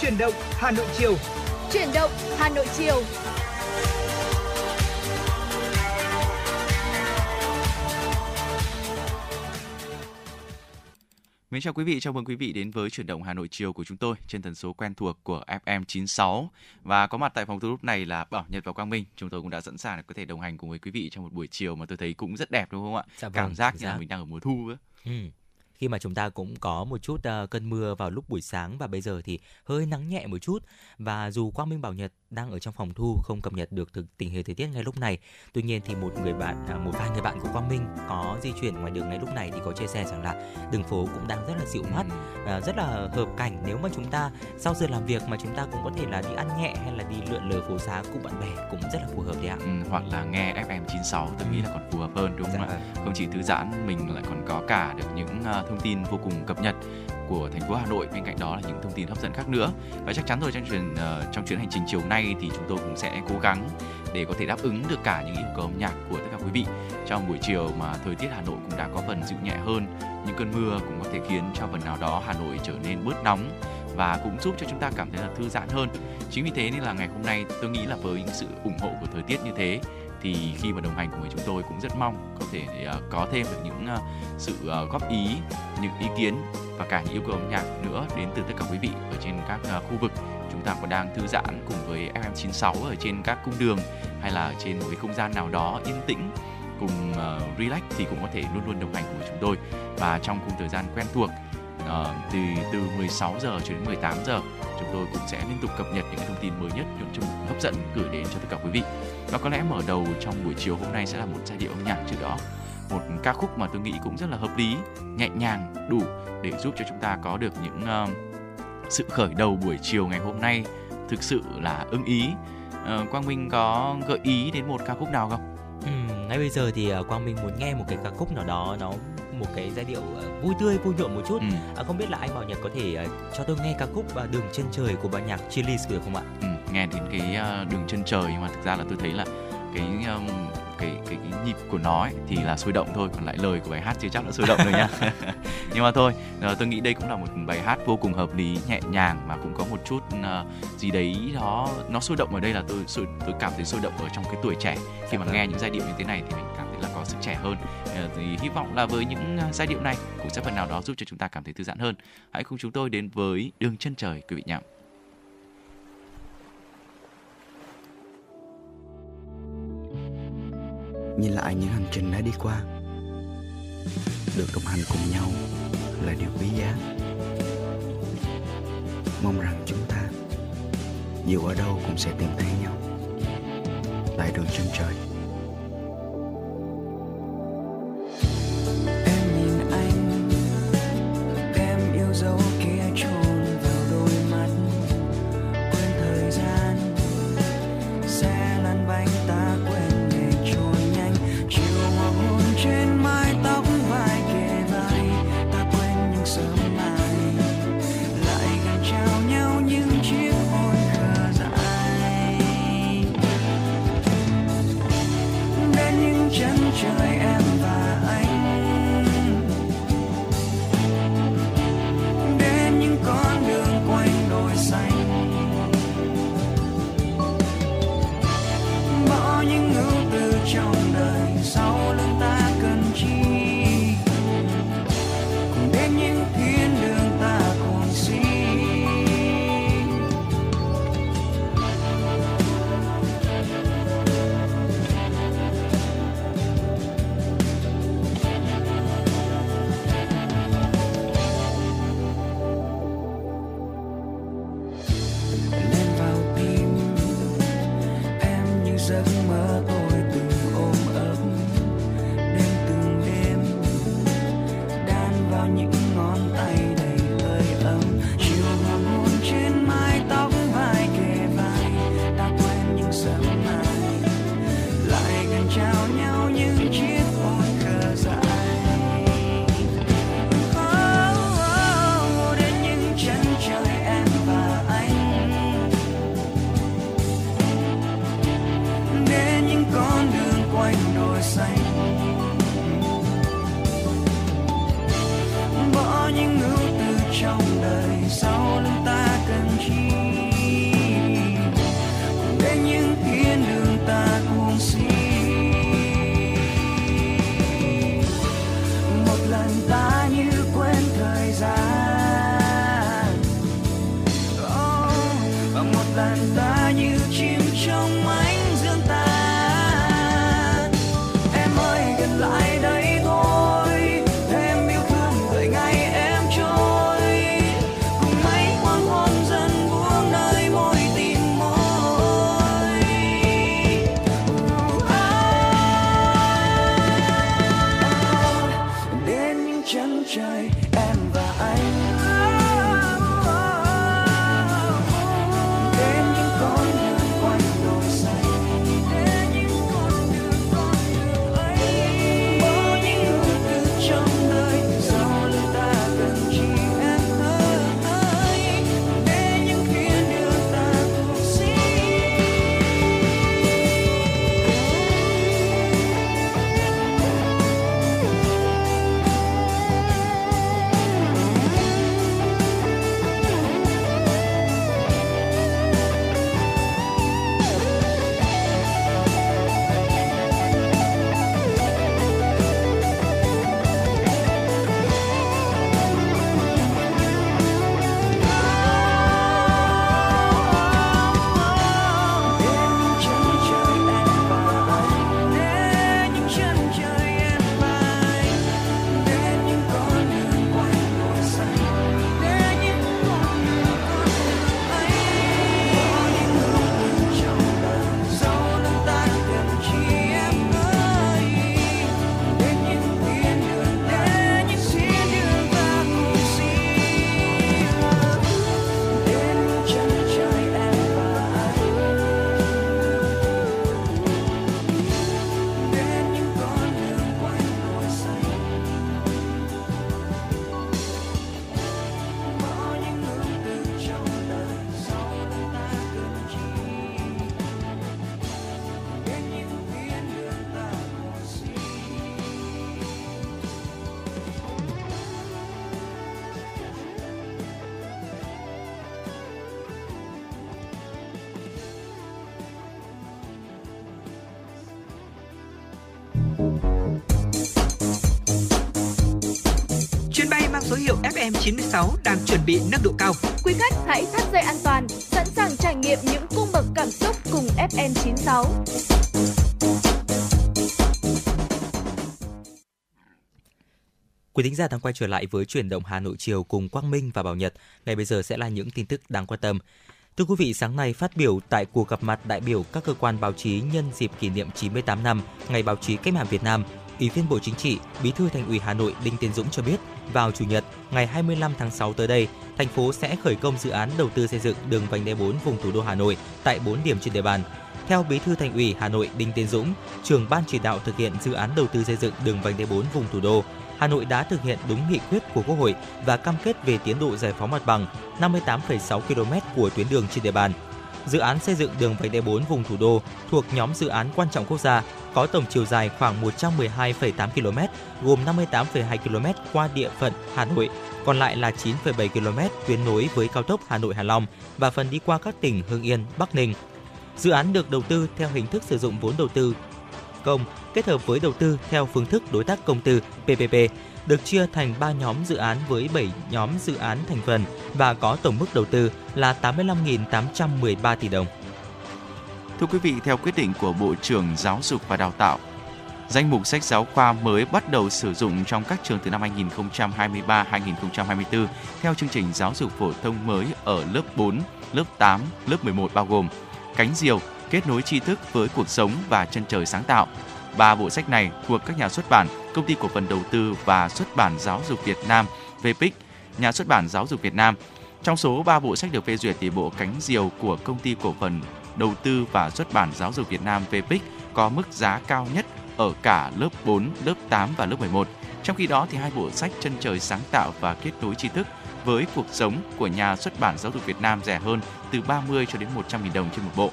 Chuyển động Hà Nội chiều. Chuyển động Hà Nội chiều. Mến chào quý vị, chào mừng quý vị đến với chuyển động Hà Nội chiều của chúng tôi trên tần số quen thuộc của FM 96 và có mặt tại phòng thu lúc này là Bảo Nhật và Quang Minh. Chúng tôi cũng đã sẵn sàng để có thể đồng hành cùng với quý vị trong một buổi chiều mà tôi thấy cũng rất đẹp đúng không ạ? Dạ vâng, Cảm giác như là mình đang ở mùa thu ấy. Ừ. Khi mà chúng ta cũng có một chút uh, cơn mưa vào lúc buổi sáng và bây giờ thì hơi nắng nhẹ một chút. Và dù Quang Minh Bảo Nhật đang ở trong phòng thu không cập nhật được thực tình hình thời tiết ngay lúc này, tuy nhiên thì một người bạn à, một vài người bạn của Quang Minh có di chuyển ngoài đường ngay lúc này thì có chia sẻ rằng là đường phố cũng đang rất là dịu mắt và rất là hợp cảnh. Nếu mà chúng ta sau giờ làm việc mà chúng ta cũng có thể là đi ăn nhẹ hay là đi lượn lờ phố xá cùng bạn bè cũng rất là phù hợp đấy ạ. Ừ, hoặc là nghe FM 96 tôi nghĩ là còn phù hợp hơn đúng không Dạ ạ? Không chỉ thư giãn mình lại còn có cả được những ờ, thông tin vô cùng cập nhật của thành phố Hà Nội. Bên cạnh đó là những thông tin hấp dẫn khác nữa. Và chắc chắn rồi trong chuyến uh, ờ, trong chuyến hành trình chiều nay thì chúng tôi cũng sẽ cố gắng để có thể đáp ứng được cả những yêu cầu âm nhạc của tất cả quý vị. Trong buổi chiều mà thời tiết Hà Nội cũng đã có phần dịu nhẹ hơn những cơn mưa cũng có thể khiến cho phần nào đó Hà Nội trở nên bớt nóng và cũng giúp cho chúng ta cảm thấy là thư giãn hơn. Chính vì thế nên là ngày hôm nay tôi nghĩ là với những sự ủng hộ của thời tiết như thế thì khi mà đồng hành cùng với chúng tôi cũng rất mong có thể à, có thêm được những à, sự à, góp ý, những ý kiến và cả những yêu cầu âm nhạc nữa đến từ tất cả quý vị ở trên các khu vực. Chúng ta còn đang thư giãn cùng với FM96 ở trên các cung đường hay là ở trên một cái không gian nào đó yên tĩnh cùng relax thì cũng có thể luôn luôn đồng hành cùng với chúng tôi. Và trong khung thời gian quen thuộc uh, từ từ 16 giờ cho đến 18 giờ chúng tôi cũng sẽ liên tục cập nhật những thông tin mới nhất những chung hấp dẫn gửi đến cho tất cả quý vị. Và có lẽ mở đầu trong buổi chiều hôm nay sẽ là một giai điệu âm nhạc trước đó. Một ca khúc mà tôi nghĩ cũng rất là hợp lý nhẹ nhàng đủ để giúp cho chúng ta có được những uh, sự khởi đầu buổi chiều ngày hôm nay thực sự là ưng ý. Uh, Quang Minh có gợi ý đến một ca khúc nào không? Ừ, ngay bây giờ thì uh, Quang Minh muốn nghe một cái ca khúc nào đó nó một cái giai điệu ờ, vui tươi vui nhộn một chút Ừ. à, không biết là anh Bảo Nhật có thể ờ, cho tôi nghe ca khúc ờ, Đường chân trời của ban nhạc Chillies được không ạ? Ừ, nghe đến cái đường chân trời nhưng mà thực ra là tôi thấy là cái um, cái cái cái nhịp của nó ấy, thì là sôi động thôi còn lại lời của bài hát chưa chắc đã sôi động rồi nha nhưng mà thôi tôi nghĩ đây cũng là một bài hát vô cùng hợp lý nhẹ nhàng mà cũng có một chút ờ, gì đấy đó nó sôi động ở đây là tôi tôi cảm thấy sôi động ở trong cái tuổi trẻ khi mà Dạ nghe vâng. những giai điệu như thế này thì mình cảm sức trẻ hơn. Ờ, thì hy vọng là với những à, giai điệu này cũng sẽ phần nào đó giúp cho chúng ta cảm thấy thư giãn hơn. Hãy cùng chúng tôi đến với đường chân trời, quý vị nhé. Nhìn lại những hành trình đã đi qua, được đồng hành cùng nhau là điều quý giá. Mong rằng chúng ta, dù ở đâu cũng sẽ tìm thấy nhau. Tại đường chân trời. Số hiệu FM96 đang chuẩn bị nâng độ cao. Quý khách hãy thắt dây an toàn, sẵn sàng trải nghiệm những cung bậc cảm xúc cùng FN96. Quý thính giả đang quay trở lại với chuyển động Hà Nội chiều cùng Quang Minh và Bảo Nhật. Ngay bây giờ sẽ là những tin tức đáng quan tâm. Thưa quý vị, sáng nay phát biểu tại cuộc gặp mặt đại biểu các cơ quan báo chí nhân dịp kỷ niệm 98 năm Ngày báo chí cách mạng Việt Nam, Ủy viên Bộ Chính trị, Bí thư Thành ủy Hà Nội Đinh Tiến Dũng cho biết, vào chủ nhật ngày 25 tháng 6 tới đây, thành phố sẽ khởi công dự án đầu tư xây dựng đường vành đai 4 vùng thủ đô Hà Nội tại 4 điểm trên địa bàn. Theo Bí thư Thành ủy Hà Nội Đinh Tiến Dũng, trưởng ban chỉ đạo thực hiện dự án đầu tư xây dựng đường vành đai 4 vùng thủ đô, Hà Nội đã thực hiện đúng nghị quyết của Quốc hội và cam kết về tiến độ giải phóng mặt bằng 58,6 km của tuyến đường trên địa bàn. Dự án xây dựng đường vành đai 4 vùng thủ đô thuộc nhóm dự án quan trọng quốc gia có tổng chiều dài khoảng 112,8 km, gồm 58,2 km qua địa phận Hà Nội, còn lại là 9,7 km tuyến nối với cao tốc Hà Nội Hà Long và phần đi qua các tỉnh Hưng Yên, Bắc Ninh. Dự án được đầu tư theo hình thức sử dụng vốn đầu tư công kết hợp với đầu tư theo phương thức đối tác công tư PPP được chia thành 3 nhóm dự án với 7 nhóm dự án thành phần và có tổng mức đầu tư là 85.813 tỷ đồng. Thưa quý vị, theo quyết định của Bộ trưởng Giáo dục và Đào tạo, danh mục sách giáo khoa mới bắt đầu sử dụng trong các trường từ năm 2023-2024 theo chương trình giáo dục phổ thông mới ở lớp 4, lớp 8, lớp 11 bao gồm Cánh diều, kết nối tri thức với cuộc sống và chân trời sáng tạo. Ba bộ sách này thuộc các nhà xuất bản, công ty cổ phần đầu tư và xuất bản giáo dục Việt Nam VPIC, nhà xuất bản giáo dục Việt Nam. Trong số 3 bộ sách được phê duyệt thì bộ Cánh diều của công ty cổ phần đầu tư và xuất bản giáo dục Việt Nam VPIC có mức giá cao nhất ở cả lớp 4, lớp 8 và lớp 11. Trong khi đó thì hai bộ sách Chân trời sáng tạo và Kết nối tri thức với cuộc sống của nhà xuất bản giáo dục Việt Nam rẻ hơn từ 30 cho đến 100 000 đồng trên một bộ.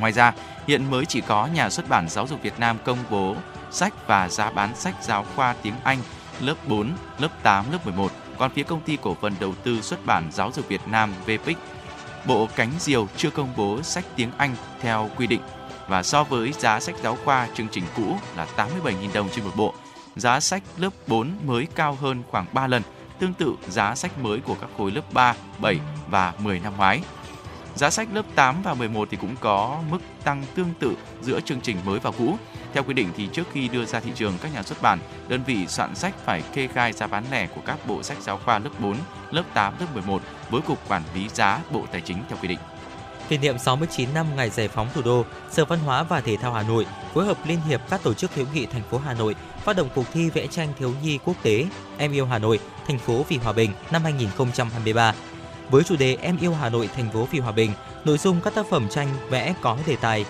Ngoài ra, hiện mới chỉ có nhà xuất bản giáo dục Việt Nam công bố sách và giá bán sách giáo khoa tiếng Anh lớp 4, lớp 8, lớp 11, còn phía công ty cổ phần đầu tư xuất bản giáo dục Việt Nam VPIC, bộ cánh diều chưa công bố sách tiếng Anh theo quy định và so với giá sách giáo khoa chương trình cũ là 87.000 đồng trên một bộ, giá sách lớp 4 mới cao hơn khoảng 3 lần, tương tự giá sách mới của các khối lớp 3, 7 và 10 năm ngoái. Giá sách lớp 8 và 11 thì cũng có mức tăng tương tự giữa chương trình mới và cũ. Theo quy định thì trước khi đưa ra thị trường, các nhà xuất bản, đơn vị soạn sách phải kê khai giá bán lẻ của các bộ sách giáo khoa lớp 4, lớp 8, lớp 11 với Cục Quản lý giá Bộ Tài chính theo quy định. Kỷ niệm 69 năm ngày giải phóng thủ đô, Sở Văn hóa và Thể thao Hà Nội phối hợp Liên hiệp các tổ chức hữu nghị thành phố Hà Nội phát động cuộc thi vẽ tranh thiếu nhi quốc tế Em yêu Hà Nội, thành phố vì hòa bình năm 2023. Với chủ đề Em yêu Hà Nội, thành phố vì hòa bình, nội dung các tác phẩm tranh vẽ có đề tài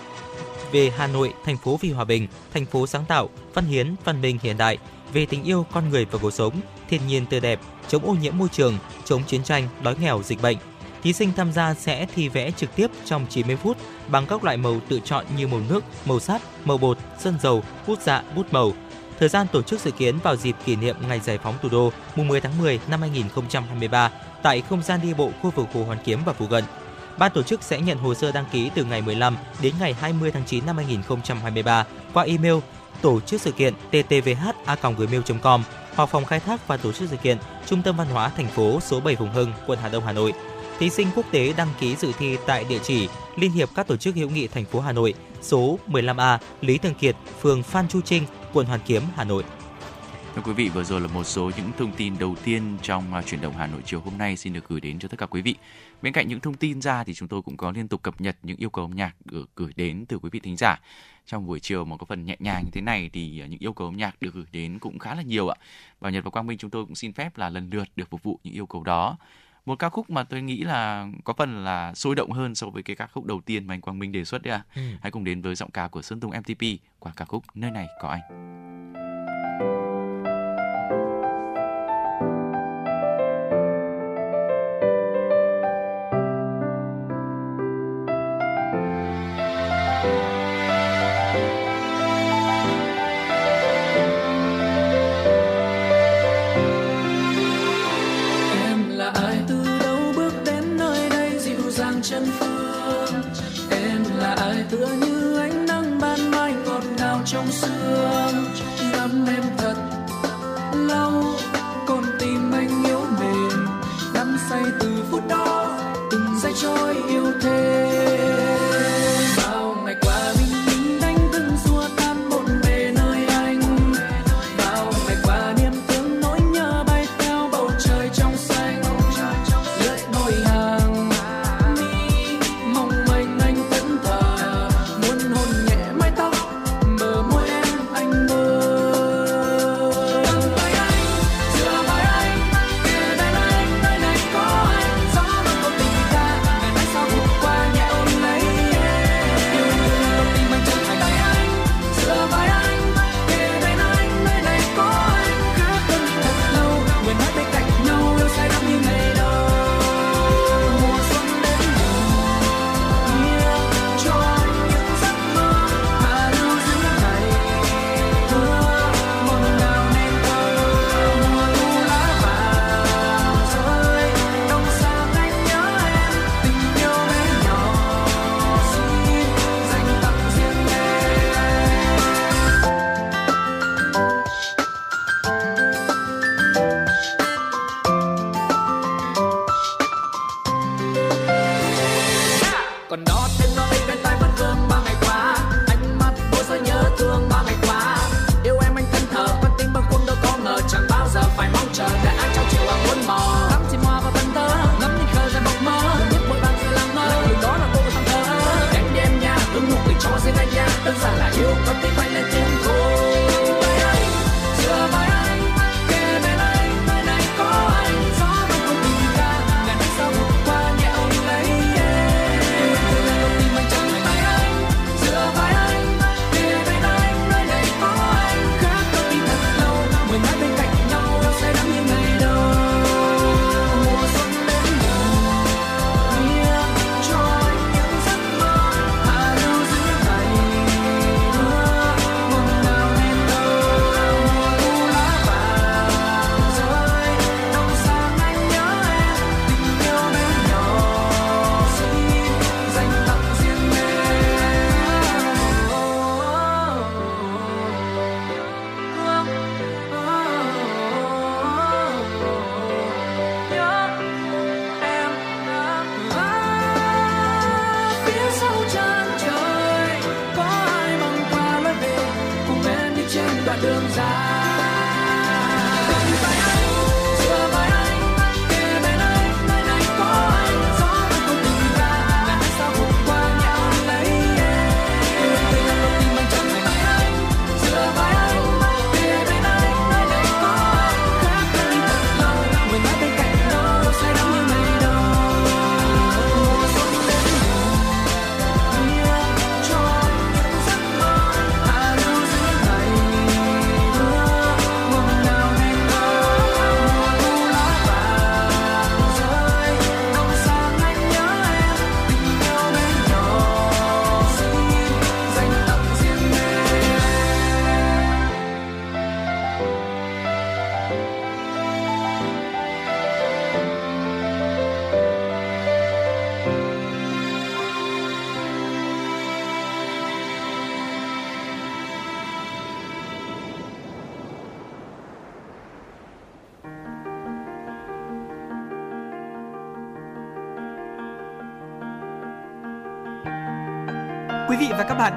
về Hà Nội, thành phố vì hòa bình, thành phố sáng tạo, văn hiến, văn minh hiện đại, về tình yêu con người và cuộc sống, thiên nhiên tươi đẹp, chống ô nhiễm môi trường, chống chiến tranh, đói nghèo, dịch bệnh. Thí sinh tham gia sẽ thi vẽ trực tiếp trong 90 phút bằng các loại màu tự chọn như màu nước, màu sáp, màu bột, sơn dầu, bút dạ, bút màu. Thời gian tổ chức dự kiến vào dịp kỷ niệm Ngày Giải phóng Thủ đô mùng 10 tháng 10 năm 2023 tại không gian đi bộ khu vực Hồ Hoàn Kiếm và phụ gần Ban tổ chức sẽ nhận hồ sơ đăng ký từ ngày 15 đến ngày 20 tháng 9 năm 2023 qua email tổ chức sự kiện ttvh@gmail.com hoặc phòng khai thác và tổ chức sự kiện Trung tâm Văn hóa thành phố số 7 Hùng Hưng, quận Hà Đông, Hà Nội. Thí sinh quốc tế đăng ký dự thi tại địa chỉ Liên hiệp các tổ chức hữu nghị thành phố Hà Nội, số 15A Lý Thường Kiệt, phường Phan Chu Trinh, quận Hoàn Kiếm, Hà Nội. Thưa quý vị, vừa rồi là một số những thông tin đầu tiên trong uh, chuyển động Hà Nội chiều hôm nay xin được gửi đến cho tất cả quý vị. Bên cạnh những thông tin ra thì chúng tôi cũng có liên tục cập nhật những yêu cầu âm nhạc được gửi đến từ quý vị thính giả. Trong buổi chiều mà có phần nhẹ nhàng như thế này thì uh, những yêu cầu âm nhạc được gửi đến cũng khá là nhiều ạ. Bảo Nhật và Quang Minh chúng tôi cũng xin phép là lần lượt được phục vụ những yêu cầu đó. Một ca khúc mà tôi nghĩ là có phần là sôi động hơn so với cái ca khúc đầu tiên mà anh Quang Minh đề xuất đấy à. Ừ. Hãy cùng đến với giọng ca của Sơn Tùng MTP qua ca khúc Nơi này có anh.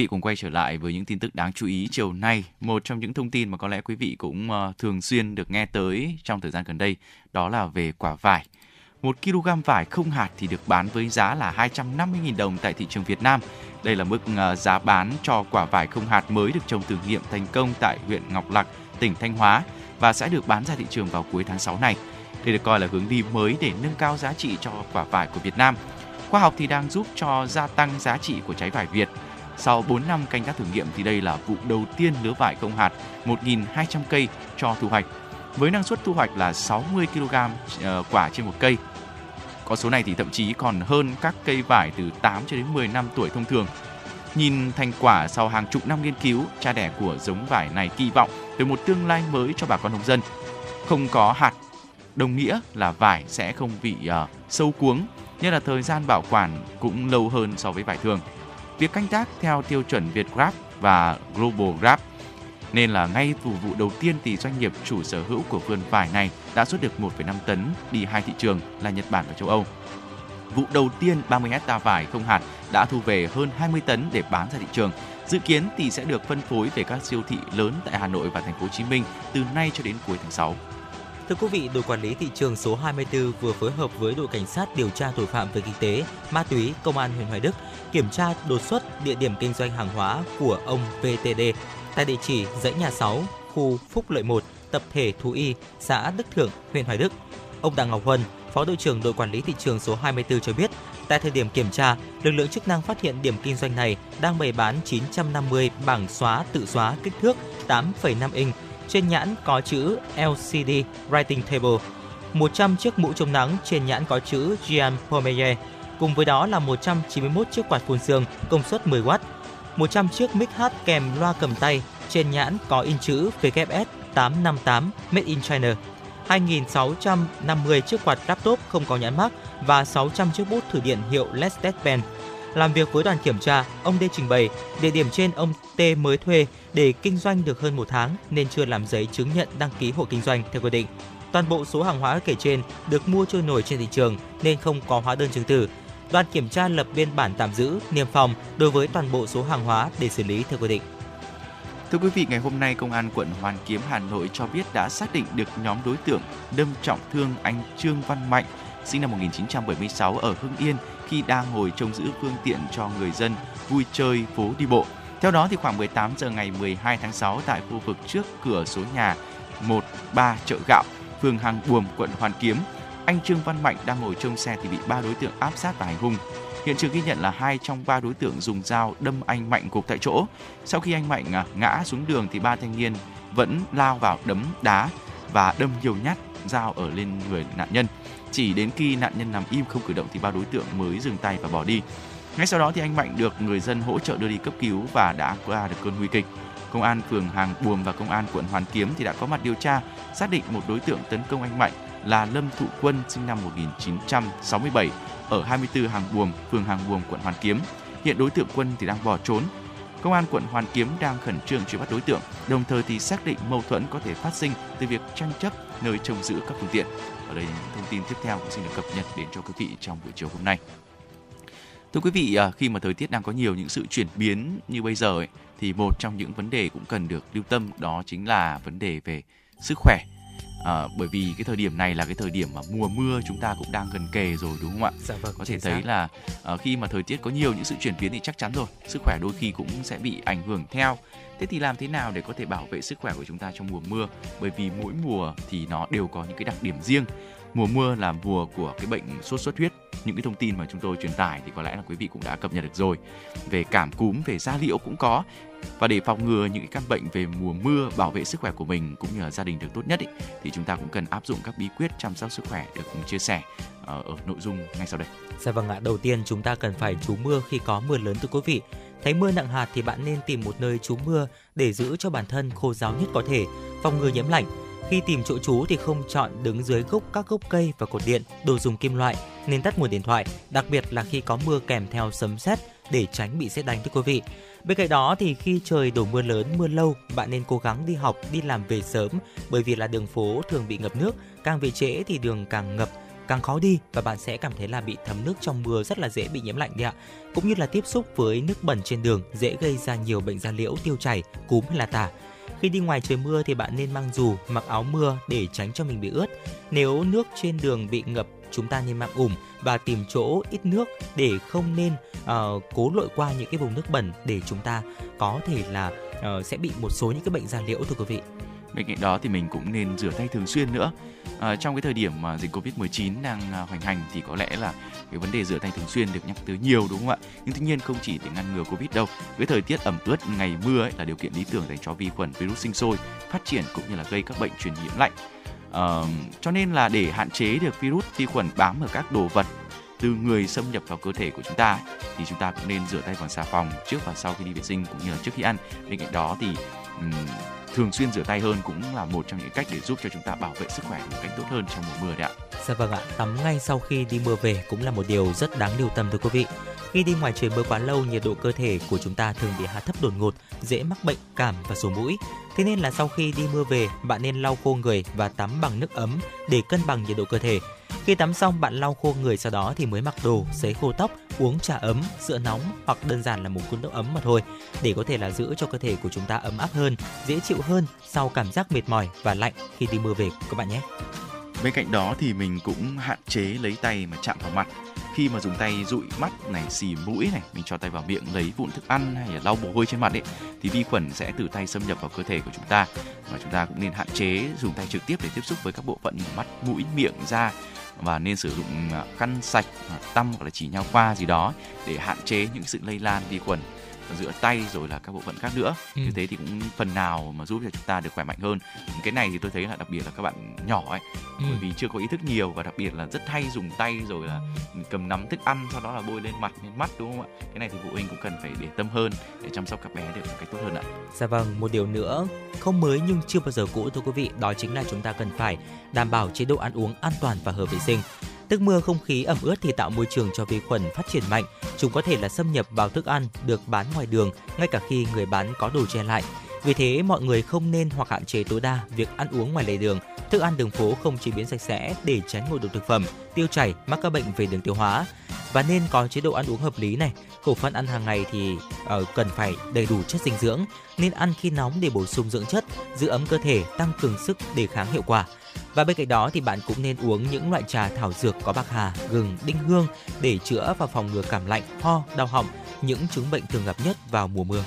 vị cùng quay trở lại với những tin tức đáng chú ý chiều nay. Một trong những thông tin mà có lẽ quý vị cũng ờ, thường xuyên được nghe tới trong thời gian gần đây đó là về quả vải. Một kg vải không hạt thì được bán với giá là 250.000 đồng tại thị trường Việt Nam. Đây là mức ờ, giá bán cho quả vải không hạt mới được trồng thử nghiệm thành công tại huyện Ngọc Lặc, tỉnh Thanh Hóa và sẽ được bán ra thị trường vào cuối tháng 6 này. Đây được coi là hướng đi mới để nâng cao giá trị cho quả vải của Việt Nam. Khoa học thì đang giúp cho gia tăng giá trị của trái vải Việt. Sau 4 năm canh tác thử nghiệm thì đây là vụ đầu tiên lứa vải không hạt 1.200 cây cho thu hoạch. Với năng suất thu hoạch là 60 kg ờ, quả trên một cây. Con số này thì thậm chí còn hơn các cây vải từ 8 cho đến 10 năm tuổi thông thường. Nhìn thành quả sau hàng chục năm nghiên cứu, cha đẻ của giống vải này kỳ vọng về một tương lai mới cho bà con nông dân. Không có hạt đồng nghĩa là vải sẽ không bị uh, sâu cuống, nên là thời gian bảo quản cũng lâu hơn so với vải thường việc canh tác theo tiêu chuẩn Việt Grab và Global Grab. Nên là ngay từ vụ đầu tiên thì doanh nghiệp chủ sở hữu của vườn vải này đã xuất được 1,5 tấn đi hai thị trường là Nhật Bản và châu Âu. Vụ đầu tiên 30 hecta vải không hạt đã thu về hơn 20 tấn để bán ra thị trường. Dự kiến thì sẽ được phân phối về các siêu thị lớn tại Hà Nội và thành phố Hồ Chí Minh từ nay cho đến cuối tháng 6. Thưa quý vị, đội quản lý thị trường số 24 vừa phối hợp với đội cảnh sát điều tra tội phạm về kinh tế, ma túy, công an huyện Hoài Đức kiểm tra đột xuất địa điểm kinh doanh hàng hóa của ông VTD tại địa chỉ dãy nhà 6, khu Phúc Lợi 1, tập thể Thú Y, xã Đức Thượng, huyện Hoài Đức. Ông Đặng Ngọc Huân, Phó đội trưởng đội quản lý thị trường số 24 cho biết, tại thời điểm kiểm tra, lực lượng chức năng phát hiện điểm kinh doanh này đang bày bán 950 bảng xóa tự xóa kích thước 8,5 inch trên nhãn có chữ LCD Writing Table, 100 chiếc mũ chống nắng trên nhãn có chữ Jean Pomerier, cùng với đó là 191 chiếc quạt phun sương công suất 10W, 100 chiếc mic hát kèm loa cầm tay trên nhãn có in chữ WS 858 Made in China, 2.650 chiếc quạt laptop không có nhãn mác và 600 chiếc bút thử điện hiệu Let's Dead Pen. Làm việc với đoàn kiểm tra, ông D trình bày địa điểm trên ông T mới thuê để kinh doanh được hơn một tháng nên chưa làm giấy chứng nhận đăng ký hộ kinh doanh theo quy định. Toàn bộ số hàng hóa kể trên được mua trôi nổi trên thị trường nên không có hóa đơn chứng từ. Đoàn kiểm tra lập biên bản tạm giữ, niêm phong đối với toàn bộ số hàng hóa để xử lý theo quy định. Thưa quý vị, ngày hôm nay Công an quận Hoàn Kiếm Hà Nội cho biết đã xác định được nhóm đối tượng đâm trọng thương anh Trương Văn Mạnh, sinh năm 1976 ở Hưng Yên khi đang ngồi trông giữ phương tiện cho người dân vui chơi phố đi bộ. Theo đó thì khoảng 18 giờ ngày 12 tháng 6 tại khu vực trước cửa số nhà 13 chợ gạo, phường Hàng Buồm, quận Hoàn Kiếm, anh Trương Văn Mạnh đang ngồi trong xe thì bị ba đối tượng áp sát và hành hung. Hiện trường ghi nhận là hai trong ba đối tượng dùng dao đâm anh Mạnh gục tại chỗ. Sau khi anh Mạnh à, ngã xuống đường thì ba thanh niên vẫn lao vào đấm đá và đâm nhiều nhát dao ở lên người nạn nhân. Chỉ đến khi nạn nhân nằm im không cử động thì ba đối tượng mới dừng tay và bỏ đi. Ngay sau đó thì anh Mạnh được người dân hỗ trợ đưa đi cấp cứu và đã qua được cơn nguy kịch. Công an phường Hàng Buồm và công an quận Hoàn Kiếm thì đã có mặt điều tra, xác định một đối tượng tấn công anh Mạnh là Lâm Thụ Quân sinh năm 1967 ở 24 Hàng Buồm, phường Hàng Buồm, quận Hoàn Kiếm. Hiện đối tượng Quân thì đang bỏ trốn. Công an quận Hoàn Kiếm đang khẩn trương truy bắt đối tượng, đồng thời thì xác định mâu thuẫn có thể phát sinh từ việc tranh chấp nơi trông giữ các phương tiện. Ở đây là những thông tin tiếp theo cũng xin được cập nhật đến cho quý vị trong buổi chiều hôm nay. Thưa quý vị, à, khi mà thời tiết đang có nhiều những sự chuyển biến như bây giờ ấy, thì một trong những vấn đề cũng cần được lưu tâm đó chính là vấn đề về sức khỏe. À, bởi vì cái thời điểm này là cái thời điểm mà mùa mưa chúng ta cũng đang gần kề rồi đúng không ạ? Dạ vâng, có thể thấy là à, khi mà thời tiết có nhiều những sự chuyển biến thì chắc chắn rồi sức khỏe đôi khi cũng sẽ bị ảnh hưởng theo. Thế thì làm thế nào để có thể bảo vệ sức khỏe của chúng ta trong mùa mưa? Bởi vì mỗi mùa thì nó đều có những cái đặc điểm riêng mùa mưa là mùa của cái bệnh sốt xuất huyết những cái thông tin mà chúng tôi truyền tải thì có lẽ là quý vị cũng đã cập nhật được rồi về cảm cúm về da liễu cũng có và để phòng ngừa những cái căn bệnh về mùa mưa bảo vệ sức khỏe của mình cũng như là gia đình được tốt nhất ý, thì chúng ta cũng cần áp dụng các bí quyết chăm sóc sức khỏe được chia sẻ ờ, ở, nội dung ngay sau đây. Dạ vâng ạ, đầu tiên chúng ta cần phải trú mưa khi có mưa lớn thưa quý vị. Thấy mưa nặng hạt thì bạn nên tìm một nơi trú mưa để giữ cho bản thân khô ráo nhất có thể, phòng ngừa nhiễm lạnh Khi tìm chỗ trú thì không chọn đứng dưới gốc các gốc cây và cột điện, đồ dùng kim loại, nên tắt nguồn điện thoại, đặc biệt là khi có mưa kèm theo sấm sét để tránh bị sét đánh thưa quý vị. Bên cạnh đó thì khi trời đổ mưa lớn, mưa lâu, bạn nên cố gắng đi học, đi làm về sớm bởi vì là đường phố thường bị ngập nước, càng về trễ thì đường càng ngập, càng khó đi và bạn sẽ cảm thấy là bị thấm nước trong mưa rất là dễ bị nhiễm lạnh đấy ạ. Cũng như là tiếp xúc với nước bẩn trên đường dễ gây ra nhiều bệnh da liễu, tiêu chảy, cúm hay là tả. Khi đi ngoài trời mưa thì bạn nên mang dù, mặc áo mưa để tránh cho mình bị ướt. Nếu nước trên đường bị ngập, chúng ta nên mang ủng và tìm chỗ ít nước để không nên uh, cố lội qua những cái vùng nước bẩn để chúng ta có thể là uh, sẽ bị một số những cái bệnh da liễu thưa quý vị. Bên cạnh đó thì mình cũng nên rửa tay thường xuyên nữa. À, trong cái thời điểm mà dịch Covid-19 đang à, hoành hành thì có lẽ là cái vấn đề rửa tay thường xuyên được nhắc tới nhiều đúng không ạ? Nhưng tuy nhiên không chỉ để ngăn ngừa Covid đâu. Với thời tiết ẩm ướt ngày mưa ấy là điều kiện lý tưởng dành cho vi khuẩn virus sinh sôi, phát triển cũng như là gây các bệnh truyền nhiễm lạnh. À, cho nên là để hạn chế được virus vi khuẩn bám ở các đồ vật từ người xâm nhập vào cơ thể của chúng ta thì chúng ta cũng nên rửa tay bằng xà phòng trước và sau khi đi vệ sinh cũng như là trước khi ăn. Bên cạnh đó thì um, thường xuyên rửa tay hơn cũng là một trong những cách để giúp cho chúng ta bảo vệ sức khỏe một cách tốt hơn trong mùa mưa đấy ạ. Dạ vâng ạ, tắm ngay sau khi đi mưa về cũng là một điều rất đáng lưu tâm thưa quý vị. Khi đi ngoài trời mưa quá lâu, nhiệt độ cơ thể của chúng ta thường bị hạ thấp đột ngột, dễ mắc bệnh cảm và sổ mũi. Thế nên là sau khi đi mưa về, bạn nên lau khô người và tắm bằng nước ấm để cân bằng nhiệt độ cơ thể. Khi tắm xong bạn lau khô người sau đó thì mới mặc đồ, sấy khô tóc, uống trà ấm, sữa nóng hoặc đơn giản là một cuốn nước ấm mà thôi để có thể là giữ cho cơ thể của chúng ta ấm áp hơn, dễ chịu hơn sau cảm giác mệt mỏi và lạnh khi đi mưa về các bạn nhé. Bên cạnh đó thì mình cũng hạn chế lấy tay mà chạm vào mặt. Khi mà dùng tay dụi mắt này xì mũi này mình cho tay vào miệng lấy vụn thức ăn hay là lau mồ hôi trên mặt ấy thì vi khuẩn sẽ từ tay xâm nhập vào cơ thể của chúng ta. Và chúng ta cũng nên hạn chế dùng tay trực tiếp để tiếp xúc với các bộ phận mắt mũi miệng da và nên sử dụng à, khăn sạch à, tăm hoặc là chỉ nhau qua gì đó để hạn chế những sự lây lan vi khuẩn giữa tay rồi là các bộ phận khác nữa. Ừ. như thế thì cũng phần nào mà giúp cho chúng ta được khỏe mạnh hơn. Cái này thì tôi thấy là đặc biệt là các bạn nhỏ ấy ừ. bởi vì chưa có ý thức nhiều và đặc biệt là rất hay dùng tay rồi là cầm nắm thức ăn sau đó là bôi lên mặt lên mắt đúng không ạ? Cái này thì phụ huynh cũng cần phải để tâm hơn để chăm sóc các bé được một cách tốt hơn ạ. Dạ vâng một điều nữa không mới nhưng chưa bao giờ cũ thưa quý vị đó chính là chúng ta cần phải đảm bảo chế độ ăn uống an toàn và hợp vệ sinh Tức mưa không khí ẩm ướt thì tạo môi trường cho vi khuẩn phát triển mạnh. Chúng có thể là xâm nhập vào thức ăn được bán ngoài đường ngay cả khi người bán có đồ che lại. Vì thế, mọi người không nên hoặc hạn chế tối đa việc ăn uống ngoài lề đường, thức ăn đường phố không chế biến sạch sẽ để tránh ngộ độc thực phẩm, tiêu chảy, mắc các bệnh về đường tiêu hóa. Và nên có chế độ ăn uống hợp lý này. Khẩu phần ăn hàng ngày thì uh, cần phải đầy đủ chất dinh dưỡng, nên ăn khi nóng để bổ sung dưỡng chất, giữ ấm cơ thể, tăng cường sức đề kháng hiệu quả. Và bên cạnh đó thì bạn cũng nên uống những loại trà thảo dược có bạc hà, gừng, đinh hương để chữa và phòng ngừa cảm lạnh, ho, đau họng, những chứng bệnh thường gặp nhất vào mùa mưa.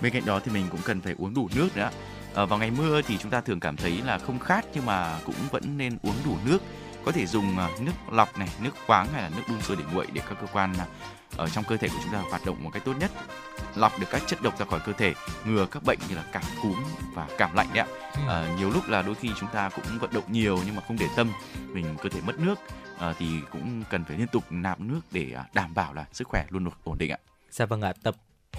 Bên cạnh đó thì mình cũng cần phải uống đủ nước nữa. À, vào ngày mưa thì chúng ta thường cảm thấy là không khát nhưng mà cũng vẫn nên uống đủ nước. Có thể dùng ờ, nước lọc này, nước khoáng hay là nước đun sôi để nguội để các cơ quan à, ở trong cơ thể của chúng ta hoạt động một cách tốt nhất lọc được các chất độc ra khỏi cơ thể ngừa các bệnh như là cảm cúm và cảm lạnh đấy ạ. À, nhiều lúc là đôi khi chúng ta cũng vận động nhiều nhưng mà không để tâm mình cơ thể mất nước à, thì cũng cần phải liên tục nạp nước để à, đảm bảo là sức khỏe luôn được ổn định ạ. Dạ vâng ạ, tập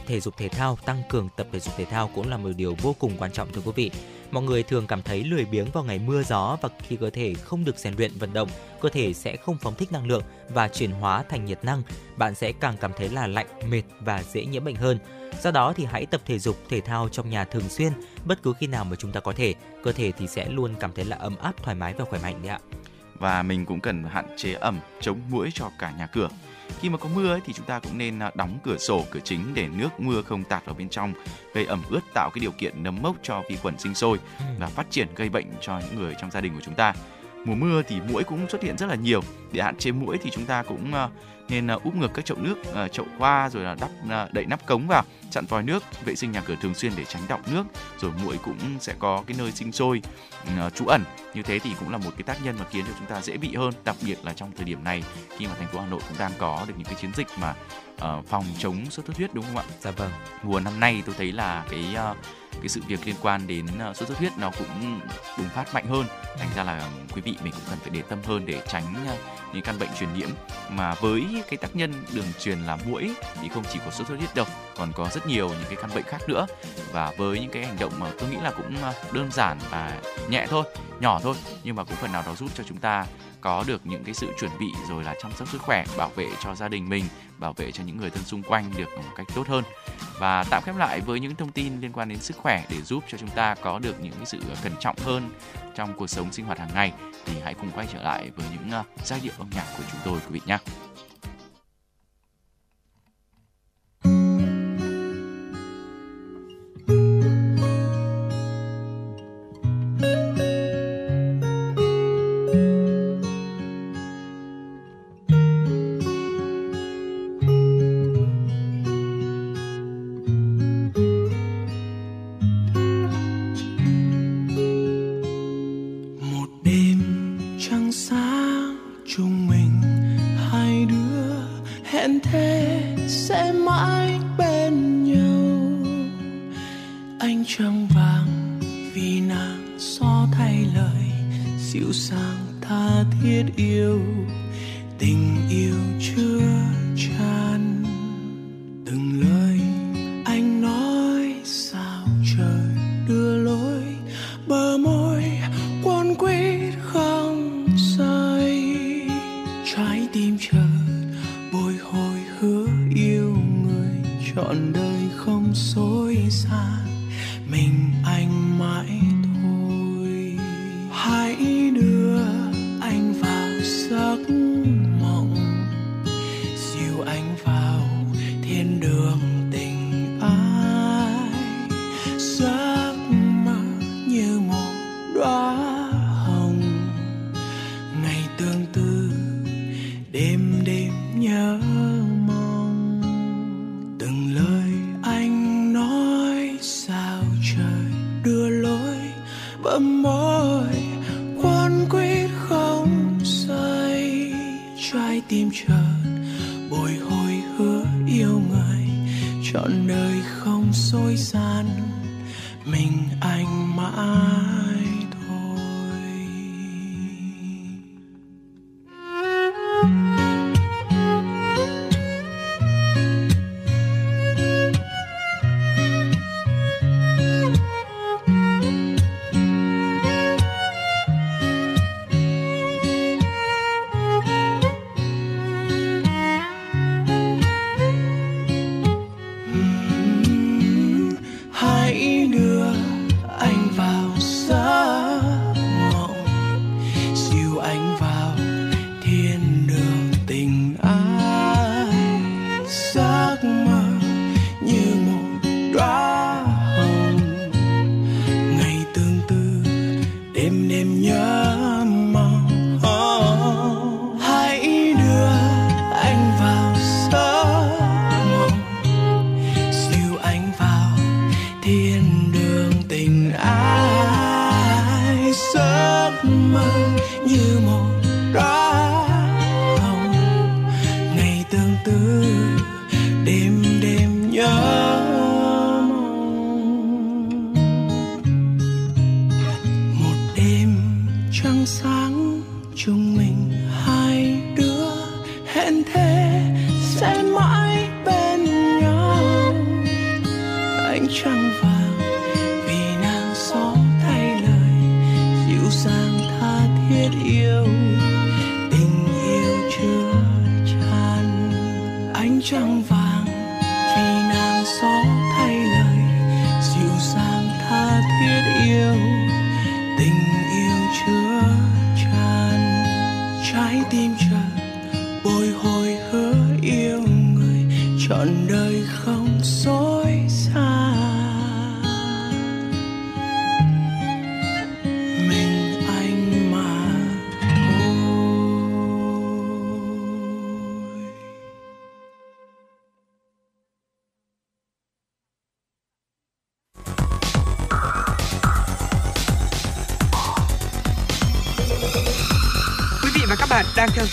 thể dục thể thao, tăng cường tập thể dục thể thao cũng là một điều vô cùng quan trọng thưa quý vị. Mọi người thường cảm thấy lười biếng vào ngày mưa gió và khi cơ thể không được rèn luyện vận động, cơ thể sẽ không phóng thích năng lượng và chuyển hóa thành nhiệt năng. Bạn sẽ càng cảm thấy là lạnh, mệt và dễ nhiễm bệnh hơn. Do đó thì hãy tập thể dục thể thao trong nhà thường xuyên, bất cứ khi nào mà chúng ta có thể, cơ thể thì sẽ luôn cảm thấy là ấm áp, thoải mái và khỏe mạnh đấy ạ. Và mình cũng cần hạn chế ẩm, chống muỗi cho cả nhà cửa khi mà có mưa ấy, thì chúng ta cũng nên à, đóng cửa sổ cửa chính để nước mưa không tạt vào bên trong gây ẩm ướt tạo cái điều kiện nấm mốc cho vi khuẩn sinh sôi ừ. và phát triển gây bệnh cho những người trong gia đình của chúng ta. Mùa mưa thì muỗi cũng xuất hiện rất là nhiều. Để hạn chế muỗi thì chúng ta cũng à, nên à, úp ngược các chậu nước chậu hoa rồi là đắp đậy nắp cống vào chặn vòi nước vệ sinh nhà cửa thường xuyên để tránh đọng nước rồi muỗi cũng sẽ có cái nơi sinh sôi trú ẩn như thế thì cũng là một cái tác nhân mà khiến cho chúng ta dễ bị hơn đặc biệt là trong thời điểm này khi mà thành phố Hà Nội cũng đang có được những cái chiến dịch mà uh, phòng chống sốt xuất huyết đúng không ạ? Dạ vâng. Mùa năm nay tôi thấy là cái uh, cái sự việc liên quan đến uh, sốt xuất huyết nó cũng bùng phát mạnh hơn thành ra là quý vị mình cũng cần phải để tâm hơn để tránh uh, những căn bệnh truyền nhiễm mà với cái tác nhân đường truyền là mũi thì không chỉ có sốt xuất huyết đâu còn có rất nhiều những cái căn bệnh khác nữa và với những cái hành động mà tôi nghĩ là cũng ờ, đơn giản và nhẹ thôi, nhỏ thôi, nhưng mà cũng phần nào đó giúp cho chúng ta có được những cái sự chuẩn bị rồi là chăm sóc sức khỏe, bảo vệ cho gia đình mình, bảo vệ cho những người thân xung quanh được một cách tốt hơn và tạm khép lại với những thông tin liên quan đến sức khỏe để giúp cho chúng ta có được những cái sự cẩn trọng hơn trong cuộc sống sinh hoạt hàng ngày, thì hãy cùng quay trở lại với những ờ, giai điệu âm nhạc của chúng tôi quý vị nhé.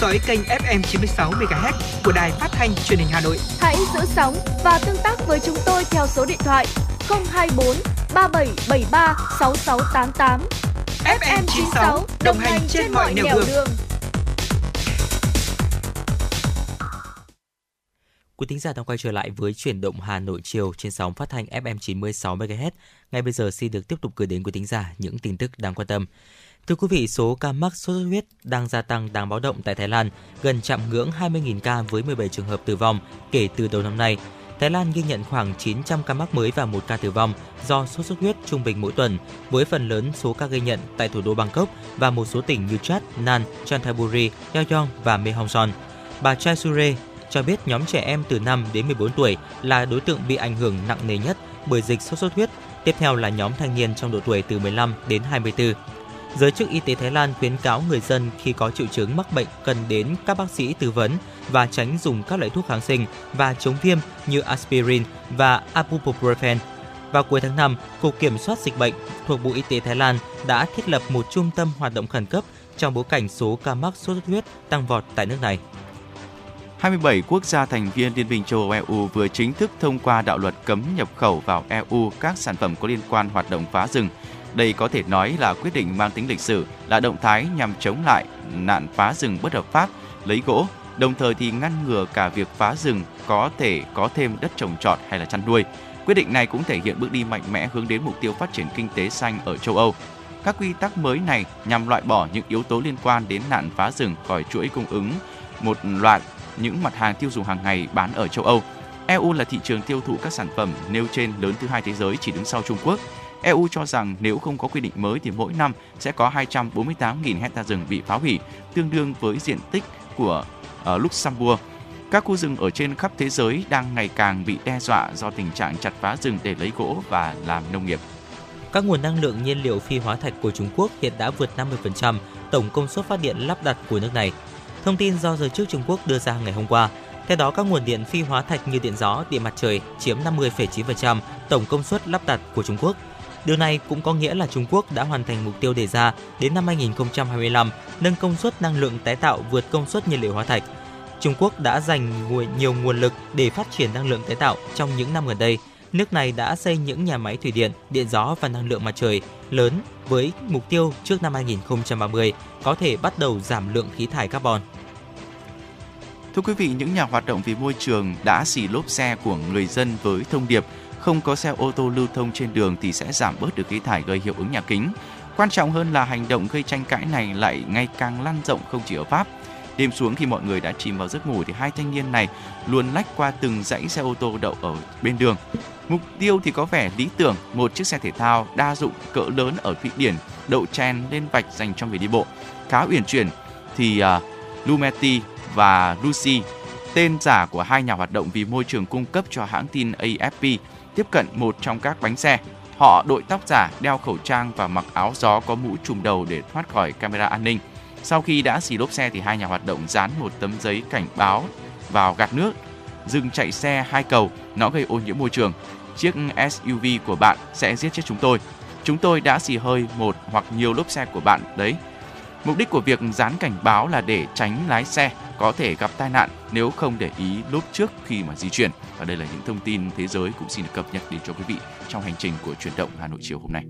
Dõi kênh FM 96 MHz của đài phát thanh truyền hình Hà Nội. Hãy giữ sóng và tương tác với chúng tôi theo số điện thoại 024 3773 6688. FM 96 đồng hành trên mọi nẻo đường. đường. Quý thính giả đang quay trở lại với chuyển động Hà Nội chiều trên sóng phát thanh FM 96 MHz. Ngay bây giờ xin được tiếp tục gửi đến quý thính giả những tin tức đáng quan tâm. Thưa quý vị, số ca mắc sốt xuất huyết đang gia tăng đáng báo động tại Thái Lan, gần chạm ngưỡng 20.000 ca với 17 trường hợp tử vong kể từ đầu năm nay. Thái Lan ghi nhận khoảng 900 ca mắc mới và một ca tử vong do sốt xuất huyết trung bình mỗi tuần, với phần lớn số ca ghi nhận tại thủ đô Bangkok và một số tỉnh như Chat, Nan, Chanthaburi, Yeoyong và Mehongson. Bà Chai Sure cho biết nhóm trẻ em từ 5 đến 14 tuổi là đối tượng bị ảnh hưởng nặng nề nhất bởi dịch sốt xuất huyết. Tiếp theo là nhóm thanh niên trong độ tuổi từ 15 đến 24. Giới chức y tế Thái Lan khuyến cáo người dân khi có triệu chứng mắc bệnh cần đến các bác sĩ tư vấn và tránh dùng các loại thuốc kháng sinh và chống viêm như aspirin và ibuprofen. Vào cuối tháng 5, Cục Kiểm soát Dịch bệnh thuộc Bộ Y tế Thái Lan đã thiết lập một trung tâm hoạt động khẩn cấp trong bối cảnh số ca mắc sốt xuất huyết tăng vọt tại nước này. 27 quốc gia thành viên Liên minh châu Âu EU vừa chính thức thông qua đạo luật cấm nhập khẩu vào EU các sản phẩm có liên quan hoạt động phá rừng. Đây có thể nói là quyết định mang tính lịch sử, là động thái nhằm chống lại nạn phá rừng bất hợp pháp, lấy gỗ, đồng thời thì ngăn ngừa cả việc phá rừng có thể có thêm đất trồng trọt hay là chăn nuôi. Quyết định này cũng thể hiện bước đi mạnh mẽ hướng đến mục tiêu phát triển kinh tế xanh ở châu Âu. Các quy tắc mới này nhằm loại bỏ những yếu tố liên quan đến nạn phá rừng khỏi chuỗi cung ứng một loạt những mặt hàng tiêu dùng hàng ngày bán ở châu Âu. EU là thị trường tiêu thụ các sản phẩm nêu trên lớn thứ hai thế giới chỉ đứng sau Trung Quốc. EU cho rằng nếu không có quy định mới thì mỗi năm sẽ có 248.000 hecta rừng bị phá hủy, tương đương với diện tích của uh, Luxembourg. Các khu rừng ở trên khắp thế giới đang ngày càng bị đe dọa do tình trạng chặt phá rừng để lấy gỗ và làm nông nghiệp. Các nguồn năng lượng nhiên liệu phi hóa thạch của Trung Quốc hiện đã vượt 50% tổng công suất phát điện lắp đặt của nước này. Thông tin do giới chức Trung Quốc đưa ra ngày hôm qua. Theo đó, các nguồn điện phi hóa thạch như điện gió, điện mặt trời chiếm 50,9% tổng công suất lắp đặt của Trung Quốc. Điều này cũng có nghĩa là Trung Quốc đã hoàn thành mục tiêu đề ra đến năm 2025 nâng công suất năng lượng tái tạo vượt công suất nhiên liệu hóa thạch. Trung Quốc đã dành nhiều nguồn lực để phát triển năng lượng tái tạo trong những năm gần đây. Nước này đã xây những nhà máy thủy điện, điện gió và năng lượng mặt trời lớn với mục tiêu trước năm 2030 có thể bắt đầu giảm lượng khí thải carbon. Thưa quý vị, những nhà hoạt động vì môi trường đã xì lốp xe của người dân với thông điệp không có xe ô tô lưu thông trên đường thì sẽ giảm bớt được khí thải gây hiệu ứng nhà kính. Quan trọng hơn là hành động gây tranh cãi này lại ngày càng lan rộng không chỉ ở Pháp. Đêm xuống khi mọi người đã chìm vào giấc ngủ thì hai thanh niên này luôn lách qua từng dãy xe ô tô đậu ở bên đường. Mục tiêu thì có vẻ lý tưởng, một chiếc xe thể thao đa dụng cỡ lớn ở Thụy Điển đậu chen lên vạch dành cho người đi bộ. Khá uyển chuyển thì uh, Lumetti và Lucy, tên giả của hai nhà hoạt động vì môi trường cung cấp cho hãng tin AFP, tiếp cận một trong các bánh xe. Họ đội tóc giả, đeo khẩu trang và mặc áo gió có mũ trùm đầu để thoát khỏi camera an ninh. Sau khi đã xì lốp xe thì hai nhà hoạt động dán một tấm giấy cảnh báo vào gạt nước, dừng chạy xe hai cầu, nó gây ô nhiễm môi trường. Chiếc SUV của bạn sẽ giết chết chúng tôi. Chúng tôi đã xì hơi một hoặc nhiều lốp xe của bạn đấy. Mục đích của việc dán cảnh báo là để tránh lái xe có thể gặp tai nạn nếu không để ý lốp trước khi mà di chuyển. Và đây là những thông tin thế giới cũng xin được cập nhật đến cho quý vị trong hành trình của chuyển động Hà Nội chiều hôm nay.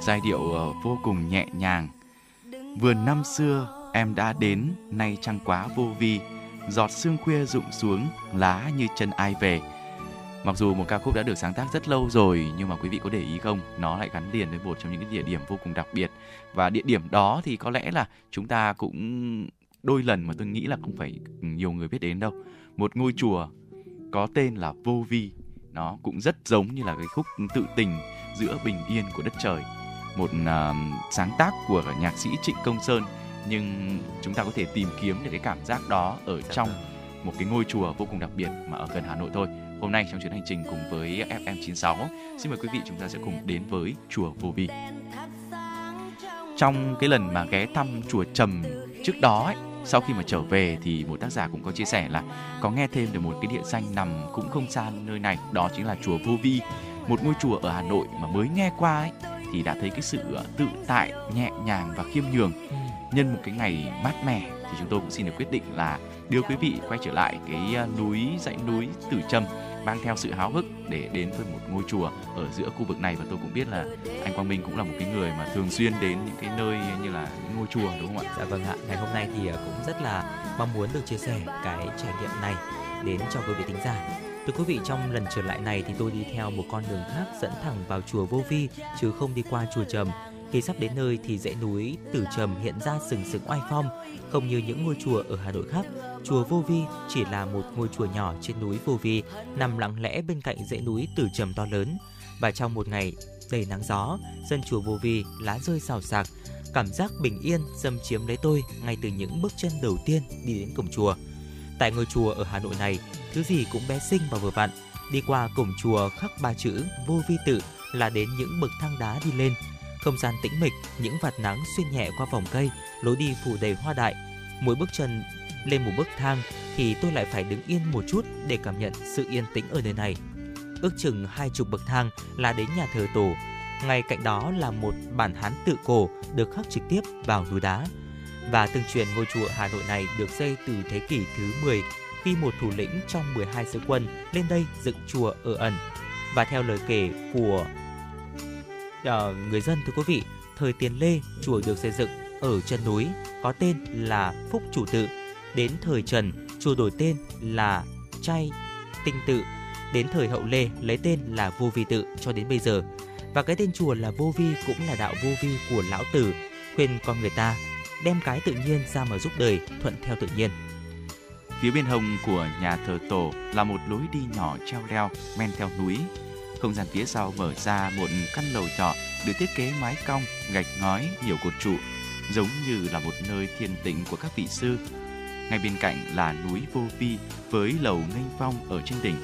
Một giai điệu ờ, vô cùng nhẹ nhàng. Vườn năm xưa em đã đến, nay chẳng quá vô vi. Giọt sương khuya rụng xuống, lá như chân ai về. Mặc dù một ca khúc đã được sáng tác rất lâu rồi nhưng mà quý vị có để ý không, nó lại gắn liền với một trong những cái địa điểm vô cùng đặc biệt và địa điểm đó thì có lẽ là chúng ta cũng đôi lần mà tôi nghĩ là không phải nhiều người biết đến đâu. Một ngôi chùa có tên là Vô Vi, nó cũng rất giống như là cái khúc tự tình giữa bình yên của đất trời một à, sáng tác của nhạc sĩ Trịnh Công Sơn nhưng chúng ta có thể tìm kiếm được cái cảm giác đó ở trong một cái ngôi chùa vô cùng đặc biệt mà ở gần Hà Nội thôi. Hôm nay trong chuyến hành trình cùng với FM96, xin mời quý vị chúng ta sẽ cùng đến với chùa Vô Vi. Trong cái lần mà ghé thăm chùa Trầm trước đó ấy, sau khi mà trở về thì một tác giả cũng có chia sẻ là có nghe thêm được một cái địa danh nằm cũng không xa nơi này, đó chính là chùa Vô Vi, một ngôi chùa ở Hà Nội mà mới nghe qua ấy thì đã thấy cái sự tự tại, nhẹ nhàng và khiêm nhường. Nhân một cái ngày mát mẻ thì chúng tôi cũng xin được quyết định là đưa quý vị quay trở lại cái à, núi dãy núi Tử Trâm mang theo sự háo hức để đến với một ngôi chùa ở giữa khu vực này và tôi cũng biết là anh Quang Minh cũng là một cái người mà thường xuyên đến những cái nơi như là những ngôi chùa đúng không ạ? Dạ vâng ạ, ngày hôm nay thì ờ, cũng rất là mong muốn được chia sẻ cái trải nghiệm này đến cho quý vị thính giả. Thưa quý vị, trong lần trở lại này thì tôi đi theo một con đường khác dẫn thẳng vào chùa Vô Vi chứ không đi qua chùa Trầm. Khi sắp đến nơi thì dãy núi Tử Trầm hiện ra sừng sững oai phong, không như những ngôi chùa ở Hà Nội khác. Chùa Vô Vi chỉ là một ngôi chùa nhỏ trên núi Vô Vi, nằm lặng lẽ bên cạnh dãy núi Tử Trầm to lớn. Và trong một ngày đầy nắng gió, sân chùa Vô Vi lá rơi xào xạc, cảm giác bình yên xâm chiếm lấy tôi ngay từ những bước chân đầu tiên đi đến cổng chùa. Tại ngôi chùa ở Hà Nội này, thứ gì cũng bé xinh và vừa vặn. Đi qua cổng chùa khắc ba chữ vô vi tự là đến những bậc thang đá đi lên. Không gian tĩnh mịch, những vạt nắng xuyên nhẹ qua vòng cây, lối đi phủ đầy hoa đại. Mỗi bước chân lên một bậc thang thì tôi lại phải đứng yên một chút để cảm nhận sự yên tĩnh ở nơi này. Ước chừng hai chục bậc thang là đến nhà thờ tổ. Ngay cạnh đó là một bản hán tự cổ được khắc trực tiếp vào núi đá. Và tương truyền ngôi chùa Hà Nội này được xây từ thế kỷ thứ 10 khi một thủ lĩnh trong 12 sứ quân lên đây dựng chùa ở ẩn. Và theo lời kể của uh, người dân thưa quý vị, thời tiền Lê, chùa được xây dựng ở chân núi có tên là Phúc Chủ Tự. Đến thời Trần, chùa đổi tên là Trai Tinh Tự. Đến thời Hậu Lê lấy tên là Vô Vi Tự cho đến bây giờ. Và cái tên chùa là Vô Vi cũng là đạo vô vi của lão tử, khuyên con người ta đem cái tự nhiên ra mà giúp đời, thuận theo tự nhiên. Phía bên hông của nhà thờ tổ là một lối đi nhỏ treo leo men theo núi. Không gian phía sau mở ra một căn lầu nhỏ được thiết kế mái cong, gạch ngói, nhiều cột trụ, giống như là một nơi thiền tịnh của các vị sư. Ngay bên cạnh là núi Vô Vi với lầu nghênh phong ở trên đỉnh.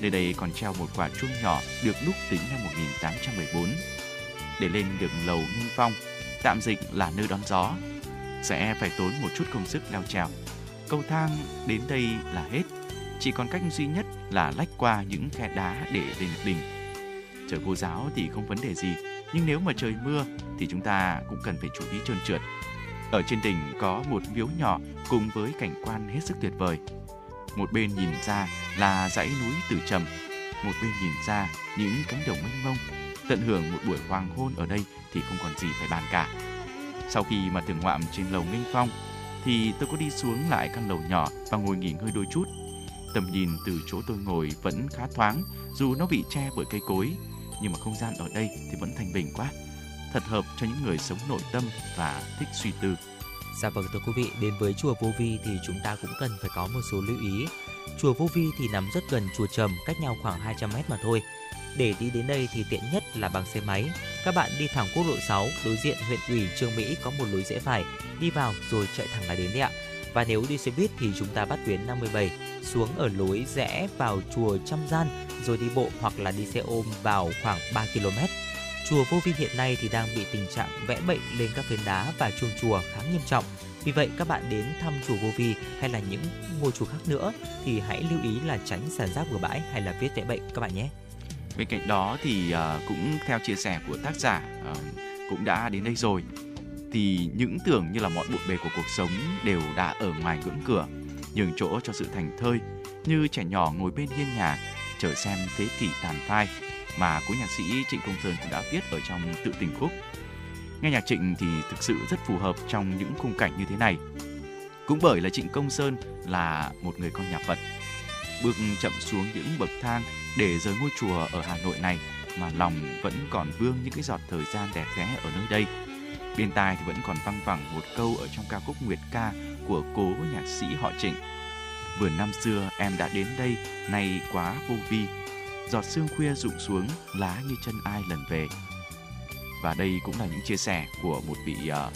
Nơi đây còn treo một quả chuông nhỏ được đúc tính năm 1814. Để lên được lầu nghênh phong, tạm dịch là nơi đón gió, sẽ phải tốn một chút công sức leo trèo. Cầu thang đến đây là hết, chỉ còn cách duy nhất là lách qua những khe đá để lên đỉnh. Trời khô giáo thì không vấn đề gì, nhưng nếu mà trời mưa thì chúng ta cũng cần phải chú ý trơn trượt. Ở trên đỉnh có một miếu nhỏ cùng với cảnh quan hết sức tuyệt vời. Một bên nhìn ra là dãy núi Tử Trầm, một bên nhìn ra những cánh đồng mênh mông. Tận hưởng một buổi hoàng hôn ở đây thì không còn gì phải bàn cả. Sau khi mà thưởng ngoạm trên lầu nghênh phong thì tôi có đi xuống lại căn lầu nhỏ và ngồi nghỉ ngơi đôi chút. Tầm nhìn từ chỗ tôi ngồi vẫn khá thoáng dù nó bị che bởi cây cối nhưng mà không gian ở đây thì vẫn thanh bình quá. Thật hợp cho những người sống nội tâm và thích suy tư. Dạ vâng thưa quý vị, đến với chùa Vô Vi thì chúng ta cũng cần phải có một số lưu ý. Chùa Vô Vi thì nằm rất gần chùa Trầm, cách nhau khoảng 200m mà thôi. Để đi đến đây thì tiện nhất là bằng xe máy. Các bạn đi thẳng quốc lộ 6, đối diện huyện ủy Trương Mỹ có một lối rẽ phải, đi vào rồi chạy thẳng là đến đấy ạ. Và nếu đi xe buýt thì chúng ta bắt tuyến 57 xuống ở lối rẽ vào chùa Trăm Gian rồi đi bộ hoặc là đi xe ôm vào khoảng 3 km. Chùa Vô Vi hiện nay thì đang bị tình trạng vẽ bệnh lên các phiến đá và chuông chùa khá nghiêm trọng. Vì vậy các bạn đến thăm chùa Vô Vi hay là những ngôi chùa khác nữa thì hãy lưu ý là tránh sản rác bừa bãi hay là viết vẽ bệnh các bạn nhé. Bên cạnh đó thì uh, cũng theo chia sẻ của tác giả uh, cũng đã đến đây rồi thì những tưởng như là mọi bộn bề của cuộc sống đều đã ở ngoài ngưỡng cửa nhường chỗ cho sự thành thơi như trẻ nhỏ ngồi bên hiên nhà chờ xem thế kỷ tàn phai mà cố nhạc sĩ Trịnh Công Sơn cũng đã viết ở trong tự tình khúc. Nghe nhạc Trịnh thì thực sự rất phù hợp trong những khung cảnh như thế này. Cũng bởi là Trịnh Công Sơn là một người con nhà Phật. Bước chậm xuống những bậc thang để rời ngôi chùa ở Hà Nội này mà lòng vẫn còn vương những cái giọt thời gian đẹp đẽ ở nơi đây. Bên tai thì vẫn còn văng vẳng một câu ở trong ca khúc Nguyệt ca của cố nhạc sĩ họ Trịnh. Vừa năm xưa em đã đến đây, nay quá vô vi. Giọt sương khuya rụng xuống, lá như chân ai lần về. Và đây cũng là những chia sẻ của một vị uh,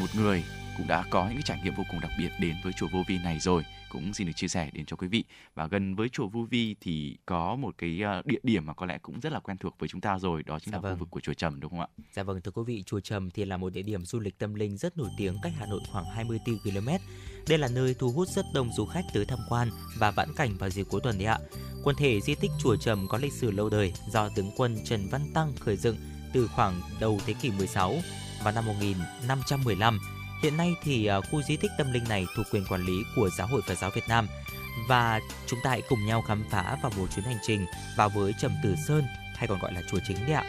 một người cũng đã có những cái trải nghiệm vô cùng đặc biệt đến với chùa Vô Vi này rồi cũng xin được chia sẻ đến cho quý vị và gần với chùa Vô Vi thì có một cái ờ, địa điểm mà có lẽ cũng rất là quen thuộc với chúng ta rồi đó chính dạ là vâng. khu vực của chùa Trầm đúng không ạ? Dạ vâng thưa quý vị chùa Trầm thì là một địa điểm du lịch tâm linh rất nổi tiếng cách Hà Nội khoảng 24 km. Đây là nơi thu hút rất đông du khách tới tham quan và vãn cảnh vào dịp cuối tuần đấy ạ. Quần thể di tích chùa Trầm có lịch sử lâu đời do tướng quân Trần Văn Tăng khởi dựng từ khoảng đầu thế kỷ 16 và năm 1515 Hiện nay thì ờ, khu di tích tâm linh này thuộc quyền quản lý của Giáo hội Phật giáo Việt Nam và chúng ta hãy cùng nhau khám phá vào một chuyến hành trình vào với Trầm Tử Sơn hay còn gọi là chùa chính đấy ạ.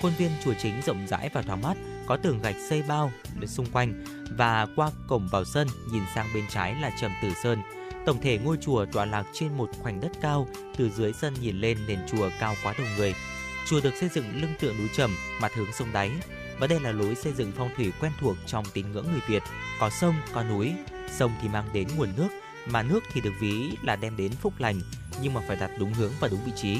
Khuôn viên chùa chính rộng rãi và thoáng mát, có tường gạch xây bao xung quanh và qua cổng vào sân nhìn sang bên trái là Trầm Tử Sơn. Tổng thể ngôi chùa tọa lạc trên một khoảnh đất cao, từ dưới sân nhìn lên nền chùa cao quá đầu người. Chùa được xây dựng lưng tựa núi trầm, mặt hướng sông đáy, và đây là lối xây dựng phong thủy quen thuộc trong tín ngưỡng người Việt. Có sông, có núi, sông thì mang đến nguồn nước, mà nước thì được ví là đem đến phúc lành, nhưng mà phải đặt đúng hướng và đúng vị trí.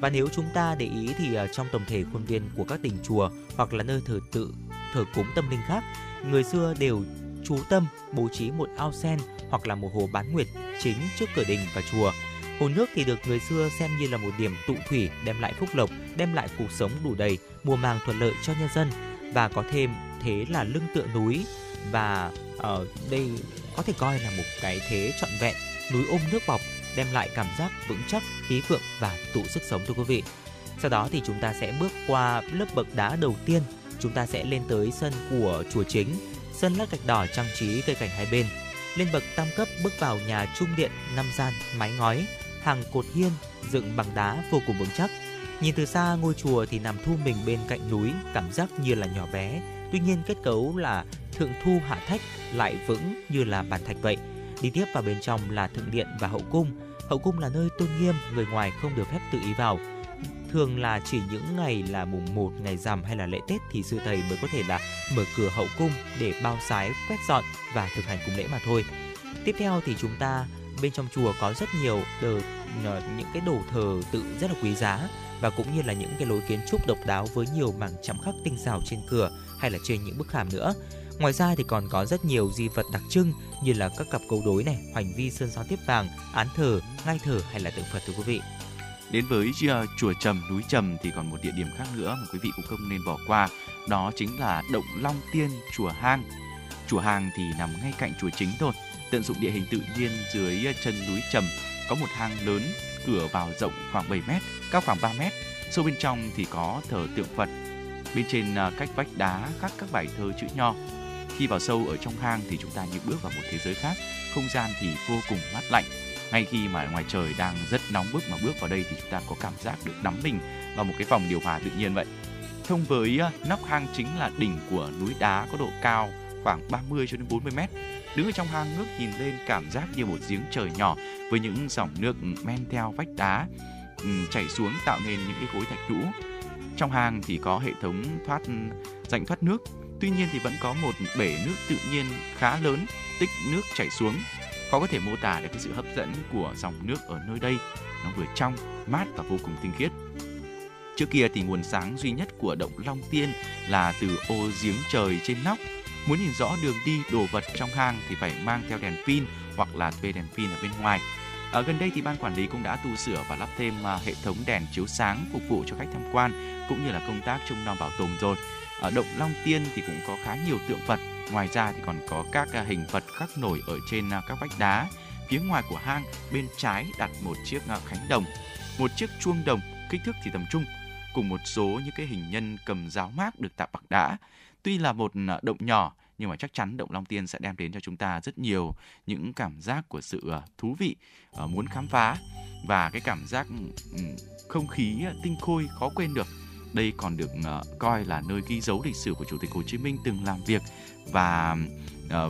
Và nếu chúng ta để ý thì ờ, trong tổng thể khuôn viên của các đình chùa hoặc là nơi thờ tự, thờ cúng tâm linh khác, người xưa đều chú tâm bố trí một ao sen hoặc là một hồ bán nguyệt chính trước cửa đình và chùa. Hồ nước thì được người xưa xem như là một điểm tụ thủy đem lại phúc lộc, đem lại cuộc sống đủ đầy, mùa màng thuận lợi cho nhân dân và có thêm thế là lưng tựa núi. Và ở đây có thể coi là một cái thế trọn vẹn. Núi ôm nước bọc đem lại cảm giác vững chắc, khí vượng và tụ sức sống thưa quý vị. Sau đó thì chúng ta sẽ bước qua lớp bậc đá đầu tiên. Chúng ta sẽ lên tới sân của chùa chính, sân lát gạch đỏ trang trí cây cảnh hai bên. Lên bậc tam cấp bước vào nhà trung điện năm gian mái ngói. Hàng cột hiên dựng bằng đá vô cùng vững chắc. Nhìn từ xa ngôi chùa thì nằm thu mình bên cạnh núi, cảm giác như là nhỏ bé. Tuy nhiên kết cấu là thượng thu hạ thách lại vững như là bàn thạch vậy. Đi tiếp vào bên trong là thượng điện và hậu cung. Hậu cung là nơi tôn nghiêm, người ngoài không được phép tự ý vào. Thường là chỉ những ngày là mùng 1, ngày rằm hay là lễ Tết thì sư thầy mới có thể là mở cửa hậu cung để bao sái, quét dọn và thực hành cúng lễ mà thôi. Tiếp theo thì chúng ta bên trong chùa có rất nhiều đờ, ờ, những cái đồ thờ tự rất là quý giá và cũng như là những cái lối kiến trúc độc đáo với nhiều mảng chạm khắc tinh xảo trên cửa hay là trên những bức khảm nữa. Ngoài ra thì còn có rất nhiều di vật đặc trưng như là các cặp câu đối này, hoành vi sơn son tiếp vàng, án thờ, ngai thờ hay là tượng Phật thưa quý vị. Đến với à, chùa Trầm, núi Trầm thì còn một địa điểm khác nữa mà quý vị cũng không nên bỏ qua, đó chính là Động Long Tiên, chùa Hang. Chùa Hang thì nằm ngay cạnh chùa chính thôi, tận dụng địa hình tự nhiên dưới à, chân núi Trầm có một hang lớn, cửa vào rộng khoảng 7 mét, cao khoảng 3 mét. Sâu bên trong thì có thờ tượng Phật. Bên trên à, cách vách đá khắc các bài thơ chữ nho. Khi vào sâu ở trong hang thì chúng ta như bước vào một thế giới khác, không gian thì vô cùng mát lạnh. Ngay khi mà ngoài trời đang rất nóng bức mà bước vào đây thì chúng ta có cảm giác được đắm mình vào một cái phòng điều hòa tự nhiên vậy. Thông với à, nóc hang chính là đỉnh của núi đá có độ cao khoảng 30 cho đến 40 mét. Đứng ở trong hang ngước nhìn lên cảm giác như một giếng trời nhỏ với những dòng nước men theo vách đá ừ, chảy xuống tạo nên những cái khối thạch nhũ. Trong hang thì có hệ thống thoát rãnh thoát nước. Tuy nhiên thì vẫn có một bể nước tự nhiên khá lớn, tích nước chảy xuống. Khó có thể mô tả được cái sự hấp dẫn của dòng nước ở nơi đây. Nó vừa trong, mát và vô cùng tinh khiết. Trước kia thì nguồn sáng duy nhất của động Long Tiên là từ ô giếng trời trên nóc. Muốn nhìn rõ đường đi đồ vật trong hang thì phải mang theo đèn pin hoặc là thuê đèn pin ở bên ngoài. Ở gần đây thì ban quản lý cũng đã tu sửa và lắp thêm à, hệ thống đèn chiếu sáng phục vụ cho khách tham quan cũng như là công tác trông nom bảo tồn rồi. Ở động Long Tiên thì cũng có khá nhiều tượng Phật. Ngoài ra thì còn có các à, hình Phật khắc nổi ở trên à, các vách đá. Phía ngoài của hang bên trái đặt một chiếc à, khánh đồng, một chiếc chuông đồng kích thước thì tầm trung cùng một số những cái hình nhân cầm giáo mác được tạo bằng đá. Tuy là một à, động nhỏ nhưng mà chắc chắn động Long Tiên sẽ đem đến cho chúng ta rất nhiều những cảm giác của sự à, thú vị, à, muốn khám phá và cái cảm giác ừ, ừ, không khí tinh khôi khó quên được. Đây còn được coi là nơi ghi dấu lịch sử của Chủ tịch Hồ Chí Minh từng làm việc và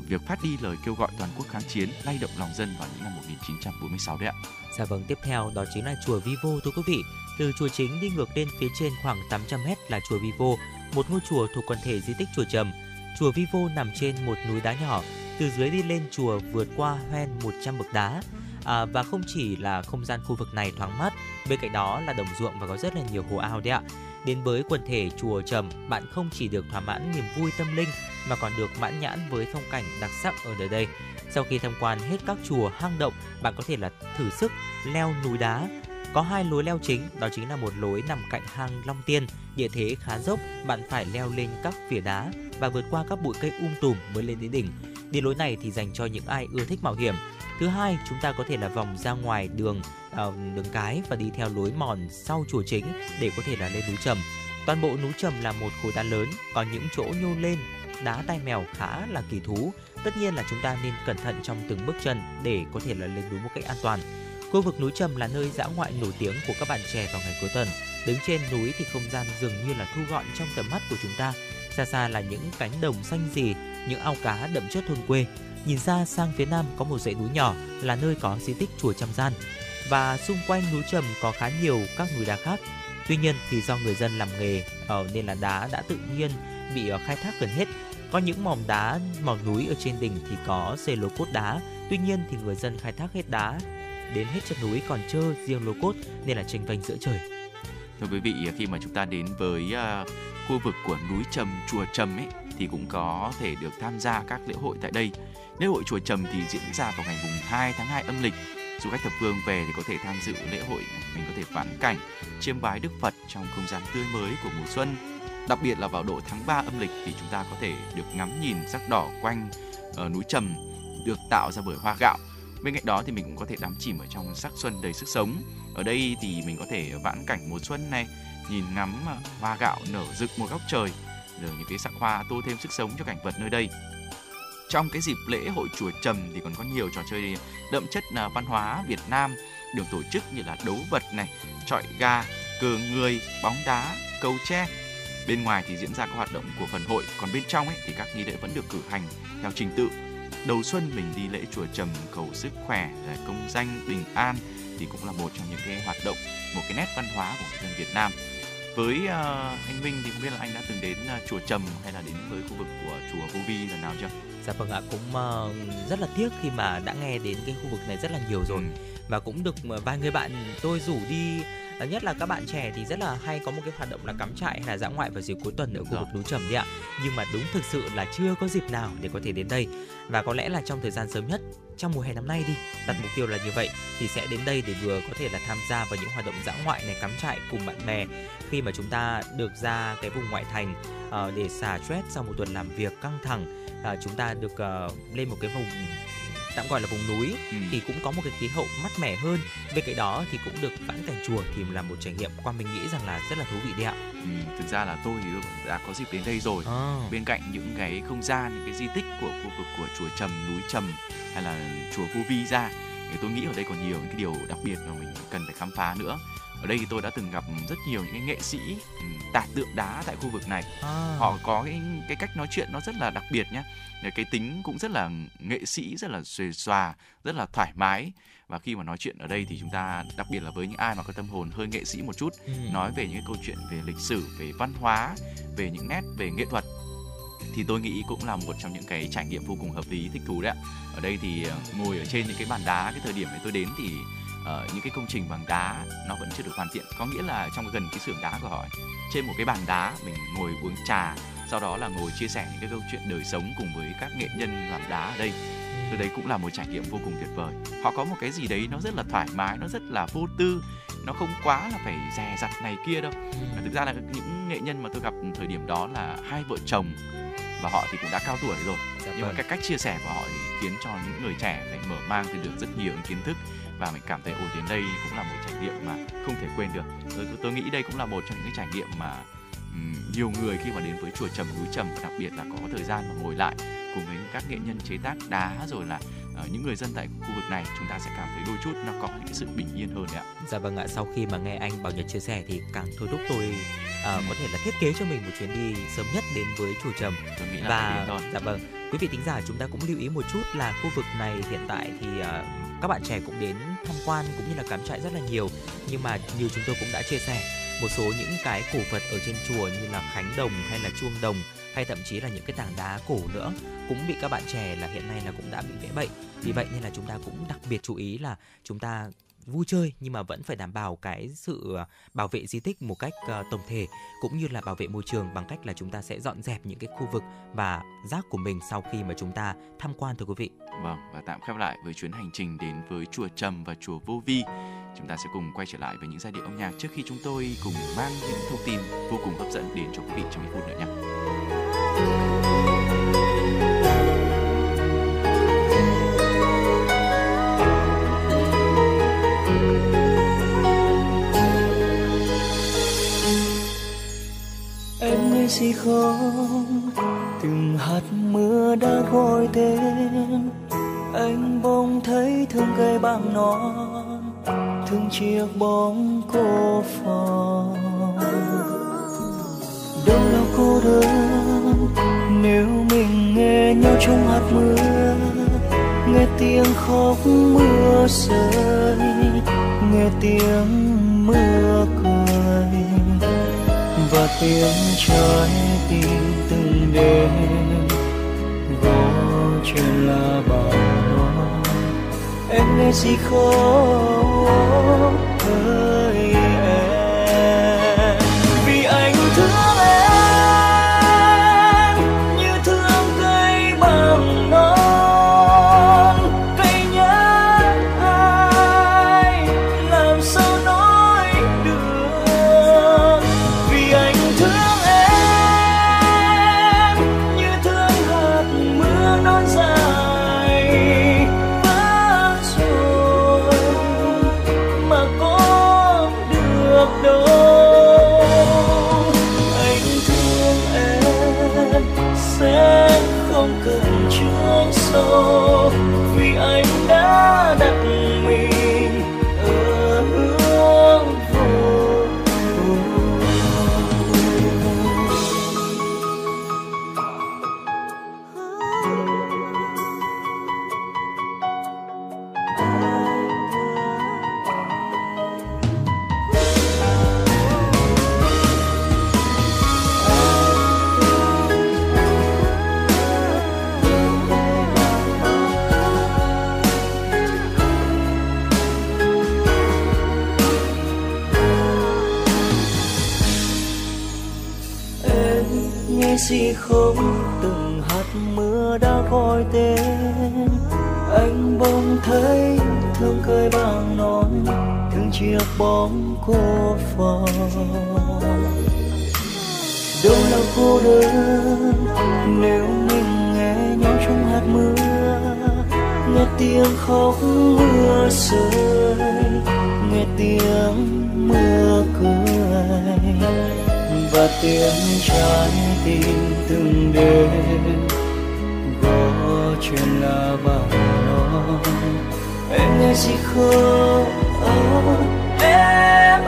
việc phát đi lời kêu gọi toàn quốc kháng chiến, lay động lòng dân vào những năm 1946 đấy ạ. Dạ vâng, tiếp theo đó chính là chùa Vivo thưa quý vị. Từ chùa chính đi ngược lên phía trên khoảng 800m là chùa Vivo, một ngôi chùa thuộc quần thể di tích chùa Trầm. Chùa Vi Vô nằm trên một núi đá nhỏ, từ dưới đi lên chùa vượt qua hoen 100 bậc đá. À, và không chỉ là không gian khu vực này thoáng mát, bên cạnh đó là đồng ruộng và có rất là nhiều hồ ao đấy ạ. Đến với quần thể chùa Trầm, bạn không chỉ được thỏa mãn niềm vui tâm linh mà còn được mãn nhãn với phong cảnh đặc sắc ở nơi đây. Sau khi tham quan hết các chùa hang động, bạn có thể là thử sức leo núi đá. Có hai lối leo chính, đó chính là một lối nằm cạnh hang Long Tiên, địa thế khá dốc, bạn phải leo lên các phía đá và vượt qua các bụi cây um tùm mới lên đến đỉnh. Đi lối này thì dành cho những ai ưa thích mạo hiểm. Thứ hai, chúng ta có thể là vòng ra ngoài đường ờ, đường cái và đi theo lối mòn sau chùa chính để có thể là lên núi Trầm. Toàn bộ núi Trầm là một khối đá lớn, có những chỗ nhô lên đá tai mèo khá là kỳ thú. Tất nhiên là chúng ta nên cẩn thận trong từng bước chân để có thể là lên núi một cách an toàn. Khu vực núi Trầm là nơi dã ngoại nổi tiếng của các bạn trẻ vào ngày cuối tuần. Đứng trên núi thì không gian dường như là thu gọn trong tầm mắt của chúng ta. Xa xa là những cánh đồng xanh rì, những ao cá đậm chất thôn quê. Nhìn ra sang phía nam có một dãy núi nhỏ là nơi có di tích chùa Trăm Gian. Và xung quanh núi Trầm có khá nhiều các núi đá khác. Tuy nhiên thì do người dân làm nghề ở nên là đá đã tự nhiên bị ờ, khai thác gần hết. Có những mỏm đá, mỏm núi ở trên đỉnh thì có xây lối cốt đá. Tuy nhiên thì người dân khai thác hết đá đến hết chân núi còn trơ riêng lô cốt nên là tranh vanh giữa trời. Thưa quý vị, khi mà chúng ta đến với uh, khu vực của núi Trầm, chùa Trầm ấy thì cũng có thể được tham gia các lễ hội tại đây. Lễ hội chùa Trầm thì diễn ra vào ngày mùng 2 tháng 2 âm lịch. Du khách thập phương về thì có thể tham dự lễ hội, mình có thể vãn cảnh, chiêm bái Đức Phật trong không gian tươi mới của mùa xuân. Đặc biệt là vào độ tháng 3 âm lịch thì chúng ta có thể được ngắm nhìn sắc đỏ quanh uh, núi Trầm được tạo ra bởi hoa gạo. Bên cạnh đó thì mình cũng có thể đắm chìm ở trong sắc xuân đầy sức sống. Ở đây thì mình có thể vãn cảnh mùa xuân này, nhìn ngắm à, hoa gạo nở rực một góc trời, rồi những cái sắc hoa tô thêm sức sống cho cảnh vật nơi đây. Trong cái dịp lễ hội chùa Trầm thì còn có nhiều trò chơi đậm chất à, văn hóa Việt Nam được tổ chức như là đấu vật này, trọi ga, cờ người, bóng đá, cầu tre. Bên ngoài thì diễn ra các hoạt động của phần hội, còn bên trong ấy thì các nghi lễ vẫn được cử hành theo trình tự. Đầu xuân mình đi lễ chùa Trầm cầu sức khỏe, là công danh, bình an thì cũng là một trong những cái hoạt động, một cái nét văn hóa của người dân Việt Nam. Với uh, anh Minh thì không biết là anh đã từng đến uh, chùa Trầm hay là đến với khu vực của chùa Vô Vi lần nào chưa? Dạ vâng ạ, cũng uh, rất là tiếc khi mà đã nghe đến cái khu vực này rất là nhiều rồi. Ừ. Và cũng được vài người bạn tôi rủ đi Nhất là các bạn trẻ thì rất là hay có một cái hoạt động là cắm trại hay là dã ngoại vào dịp cuối tuần ở khu vực núi trầm đấy ạ. Nhưng mà đúng thực sự là chưa có dịp nào để có thể đến đây. Và có lẽ là trong thời gian sớm nhất trong mùa hè năm nay đi đặt mục tiêu là như vậy thì sẽ đến đây để vừa có thể là tham gia vào những hoạt động dã ngoại này cắm trại cùng bạn bè. Khi mà chúng ta được ra cái vùng ngoại thành uh, để xả stress sau một tuần làm việc căng thẳng uh, chúng ta được uh, lên một cái vùng tạm gọi là vùng núi ừ. thì cũng có một cái khí hậu mát mẻ hơn bên cạnh đó thì cũng được vãn cảnh chùa thì là một trải nghiệm qua mình nghĩ rằng là rất là thú vị đấy ạ ừ, thực ra là tôi thì đã có dịp đến đây rồi à. bên cạnh những cái không gian những cái di tích của khu vực của chùa trầm núi trầm hay là chùa vô vi ra thì tôi nghĩ ở đây còn nhiều những cái điều đặc biệt mà mình cần phải khám phá nữa ở đây thì tôi đã từng gặp rất nhiều những cái nghệ sĩ ừ, tạc tượng đá tại khu vực này à. họ có cái cái cách nói chuyện nó rất là đặc biệt nhé cái tính cũng rất là nghệ sĩ rất là xuề xòa rất là thoải mái và khi mà nói chuyện ở đây thì chúng ta đặc biệt là với những ai mà có tâm hồn hơi nghệ sĩ một chút ừ. nói về những câu chuyện về lịch sử về văn hóa về những nét về nghệ thuật thì tôi nghĩ cũng là một trong những cái trải nghiệm vô cùng hợp lý thích thú đấy ạ ở đây thì ờ, ngồi ở trên những cái bàn đá cái thời điểm này tôi đến thì uh, những cái công trình bằng đá nó vẫn chưa được hoàn thiện. Có nghĩa là trong gần cái xưởng đá của họ trên một cái bàn đá mình ngồi uống trà sau đó là ngồi chia sẻ những cái câu chuyện đời sống cùng với các nghệ nhân làm đá ở đây. Từ đấy cũng là một trải nghiệm vô cùng tuyệt vời. Họ có một cái gì đấy nó rất là thoải mái nó rất là vô tư nó không quá là phải dè dặt này kia đâu. Và thực ra là những nghệ nhân mà tôi gặp thời điểm đó là hai vợ chồng và họ thì cũng đã cao tuổi rồi. Dạ nhưng vâng. mà cái cách chia sẻ của họ thì khiến cho những người trẻ phải mở mang thì được rất nhiều những kiến thức và mình cảm thấy ồ đến đây cũng là một trải nghiệm mà không thể quên được tôi, tôi nghĩ đây cũng là một trong những cái trải nghiệm mà um, nhiều người khi mà đến với chùa trầm núi trầm và đặc biệt là có thời gian mà ngồi lại cùng với các nghệ nhân chế tác đá rồi là uh, những người dân tại khu vực này chúng ta sẽ cảm thấy đôi chút nó có những cái sự bình yên hơn đấy ạ. Dạ vâng ạ, sau khi mà nghe anh Bảo Nhật chia sẻ thì càng thôi thúc tôi uh, có thể là thiết kế cho mình một chuyến đi sớm nhất đến với chùa Trầm. Tôi nghĩ là và thôi. dạ vâng, quý vị tính giả chúng ta cũng lưu ý một chút là khu vực này hiện tại thì uh, các bạn trẻ cũng đến tham quan cũng như là cắm trại rất là nhiều. Nhưng mà như chúng tôi cũng đã chia sẻ, một số những cái cổ vật ở trên chùa như là khánh đồng hay là chuông đồng hay thậm chí là những cái tảng đá cổ nữa cũng bị các bạn trẻ là hiện nay là cũng đã bị vẽ bậy. Vì vậy nên là chúng ta cũng đặc biệt chú ý là chúng ta vui chơi nhưng mà vẫn phải đảm bảo cái sự ờ, bảo vệ di tích một cách uh, tổng thể cũng như là bảo vệ môi trường bằng cách là chúng ta sẽ dọn dẹp những cái khu vực và rác của mình sau khi mà chúng ta tham quan thưa quý vị. Vâng và tạm khép lại với chuyến hành trình đến với chùa Trầm và chùa Vô Vi. Chúng ta sẽ cùng quay trở lại với những giai điệu âm nhạc trước khi chúng tôi cùng mang những thông tin vô cùng hấp dẫn đến cho quý vị trong ít phút nữa nhé. Gì không? Từng hạt mưa đã gọi tên anh bỗng thấy thương cây bằng non, thương chiếc bóng cô phòng. Đâu là cô đơn? Nếu mình nghe nhau trong hạt mưa, nghe tiếng khóc mưa rơi, nghe tiếng mưa cười tiếng trái tim từng đêm gõ trên là bao em nghe gì không ơi. Không bỗng thấy thương cười bằng nón thương chiếc bóng cô phòng đâu là cô đơn, nếu mình nghe nhau trong hạt mưa, nghe tiếng khóc mưa rơi, nghe tiếng mưa cười, và tiếng trái tim từng đêm gõ chuyện là bằng em chỉ gì không em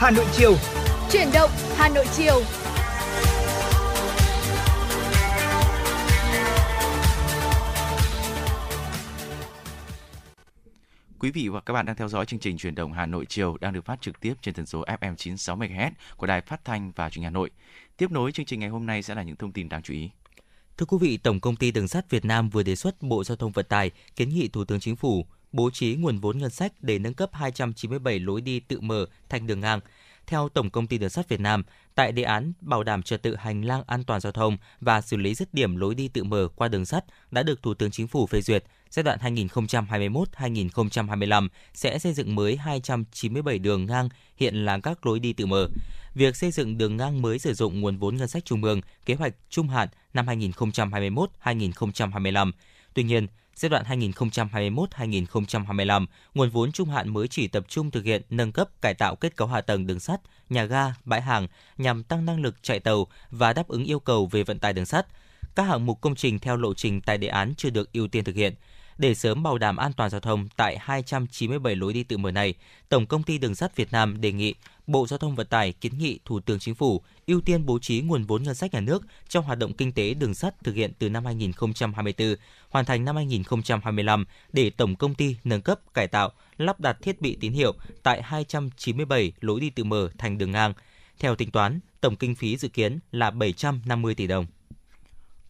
Hà Nội chiều. Chuyển động Hà Nội chiều. Quý vị và các bạn đang theo dõi chương trình truyền động Hà Nội chiều đang được phát trực tiếp trên tần số FM 96 MHz của Đài Phát thanh và Truyền hình Hà Nội. Tiếp nối chương trình ngày hôm nay sẽ là những thông tin đáng chú ý. Thưa quý vị, Tổng công ty Đường sắt Việt Nam vừa đề xuất Bộ Giao thông Vận tải kiến nghị Thủ tướng Chính phủ bố trí nguồn vốn ngân sách để nâng cấp 297 lối đi tự mở thành đường ngang. Theo Tổng công ty Đường sắt Việt Nam, tại đề án bảo đảm trật tự hành lang an toàn giao thông và xử lý dứt điểm lối đi tự mở qua đường sắt đã được Thủ tướng Chính phủ phê duyệt, giai đoạn 2021-2025 sẽ xây dựng mới 297 đường ngang hiện là các lối đi tự mở. Việc xây dựng đường ngang mới sử dụng nguồn vốn ngân sách trung ương, kế hoạch trung hạn năm 2021-2025. Tuy nhiên, giai đoạn 2021-2025, nguồn vốn trung hạn mới chỉ tập trung thực hiện nâng cấp cải tạo kết cấu hạ tầng đường sắt, nhà ga, bãi hàng nhằm tăng năng lực chạy tàu và đáp ứng yêu cầu về vận tải đường sắt. Các hạng mục công trình theo lộ trình tại đề án chưa được ưu tiên thực hiện. Để sớm bảo đảm an toàn giao thông tại 297 lối đi tự mở này, Tổng công ty Đường sắt Việt Nam đề nghị Bộ Giao thông Vận tải kiến nghị Thủ tướng Chính phủ ưu tiên bố trí nguồn vốn ngân sách nhà nước trong hoạt động kinh tế đường sắt thực hiện từ năm 2024, hoàn thành năm 2025 để tổng công ty nâng cấp, cải tạo, lắp đặt thiết bị tín hiệu tại 297 lối đi tự mở thành đường ngang. Theo tính toán, tổng kinh phí dự kiến là 750 tỷ đồng.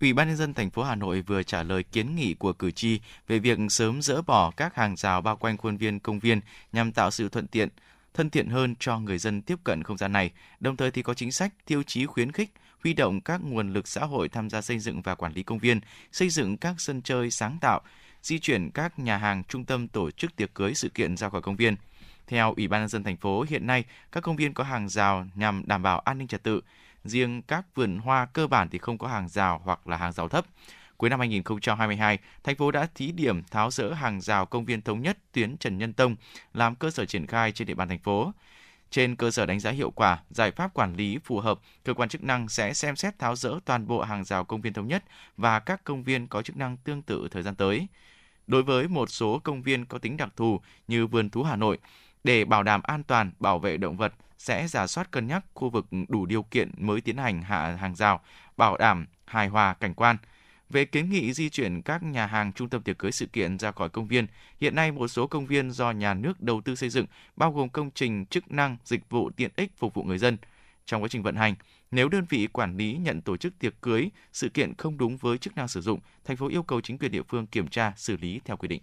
Ủy ban nhân dân thành phố Hà Nội vừa trả lời kiến nghị của cử tri về việc sớm dỡ bỏ các hàng rào bao quanh khuôn viên công viên nhằm tạo sự thuận tiện, thân thiện hơn cho người dân tiếp cận không gian này, đồng thời thì có chính sách tiêu chí khuyến khích huy động các nguồn lực xã hội tham gia xây dựng và quản lý công viên, xây dựng các sân chơi sáng tạo, di chuyển các nhà hàng, trung tâm tổ chức tiệc cưới sự kiện ra khỏi công viên. Theo Ủy ban nhân dân thành phố, hiện nay các công viên có hàng rào nhằm đảm bảo an ninh trật tự. Riêng các vườn hoa cơ bản thì không có hàng rào hoặc là hàng rào thấp. Cuối năm 2022, thành phố đã thí điểm tháo rỡ hàng rào công viên thống nhất tuyến Trần Nhân Tông làm cơ sở triển khai trên địa bàn thành phố. Trên cơ sở đánh giá hiệu quả, giải pháp quản lý phù hợp, cơ quan chức năng sẽ xem xét tháo rỡ toàn bộ hàng rào công viên thống nhất và các công viên có chức năng tương tự thời gian tới. Đối với một số công viên có tính đặc thù như vườn thú Hà Nội, để bảo đảm an toàn bảo vệ động vật sẽ giả soát cân nhắc khu vực đủ điều kiện mới tiến hành hạ hàng rào, bảo đảm hài hòa cảnh quan. Về kiến nghị di chuyển các nhà hàng trung tâm tiệc cưới sự kiện ra khỏi công viên, hiện nay một số công viên do nhà nước đầu tư xây dựng bao gồm công trình chức năng, dịch vụ tiện ích phục vụ người dân. Trong quá trình vận hành, nếu đơn vị quản lý nhận tổ chức tiệc cưới, sự kiện không đúng với chức năng sử dụng, thành phố yêu cầu chính quyền địa phương kiểm tra, xử lý theo quy định.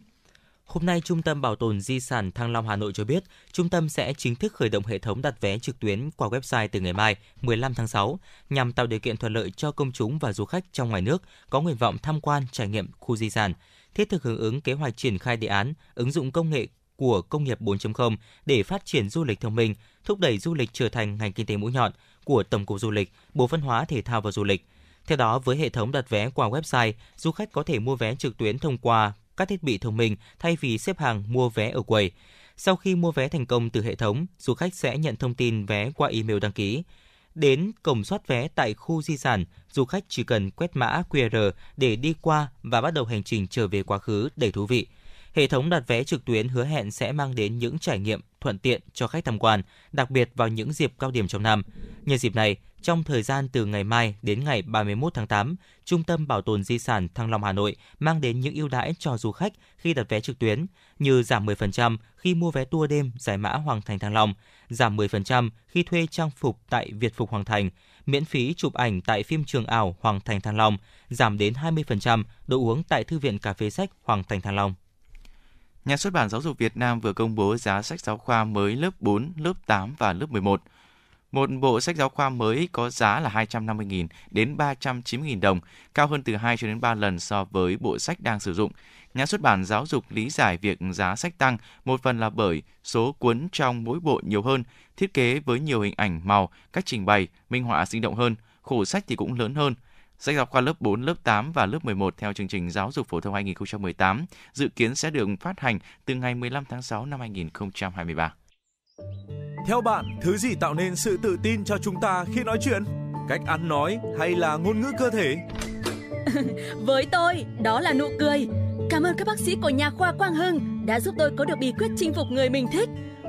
Hôm nay, Trung tâm Bảo tồn Di sản Thăng Long Hà Nội cho biết, trung tâm sẽ chính thức khởi động hệ thống đặt vé trực tuyến qua website từ ngày mai, 15 tháng 6, nhằm tạo điều kiện thuận lợi cho công chúng và du khách trong ngoài nước có nguyện vọng tham quan trải nghiệm khu di sản, thiết thực hưởng ứng kế hoạch triển khai đề án ứng dụng công nghệ của công nghiệp 4.0 để phát triển du lịch thông minh, thúc đẩy du lịch trở thành ngành kinh tế mũi nhọn của Tổng cục Du lịch, Bộ Văn hóa, Thể thao và Du lịch. Theo đó, với hệ thống đặt vé qua website, du khách có thể mua vé trực tuyến thông qua các thiết bị thông minh thay vì xếp hàng mua vé ở quầy. Sau khi mua vé thành công từ hệ thống, du khách sẽ nhận thông tin vé qua email đăng ký. Đến cổng soát vé tại khu di sản, du khách chỉ cần quét mã QR để đi qua và bắt đầu hành trình trở về quá khứ đầy thú vị. Hệ thống đặt vé trực tuyến hứa hẹn sẽ mang đến những trải nghiệm thuận tiện cho khách tham quan, đặc biệt vào những dịp cao điểm trong năm. Nhân dịp này, trong thời gian từ ngày mai đến ngày 31 tháng 8, Trung tâm Bảo tồn Di sản Thăng Long Hà Nội mang đến những ưu đãi cho du khách khi đặt vé trực tuyến, như giảm 10% khi mua vé tour đêm giải mã Hoàng Thành Thăng Long, giảm 10% khi thuê trang phục tại Việt Phục Hoàng Thành, miễn phí chụp ảnh tại phim trường ảo Hoàng Thành Thăng Long, giảm đến 20% đồ uống tại Thư viện Cà phê sách Hoàng Thành Thăng Long. Nhà xuất bản Giáo dục Việt Nam vừa công bố giá sách giáo khoa mới lớp 4, lớp 8 và lớp 11. Một bộ sách giáo khoa mới có giá là 250.000 đến 390.000 đồng, cao hơn từ 2 cho đến 3 lần so với bộ sách đang sử dụng. Nhà xuất bản giáo dục lý giải việc giá sách tăng một phần là bởi số cuốn trong mỗi bộ nhiều hơn, thiết kế với nhiều hình ảnh màu, cách trình bày, minh họa sinh động hơn, khổ sách thì cũng lớn hơn. Sách giáo khoa lớp 4, lớp 8 và lớp 11 theo chương trình giáo dục phổ thông 2018 dự kiến sẽ được phát hành từ ngày 15 tháng 6 năm 2023. Theo bạn, thứ gì tạo nên sự tự tin cho chúng ta khi nói chuyện? Cách ăn nói hay là ngôn ngữ cơ thể? Với tôi, đó là nụ cười. Cảm ơn các bác sĩ của nhà khoa Quang Hưng đã giúp tôi có được bí quyết chinh phục người mình thích.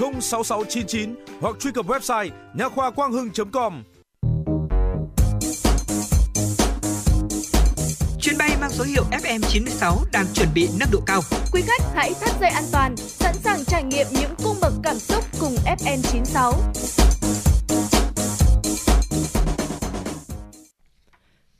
06699 hoặc truy cập website nha khoa quang hưng.com. Chuyến bay mang số hiệu FM96 đang chuẩn bị nâng độ cao. Quý khách hãy thắt dây an toàn, sẵn sàng trải nghiệm những cung bậc cảm xúc cùng FN96.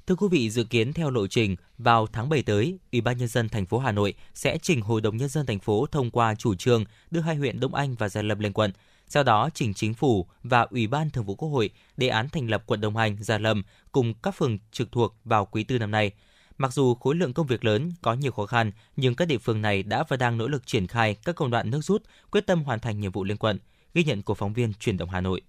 Thưa quý vị, dự kiến theo lộ trình, vào tháng 7 tới, Ủy ban nhân dân thành phố Hà Nội sẽ trình Hội đồng nhân dân thành phố thông qua chủ trương đưa hai huyện Đông Anh và Gia Lâm lên quận. Sau đó trình chính phủ và Ủy ban Thường vụ Quốc hội đề án thành lập quận Đông Anh, Gia Lâm cùng các phường trực thuộc vào quý tư năm nay. Mặc dù khối lượng công việc lớn, có nhiều khó khăn, nhưng các địa phương này đã và đang nỗ lực triển khai các công đoạn nước rút, quyết tâm hoàn thành nhiệm vụ liên quận. Ghi nhận của phóng viên Truyền động Hà Nội.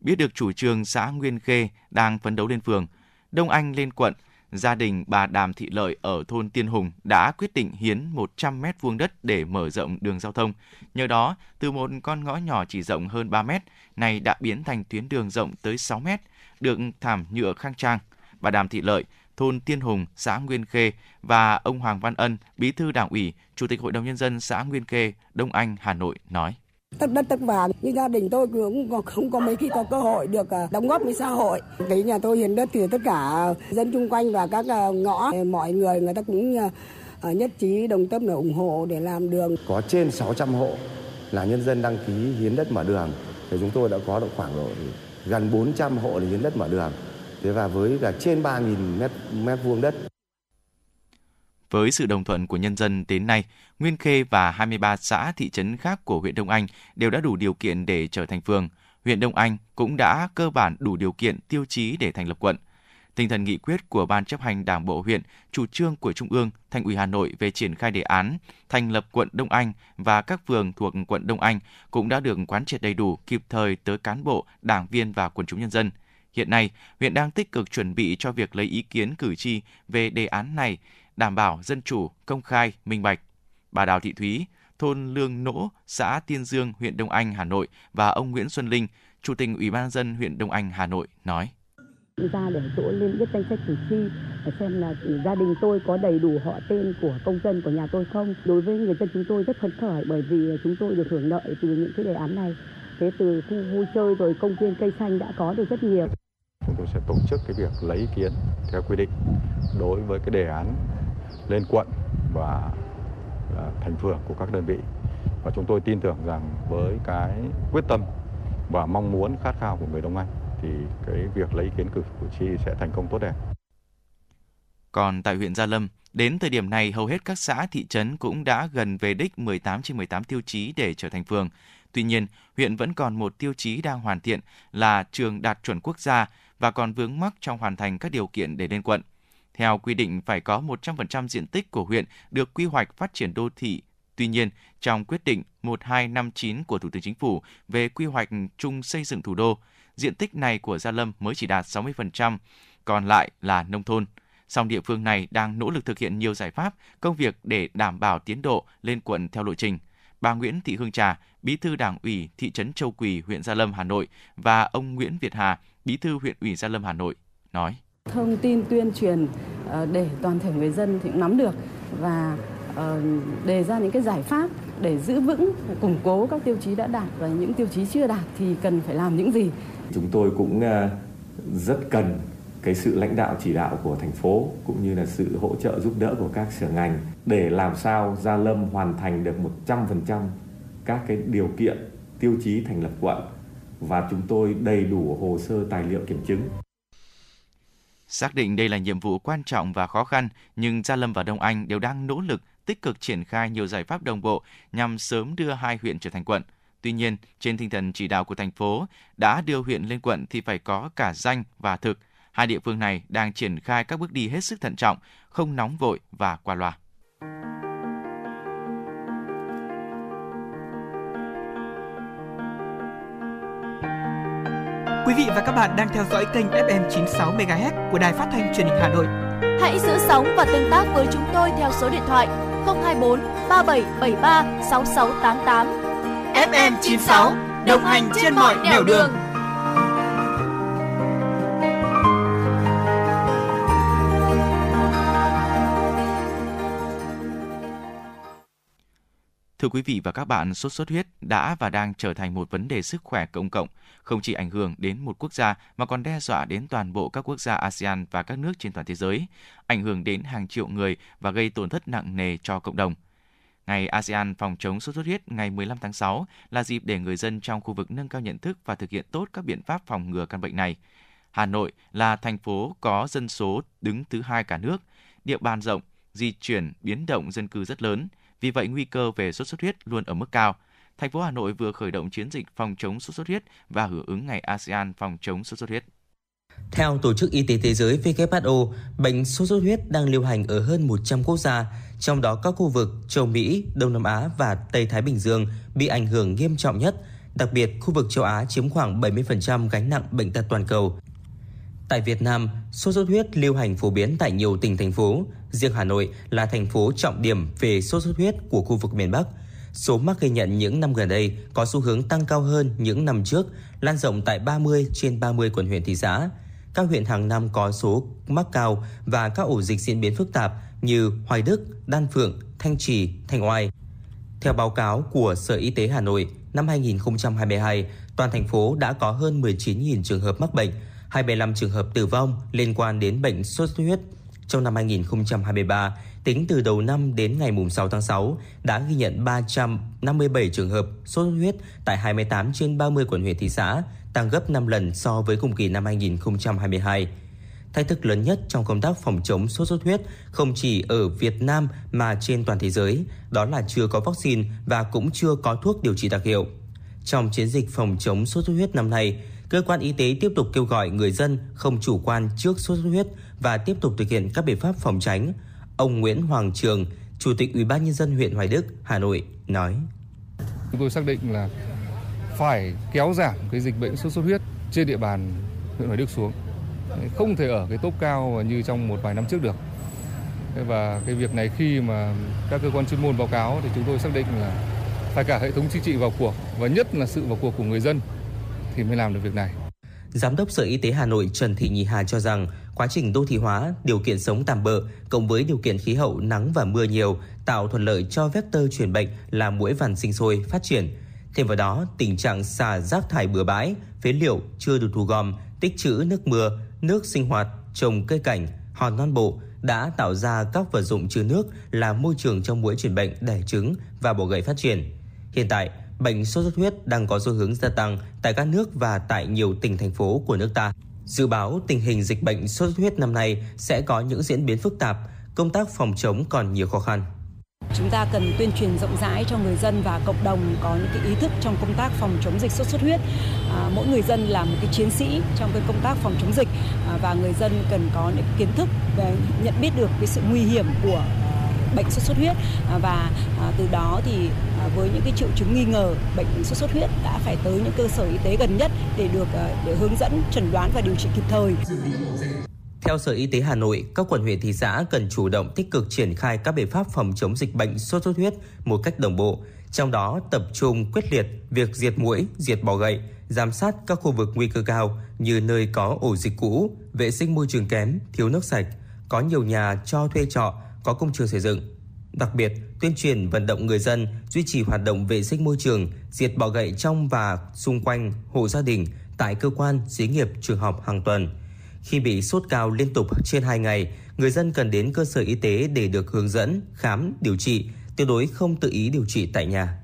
Biết được chủ trương xã Nguyên Khê đang phấn đấu lên phường, Đông Anh lên quận, gia đình bà Đàm Thị Lợi ở thôn Tiên Hùng đã quyết định hiến 100 mét vuông đất để mở rộng đường giao thông. Nhờ đó, từ một con ngõ nhỏ chỉ rộng hơn 3 mét, này đã biến thành tuyến đường rộng tới 6 mét, được thảm nhựa khang trang. Bà Đàm Thị Lợi thôn Tiên Hùng, xã Nguyên Khê và ông Hoàng Văn Ân, Bí thư Đảng ủy, Chủ tịch Hội đồng nhân dân xã Nguyên Khê, Đông Anh, Hà Nội nói tất đất tất vàng. Như gia đình tôi cũng không có mấy khi có cơ hội được à, đóng góp với xã hội. Cái nhà tôi hiến đất thì tất cả dân chung quanh và các à, ngõ à, mọi người người ta cũng nhất trí, đồng tâm để ủng hộ để làm đường. Có trên 600 hộ là nhân dân đăng ký hiến đất mở đường. Thì chúng tôi đã có được khoảng độ gần 400 hộ là hiến đất mở đường. Thế và với là trên 3.000 mét mét vuông đất. Với sự đồng thuận của nhân dân đến nay, Nguyên Khê và 23 xã thị trấn khác của huyện Đông Anh đều đã đủ điều kiện để trở thành phường. Huyện Đông Anh cũng đã cơ bản đủ điều kiện tiêu chí để thành lập quận. Tinh thần nghị quyết của Ban chấp hành Đảng bộ huyện, chủ trương của Trung ương, Thành ủy Hà Nội về triển khai đề án thành lập quận Đông Anh và các phường thuộc quận Đông Anh cũng đã được quán triệt đầy đủ kịp thời tới cán bộ, đảng viên và quần chúng nhân dân. Hiện nay, huyện đang tích cực chuẩn bị cho việc lấy ý kiến cử tri về đề án này, đảm bảo dân chủ, công khai, minh bạch. Bà Đào Thị Thúy, thôn Lương Nỗ, xã Tiên Dương, huyện Đông Anh, Hà Nội và ông Nguyễn Xuân Linh, Chủ tịch Ủy ban dân huyện Đông Anh, Hà Nội nói. ra để chỗ lên viết danh sách cử tri để xem là gia đình tôi có đầy đủ họ tên của công dân của nhà tôi không. Đối với người dân chúng tôi rất phấn khởi bởi vì chúng tôi được hưởng lợi từ những cái đề án này. Thế từ khu vui chơi rồi công viên cây xanh đã có được rất nhiều chúng tôi sẽ tổ chức cái việc lấy ý kiến theo quy định đối với cái đề án lên quận và à, thành phường của các đơn vị và chúng tôi tin tưởng rằng với cái quyết tâm và mong muốn khát khao của người Đông Anh thì cái việc lấy ý kiến cử cử tri sẽ thành công tốt đẹp. Còn tại huyện Gia Lâm, đến thời điểm này hầu hết các xã thị trấn cũng đã gần về đích 18 trên 18 tiêu chí để trở thành phường. Tuy nhiên, huyện vẫn còn một tiêu chí đang hoàn thiện là trường đạt chuẩn quốc gia và còn vướng mắc trong hoàn thành các điều kiện để lên quận. Theo quy định phải có 100% diện tích của huyện được quy hoạch phát triển đô thị. Tuy nhiên, trong quyết định 1259 của Thủ tướng Chính phủ về quy hoạch chung xây dựng thủ đô, diện tích này của Gia Lâm mới chỉ đạt 60%, còn lại là nông thôn. Song địa phương này đang nỗ lực thực hiện nhiều giải pháp, công việc để đảm bảo tiến độ lên quận theo lộ trình. Bà Nguyễn Thị Hương Trà, Bí thư Đảng ủy thị trấn Châu Quỳ, huyện Gia Lâm, Hà Nội và ông Nguyễn Việt Hà, Bí thư huyện ủy Gia Lâm, Hà Nội nói: Thông tin tuyên truyền ờ, để toàn thể người dân thì cũng nắm được và ờ, đề ra những cái giải pháp để giữ vững, củng cố các tiêu chí đã đạt và những tiêu chí chưa đạt thì cần phải làm những gì. Chúng tôi cũng à, rất cần cái sự lãnh đạo chỉ đạo của thành phố cũng như là sự hỗ trợ giúp đỡ của các sở ngành để làm sao Gia Lâm hoàn thành được 100% các cái điều kiện tiêu chí thành lập quận và chúng tôi đầy đủ hồ sơ tài liệu kiểm chứng. Xác định đây là nhiệm vụ quan trọng và khó khăn, nhưng Gia Lâm và Đông Anh đều đang nỗ lực tích cực triển khai nhiều giải pháp đồng bộ nhằm sớm đưa hai huyện trở thành quận. Tuy nhiên, trên tinh thần chỉ đạo của thành phố, đã đưa huyện lên quận thì phải có cả danh và thực. Hai địa phương này đang triển khai các bước đi hết sức thận trọng, không nóng vội và qua loa. Quý vị và các bạn đang theo dõi kênh FM 96 MHz của đài phát thanh truyền hình Hà Nội. Hãy giữ sóng và tương tác với chúng tôi theo số điện thoại 024 3773 6688. FM 96 đồng hành trên mọi nẻo đường. Thưa quý vị và các bạn, sốt xuất huyết đã và đang trở thành một vấn đề sức khỏe công cộng, không chỉ ảnh hưởng đến một quốc gia mà còn đe dọa đến toàn bộ các quốc gia ASEAN và các nước trên toàn thế giới, ảnh hưởng đến hàng triệu người và gây tổn thất nặng nề cho cộng đồng. Ngày ASEAN phòng chống sốt xuất huyết ngày 15 tháng 6 là dịp để người dân trong khu vực nâng cao nhận thức và thực hiện tốt các biện pháp phòng ngừa căn bệnh này. Hà Nội là thành phố có dân số đứng thứ hai cả nước, địa bàn rộng, di chuyển, biến động dân cư rất lớn, vì vậy nguy cơ về sốt xuất huyết luôn ở mức cao. Thành phố Hà Nội vừa khởi động chiến dịch phòng chống sốt xuất huyết và hưởng ứng ngày ASEAN phòng chống sốt xuất huyết. Theo Tổ chức Y tế Thế giới WHO, bệnh sốt xuất huyết đang lưu hành ở hơn 100 quốc gia, trong đó các khu vực châu Mỹ, Đông Nam Á và Tây Thái Bình Dương bị ảnh hưởng nghiêm trọng nhất. Đặc biệt, khu vực châu Á chiếm khoảng 70% gánh nặng bệnh tật toàn cầu. Tại Việt Nam, sốt xuất huyết lưu hành phổ biến tại nhiều tỉnh thành phố. Riêng Hà Nội là thành phố trọng điểm về sốt xuất huyết của khu vực miền Bắc. Số mắc ghi nhận những năm gần đây có xu hướng tăng cao hơn những năm trước, lan rộng tại 30 trên 30 quận huyện thị xã. các huyện hàng năm có số mắc cao và các ổ dịch diễn biến phức tạp như Hoài Đức, Đan Phượng, Thanh Trì, Thanh Oai. Theo báo cáo của Sở Y tế Hà Nội, năm 2022, toàn thành phố đã có hơn 19.000 trường hợp mắc bệnh, 25 trường hợp tử vong liên quan đến bệnh sốt xuất huyết. Trong năm 2023, tính từ đầu năm đến ngày 6 tháng 6 đã ghi nhận 357 trường hợp sốt xuất huyết tại 28 trên 30 quận huyện thị xã, tăng gấp 5 lần so với cùng kỳ năm 2022. Thách thức lớn nhất trong công tác phòng chống sốt xuất huyết không chỉ ở Việt Nam mà trên toàn thế giới, đó là chưa có vaccine và cũng chưa có thuốc điều trị đặc hiệu. Trong chiến dịch phòng chống sốt xuất huyết năm nay, cơ quan y tế tiếp tục kêu gọi người dân không chủ quan trước sốt xuất huyết và tiếp tục thực hiện các biện pháp phòng tránh. Ông Nguyễn Hoàng Trường, Chủ tịch Ủy ban nhân dân huyện Hoài Đức, Hà Nội nói: Chúng tôi xác định là phải kéo giảm cái dịch bệnh sốt xuất huyết trên địa bàn huyện Hoài Đức xuống. Không thể ở cái tốc cao như trong một vài năm trước được. Và cái việc này khi mà các cơ quan chuyên môn báo cáo thì chúng tôi xác định là phải cả hệ thống chính trị vào cuộc và nhất là sự vào cuộc của người dân thì mới làm được việc này. Giám đốc Sở Y tế Hà Nội Trần Thị Nhì Hà cho rằng quá trình đô thị hóa, điều kiện sống tạm bợ cộng với điều kiện khí hậu nắng và mưa nhiều tạo thuận lợi cho vector truyền bệnh là muỗi vằn sinh sôi phát triển. Thêm vào đó, tình trạng xả rác thải bừa bãi, phế liệu chưa được thu gom, tích trữ nước mưa, nước sinh hoạt, trồng cây cảnh, hòn non bộ đã tạo ra các vật dụng chứa nước là môi trường cho muỗi truyền bệnh đẻ trứng và bọ gậy phát triển. Hiện tại, bệnh sốt xuất huyết đang có xu hướng gia tăng tại các nước và tại nhiều tỉnh thành phố của nước ta. Dự báo tình hình dịch bệnh sốt xuất huyết năm nay sẽ có những diễn biến phức tạp, công tác phòng chống còn nhiều khó khăn. Chúng ta cần tuyên truyền rộng rãi cho người dân và cộng đồng có những cái ý thức trong công tác phòng chống dịch sốt xuất huyết. À, mỗi người dân là một cái chiến sĩ trong cái công tác phòng chống dịch à, và người dân cần có những kiến thức về nhận biết được cái sự nguy hiểm của bệnh sốt xuất huyết à, và à, từ đó thì à, với những cái triệu chứng nghi ngờ bệnh sốt xuất huyết đã phải tới những cơ sở y tế gần nhất để được để hướng dẫn chẩn đoán và điều trị kịp thời. Theo Sở Y tế Hà Nội, các quận huyện thị xã cần chủ động tích cực triển khai các biện pháp phòng chống dịch bệnh sốt xuất huyết một cách đồng bộ, trong đó tập trung quyết liệt việc diệt muỗi, diệt bọ gậy, giám sát các khu vực nguy cơ cao như nơi có ổ dịch cũ, vệ sinh môi trường kém, thiếu nước sạch, có nhiều nhà cho thuê trọ, có công trường xây dựng. Đặc biệt, tuyên truyền vận động người dân duy trì hoạt động vệ sinh môi trường, diệt bọ gậy trong và xung quanh hộ gia đình, tại cơ quan, xí nghiệp, trường học hàng tuần. Khi bị sốt cao liên tục trên 2 ngày, người dân cần đến cơ sở y tế để được hướng dẫn, khám, điều trị, tuyệt đối không tự ý điều trị tại nhà.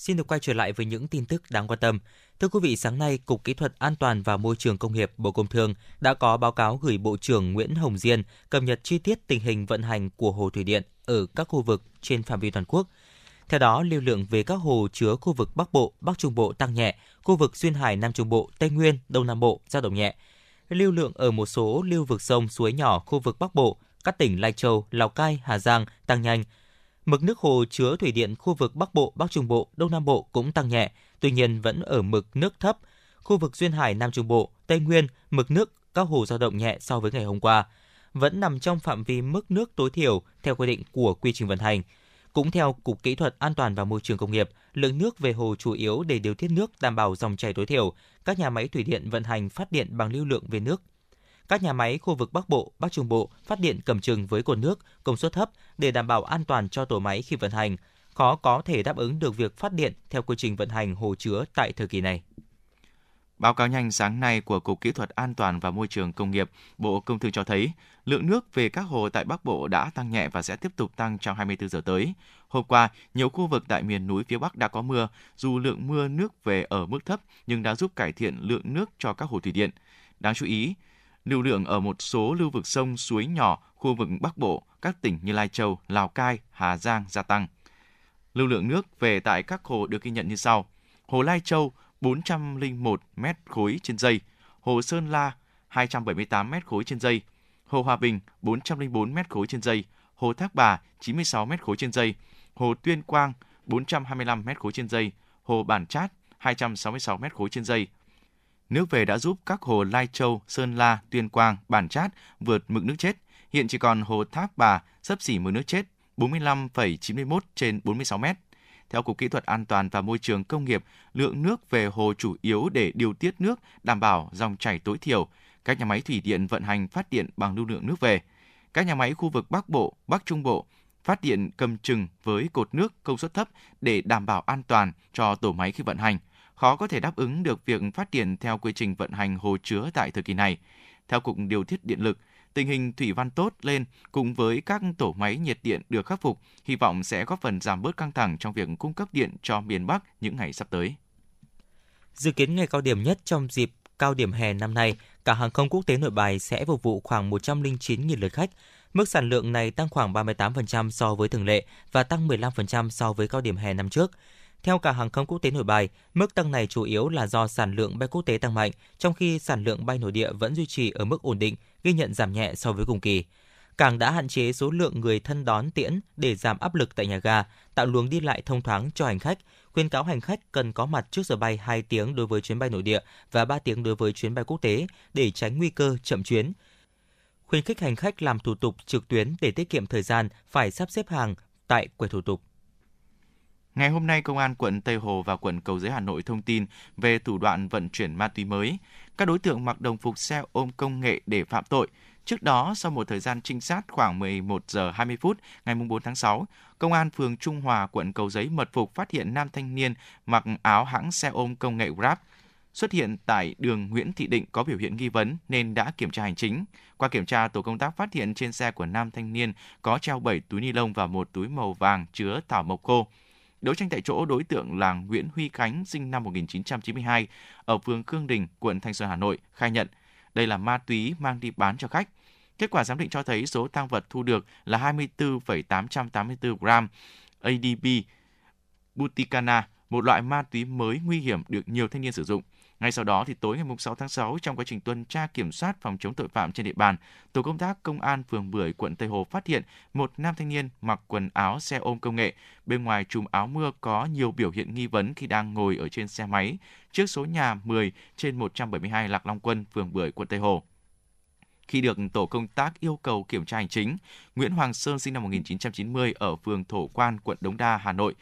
Xin được quay trở lại với những tin tức đáng quan tâm. Thưa quý vị, sáng nay, Cục Kỹ thuật An toàn và Môi trường Công nghiệp Bộ Công Thương đã có báo cáo gửi Bộ trưởng Nguyễn Hồng Diên cập nhật chi tiết tình hình vận hành của hồ thủy điện ở các khu vực trên phạm vi toàn quốc. Theo đó, lưu lượng về các hồ chứa khu vực Bắc Bộ, Bắc Trung Bộ tăng nhẹ, khu vực Duyên Hải, Nam Trung Bộ, Tây Nguyên, Đông Nam Bộ dao động nhẹ. Lưu lượng ở một số lưu vực sông, suối nhỏ khu vực Bắc Bộ, các tỉnh Lai Châu, Lào Cai, Hà Giang tăng nhanh, Mực nước hồ chứa thủy điện khu vực Bắc Bộ, Bắc Trung Bộ, Đông Nam Bộ cũng tăng nhẹ, tuy nhiên vẫn ở mực nước thấp. Khu vực duyên hải Nam Trung Bộ, Tây Nguyên, mực nước các hồ dao động nhẹ so với ngày hôm qua, vẫn nằm trong phạm vi mức nước tối thiểu theo quy định của quy trình vận hành. Cũng theo Cục Kỹ thuật An toàn và Môi trường Công nghiệp, lượng nước về hồ chủ yếu để điều tiết nước đảm bảo dòng chảy tối thiểu. Các nhà máy thủy điện vận hành phát điện bằng lưu lượng về nước các nhà máy khu vực Bắc Bộ, Bắc Trung Bộ phát điện cầm chừng với cồn nước công suất thấp để đảm bảo an toàn cho tổ máy khi vận hành, khó có thể đáp ứng được việc phát điện theo quy trình vận hành hồ chứa tại thời kỳ này. Báo cáo nhanh sáng nay của Cục Kỹ thuật An toàn và Môi trường Công nghiệp, Bộ Công Thương cho thấy, lượng nước về các hồ tại Bắc Bộ đã tăng nhẹ và sẽ tiếp tục tăng trong 24 giờ tới. Hôm qua, nhiều khu vực tại miền núi phía Bắc đã có mưa, dù lượng mưa nước về ở mức thấp nhưng đã giúp cải thiện lượng nước cho các hồ thủy điện. Đáng chú ý, lưu lượng ở một số lưu vực sông, suối nhỏ, khu vực Bắc Bộ, các tỉnh như Lai Châu, Lào Cai, Hà Giang gia tăng. Lưu lượng nước về tại các hồ được ghi nhận như sau. Hồ Lai Châu 401 m khối trên giây, Hồ Sơn La 278 m khối trên giây, Hồ Hòa Bình 404 m khối trên giây, Hồ Thác Bà 96 m khối trên giây, Hồ Tuyên Quang 425 m khối trên giây, Hồ Bản Chát 266 m khối trên giây. Nước về đã giúp các hồ Lai Châu, Sơn La, Tuyên Quang, Bản Chát vượt mực nước chết. Hiện chỉ còn hồ Thác Bà sấp xỉ mực nước chết 45,91 trên 46 m. Theo Cục Kỹ thuật An toàn và Môi trường Công nghiệp, lượng nước về hồ chủ yếu để điều tiết nước, đảm bảo dòng chảy tối thiểu. Các nhà máy thủy điện vận hành phát điện bằng lưu lượng nước về. Các nhà máy khu vực Bắc Bộ, Bắc Trung Bộ phát điện cầm chừng với cột nước công suất thấp để đảm bảo an toàn cho tổ máy khi vận hành. Khó có thể đáp ứng được việc phát điện theo quy trình vận hành hồ chứa tại thời kỳ này. Theo Cục Điều tiết Điện lực, tình hình thủy văn tốt lên cùng với các tổ máy nhiệt điện được khắc phục, hy vọng sẽ góp phần giảm bớt căng thẳng trong việc cung cấp điện cho miền Bắc những ngày sắp tới. Dự kiến ngày cao điểm nhất trong dịp cao điểm hè năm nay, cả hàng không quốc tế nội bài sẽ phục vụ khoảng 109.000 lượt khách. Mức sản lượng này tăng khoảng 38% so với thường lệ và tăng 15% so với cao điểm hè năm trước. Theo cả hàng không quốc tế nội bài, mức tăng này chủ yếu là do sản lượng bay quốc tế tăng mạnh, trong khi sản lượng bay nội địa vẫn duy trì ở mức ổn định, ghi nhận giảm nhẹ so với cùng kỳ. Cảng đã hạn chế số lượng người thân đón tiễn để giảm áp lực tại nhà ga, tạo luồng đi lại thông thoáng cho hành khách, khuyên cáo hành khách cần có mặt trước giờ bay 2 tiếng đối với chuyến bay nội địa và 3 tiếng đối với chuyến bay quốc tế để tránh nguy cơ chậm chuyến. Khuyến khích hành khách làm thủ tục trực tuyến để tiết kiệm thời gian phải sắp xếp hàng tại quầy thủ tục. Ngày hôm nay, Công an quận Tây Hồ và quận Cầu Giấy Hà Nội thông tin về thủ đoạn vận chuyển ma túy mới. Các đối tượng mặc đồng phục xe ôm công nghệ để phạm tội. Trước đó, sau một thời gian trinh sát khoảng 11 giờ 20 phút ngày 4 tháng 6, Công an phường Trung Hòa, quận Cầu Giấy mật phục phát hiện nam thanh niên mặc áo hãng xe ôm công nghệ Grab xuất hiện tại đường Nguyễn Thị Định có biểu hiện nghi vấn nên đã kiểm tra hành chính. Qua kiểm tra, tổ công tác phát hiện trên xe của nam thanh niên có treo 7 túi ni lông và một túi màu vàng chứa thảo mộc khô. Đấu tranh tại chỗ, đối tượng là Nguyễn Huy Khánh, sinh năm 1992, ở phường Khương Đình, quận Thanh Xuân, Hà Nội, khai nhận đây là ma túy mang đi bán cho khách. Kết quả giám định cho thấy số tăng vật thu được là 24,884 gram ADB Buticana, một loại ma túy mới nguy hiểm được nhiều thanh niên sử dụng. Ngay sau đó thì tối ngày 6 tháng 6 trong quá trình tuần tra kiểm soát phòng chống tội phạm trên địa bàn, tổ công tác công an phường Bưởi quận Tây Hồ phát hiện một nam thanh niên mặc quần áo xe ôm công nghệ, bên ngoài trùm áo mưa có nhiều biểu hiện nghi vấn khi đang ngồi ở trên xe máy trước số nhà 10 trên 172 Lạc Long Quân, phường Bưởi quận Tây Hồ. Khi được tổ công tác yêu cầu kiểm tra hành chính, Nguyễn Hoàng Sơn sinh năm 1990 ở phường Thổ Quan, quận Đống Đa, Hà Nội,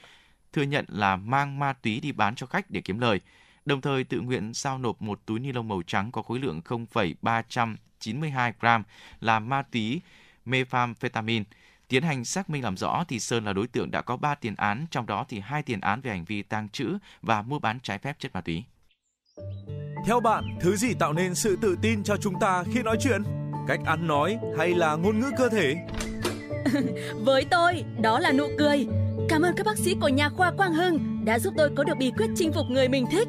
thừa nhận là mang ma túy đi bán cho khách để kiếm lời đồng thời tự nguyện giao nộp một túi ni lông màu trắng có khối lượng 0,392 gram là ma túy methamphetamine. Tiến hành xác minh làm rõ thì Sơn là đối tượng đã có 3 tiền án, trong đó thì hai tiền án về hành vi tàng trữ và mua bán trái phép chất ma túy. Theo bạn, thứ gì tạo nên sự tự tin cho chúng ta khi nói chuyện? Cách ăn nói hay là ngôn ngữ cơ thể? Với tôi, đó là nụ cười. Cảm ơn các bác sĩ của nhà khoa Quang Hưng đã giúp tôi có được bí quyết chinh phục người mình thích.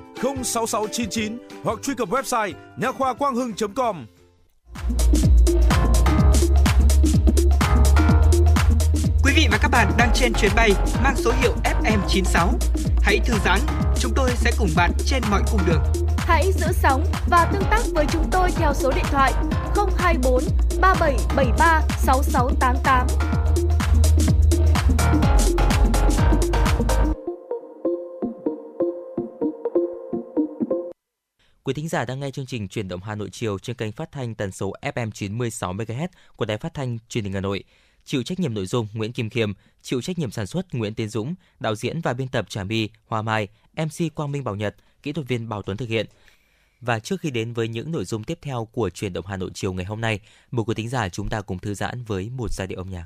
06699 hoặc truy cập website nha khoa quang hưng.com. Quý vị và các bạn đang trên chuyến bay mang số hiệu FM96. Hãy thư giãn, chúng tôi sẽ cùng bạn trên mọi cung đường. Hãy giữ sóng và tương tác với chúng tôi theo số điện thoại 024 3773 6688. Quý thính giả đang nghe chương trình Chuyển động Hà Nội chiều trên kênh phát thanh tần số FM 96 MHz của Đài Phát thanh Truyền hình Hà Nội. chịu trách nhiệm nội dung Nguyễn Kim Khiêm, chịu trách nhiệm sản xuất Nguyễn Tiến Dũng, đạo diễn và biên tập Trà My, Hoa Mai, MC Quang Minh Bảo Nhật, kỹ thuật viên Bảo Tuấn thực hiện. Và trước khi đến với những nội dung tiếp theo của truyền động Hà Nội chiều ngày hôm nay, mời quý thính giả chúng ta cùng thư giãn với một giai điệu âm nhạc.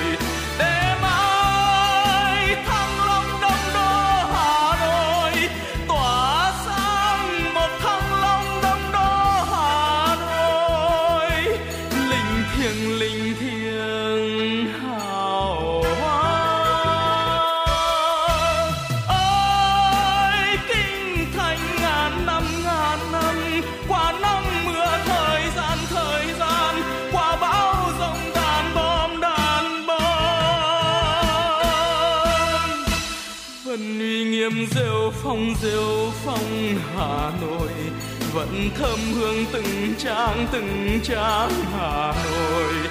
Phong diêu phong hà nội. Vẫn thơm hương từng trang từng trang hà nội.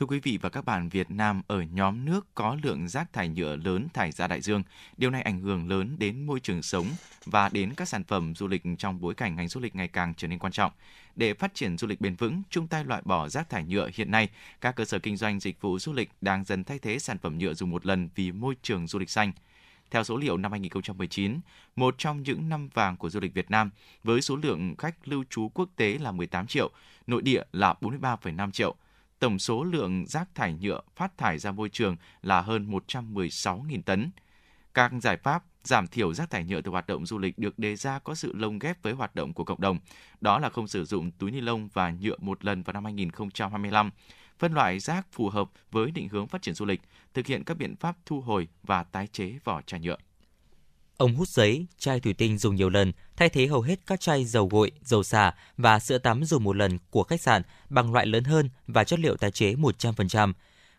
Thưa quý vị và các bạn, Việt Nam ở nhóm nước có lượng rác thải nhựa lớn thải ra đại dương. Điều này ảnh hưởng lớn đến môi trường sống và đến các sản phẩm du lịch trong bối cảnh ngành du lịch ngày càng trở nên quan trọng. Để phát triển du lịch bền vững, chung tay loại bỏ rác thải nhựa hiện nay, các cơ sở kinh doanh dịch vụ du lịch đang dần thay thế sản phẩm nhựa dùng một lần vì môi trường du lịch xanh. Theo số liệu năm 2019, một trong những năm vàng của du lịch Việt Nam với số lượng khách lưu trú quốc tế là 18 triệu, nội địa là 43,5 triệu. Tổng số lượng rác thải nhựa phát thải ra môi trường là hơn 116.000 tấn. Các giải pháp giảm thiểu rác thải nhựa từ hoạt động du lịch được đề ra có sự lồng ghép với hoạt động của cộng đồng. Đó là không sử dụng túi ni lông và nhựa một lần vào năm 2025, phân loại rác phù hợp với định hướng phát triển du lịch, thực hiện các biện pháp thu hồi và tái chế vỏ chai nhựa. Ống hút giấy, chai thủy tinh dùng nhiều lần, thay thế hầu hết các chai dầu gội, dầu xả và sữa tắm dùng một lần của khách sạn bằng loại lớn hơn và chất liệu tái chế 100%.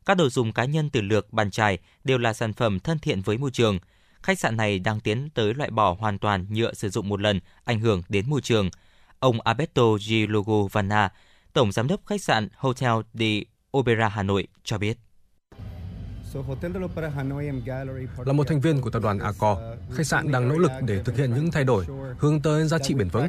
Các đồ dùng cá nhân từ lược, bàn chải đều là sản phẩm thân thiện với môi trường. Khách sạn này đang tiến tới loại bỏ hoàn toàn nhựa sử dụng một lần, ảnh hưởng đến môi trường. Ông Alberto Gilogo Vanna, Tổng Giám đốc khách sạn Hotel de Opera Hà Nội cho biết. Là một thành viên của tập đoàn Accor, khách sạn đang nỗ lực để thực hiện những thay đổi hướng tới giá trị bền vững.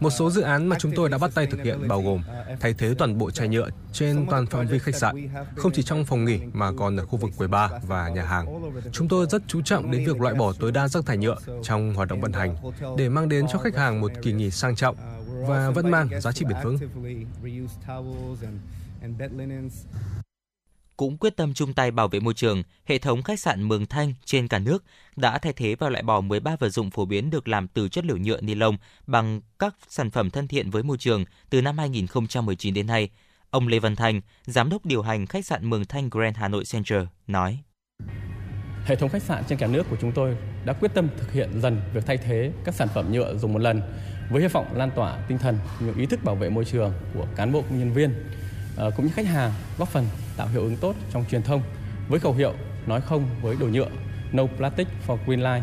Một số dự án mà chúng tôi đã bắt tay thực hiện bao gồm thay thế toàn bộ chai nhựa trên toàn phạm vi khách sạn, không chỉ trong phòng nghỉ mà còn ở khu vực quầy bar và nhà hàng. Chúng tôi rất chú trọng đến việc loại bỏ tối đa rác thải nhựa trong hoạt động vận hành để mang đến cho khách hàng một kỳ nghỉ sang trọng và vẫn mang giá trị bền vững cũng quyết tâm chung tay bảo vệ môi trường, hệ thống khách sạn Mường Thanh trên cả nước đã thay thế và loại bỏ 13 vật dụng phổ biến được làm từ chất liệu nhựa ni lông bằng các sản phẩm thân thiện với môi trường từ năm 2019 đến nay. Ông Lê Văn Thành, giám đốc điều hành khách sạn Mường Thanh Grand Hà Nội Center nói: Hệ thống khách sạn trên cả nước của chúng tôi đã quyết tâm thực hiện dần việc thay thế các sản phẩm nhựa dùng một lần với hy vọng lan tỏa tinh thần những ý thức bảo vệ môi trường của cán bộ công nhân viên Ờ, cũng như khách hàng góp phần tạo hiệu ứng tốt trong truyền thông với khẩu hiệu nói không với đồ nhựa, No Plastic for Green Line.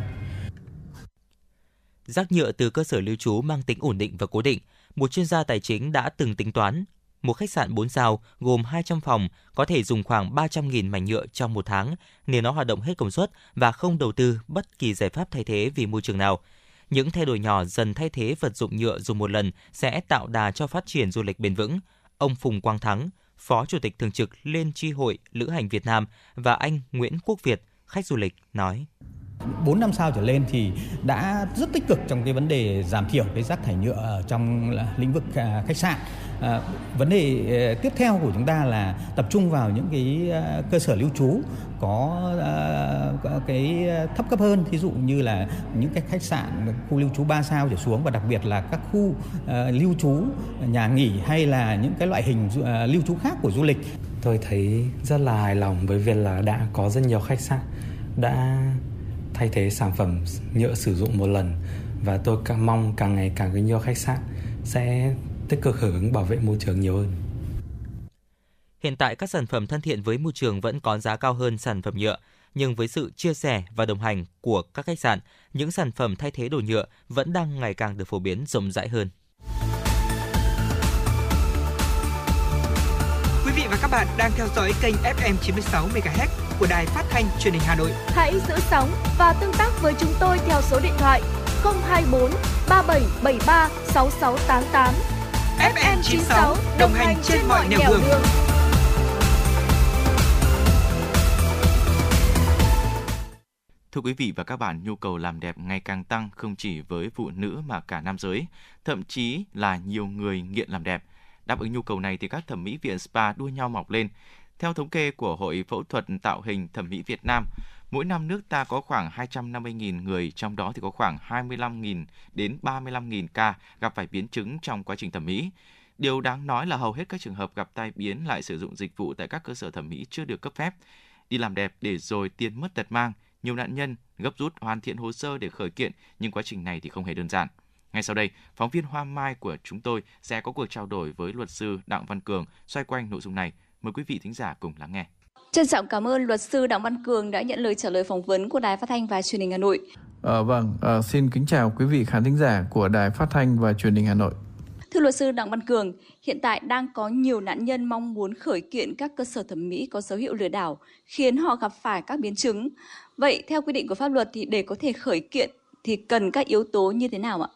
Rác nhựa từ cơ sở lưu trú mang tính ổn định và cố định. Một chuyên gia tài chính đã từng tính toán, một khách sạn 4 sao gồm 200 phòng có thể dùng khoảng 300.000 mảnh nhựa trong một tháng, nếu nó hoạt động hết công suất và không đầu tư bất kỳ giải pháp thay thế vì môi trường nào. Những thay đổi nhỏ dần thay thế vật dụng nhựa dùng một lần sẽ tạo đà cho phát triển du lịch bền vững. Ông Phùng Quang Thắng, Phó Chủ tịch Thường trực Liên tri hội Lữ hành Việt Nam và anh Nguyễn Quốc Việt, khách du lịch, nói. 4 năm sao trở lên thì đã rất tích cực trong cái vấn đề giảm thiểu cái rác thải nhựa ở trong lĩnh vực à, khách sạn. À, vấn đề à, tiếp theo của chúng ta là tập trung vào những cái à, cơ sở lưu trú có, cái thấp cấp hơn, thí dụ như là những cái khách sạn khu lưu trú 3 sao trở xuống và đặc biệt là các khu uh, lưu trú nhà nghỉ hay là những cái loại hình uh, lưu trú khác của du lịch. Tôi thấy rất là hài lòng với việc là đã có rất nhiều khách sạn đã thay thế sản phẩm nhựa sử dụng một lần và tôi càng mong càng ngày càng có nhiều khách sạn sẽ tích cực hưởng ứng bảo vệ môi trường nhiều hơn. Hiện tại các sản phẩm thân thiện với môi trường vẫn có giá cao hơn sản phẩm nhựa, nhưng với sự chia sẻ và đồng hành của các khách sạn, những sản phẩm thay thế đồ nhựa vẫn đang ngày càng được phổ biến rộng rãi hơn. Vị và các bạn đang theo dõi kênh FM 96 MHz của đài phát thanh truyền hình Hà Nội. Hãy giữ sóng và tương tác với chúng tôi theo số điện thoại 024 3773 6688. FM 96 đồng hành trên mọi nẻo đường. đường. Thưa quý vị và các bạn, nhu cầu làm đẹp ngày càng tăng không chỉ với phụ nữ mà cả nam giới, thậm chí là nhiều người nghiện làm đẹp. Đáp ứng nhu cầu này thì các thẩm mỹ viện spa đua nhau mọc lên. Theo thống kê của Hội Phẫu thuật Tạo hình Thẩm mỹ Việt Nam, mỗi năm nước ta có khoảng 250.000 người, trong đó thì có khoảng 25.000 đến 35.000 ca gặp phải biến chứng trong quá trình thẩm mỹ. Điều đáng nói là hầu hết các trường hợp gặp tai biến lại sử dụng dịch vụ tại các cơ sở thẩm mỹ chưa được cấp phép. Đi làm đẹp để rồi tiền mất tật mang, nhiều nạn nhân gấp rút hoàn thiện hồ sơ để khởi kiện, nhưng quá trình này thì không hề đơn giản. Ngay sau đây, phóng viên Hoa Mai của chúng tôi sẽ có cuộc trao đổi với luật sư Đặng Văn Cường xoay quanh nội dung này. Mời quý vị thính giả cùng lắng nghe. Trân trọng cảm ơn luật sư Đặng Văn Cường đã nhận lời trả lời phỏng vấn của Đài Phát thanh và Truyền hình Hà Nội. À, vâng, à, xin kính chào quý vị khán thính giả của Đài Phát thanh và Truyền hình Hà Nội. Thưa luật sư Đặng Văn Cường, hiện tại đang có nhiều nạn nhân mong muốn khởi kiện các cơ sở thẩm mỹ có dấu hiệu lừa đảo, khiến họ gặp phải các biến chứng. Vậy theo quy định của pháp luật thì để có thể khởi kiện thì cần các yếu tố như thế nào ạ?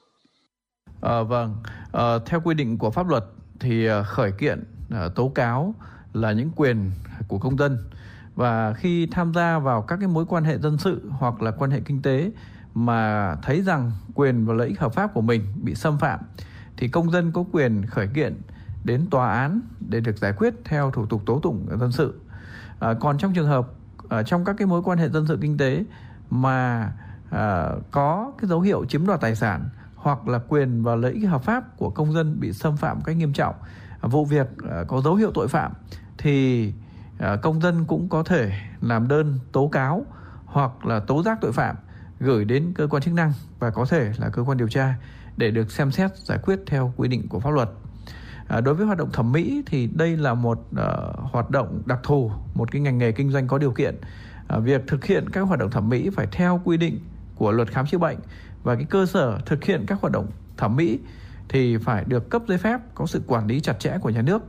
À, vâng, à, theo quy định của pháp luật thì ờ, khởi kiện à, tố cáo là những quyền của công dân và khi tham gia vào các cái mối quan hệ dân sự hoặc là quan hệ kinh tế mà thấy rằng quyền và lợi ích hợp pháp của mình bị xâm phạm thì công dân có quyền khởi kiện đến tòa án để được giải quyết theo thủ tục tố tụng dân sự. À, còn trong trường hợp à, trong các cái mối quan hệ dân sự kinh tế mà à, có cái dấu hiệu chiếm đoạt tài sản hoặc là quyền và lợi ích hợp pháp của công dân bị xâm phạm một cách nghiêm trọng, vụ việc ờ, có dấu hiệu tội phạm thì ờ, công dân cũng có thể làm đơn tố cáo hoặc là tố giác tội phạm gửi đến cơ quan chức năng và có thể là cơ quan điều tra để được xem xét giải quyết theo quy định của pháp luật. À, đối với hoạt động thẩm mỹ thì đây là một uh, hoạt động đặc thù, một cái ngành nghề kinh doanh có điều kiện. À, việc thực hiện các hoạt động thẩm mỹ phải theo quy định của luật khám chữa bệnh và cái cơ sở thực hiện các hoạt động thẩm mỹ thì phải được cấp giấy phép, có sự quản lý chặt chẽ của nhà nước.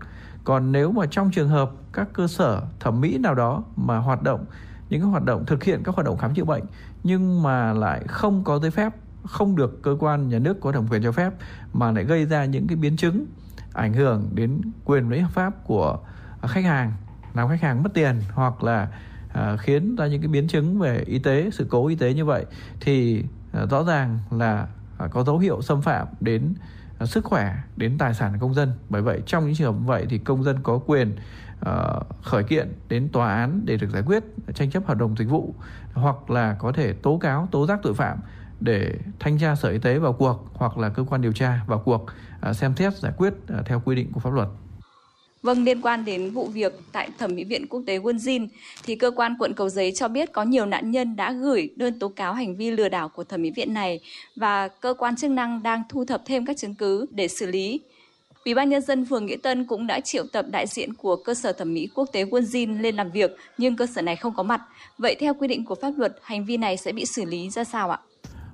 Còn nếu mà trong trường hợp các cơ sở thẩm mỹ nào đó mà hoạt động, những cái hoạt động thực hiện các hoạt động khám chữa bệnh nhưng mà lại không có giấy phép, không được cơ quan nhà nước có thẩm quyền cho phép mà lại gây ra những cái biến chứng ảnh hưởng đến quyền lợi hợp pháp của khách hàng làm khách hàng mất tiền hoặc là à, khiến ra những cái biến chứng về y tế sự cố y tế như vậy thì à, rõ ràng là à, có dấu hiệu xâm phạm đến à, sức khỏe đến tài sản của công dân bởi vậy trong những trường hợp vậy thì công dân có quyền uh, khởi kiện đến tòa án để được giải quyết tranh chấp hợp đồng dịch vụ hoặc là có thể tố cáo tố giác tội phạm để thanh tra sở y tế vào cuộc hoặc là cơ quan điều tra vào cuộc uh, xem xét giải quyết uh, theo quy định của pháp luật. Vâng, liên quan đến vụ việc tại Thẩm mỹ viện quốc tế Wonjin thì cơ quan quận Cầu Giấy cho biết có nhiều nạn nhân đã gửi đơn tố cáo hành vi lừa đảo của thẩm mỹ viện này và cơ quan chức năng đang thu thập thêm các chứng cứ để xử lý. Ủy ban nhân dân phường Nghĩa Tân cũng đã triệu tập đại diện của cơ sở thẩm mỹ quốc tế Wonjin lên làm việc nhưng cơ sở này không có mặt. Vậy theo quy định của pháp luật, hành vi này sẽ bị xử lý ra sao ạ?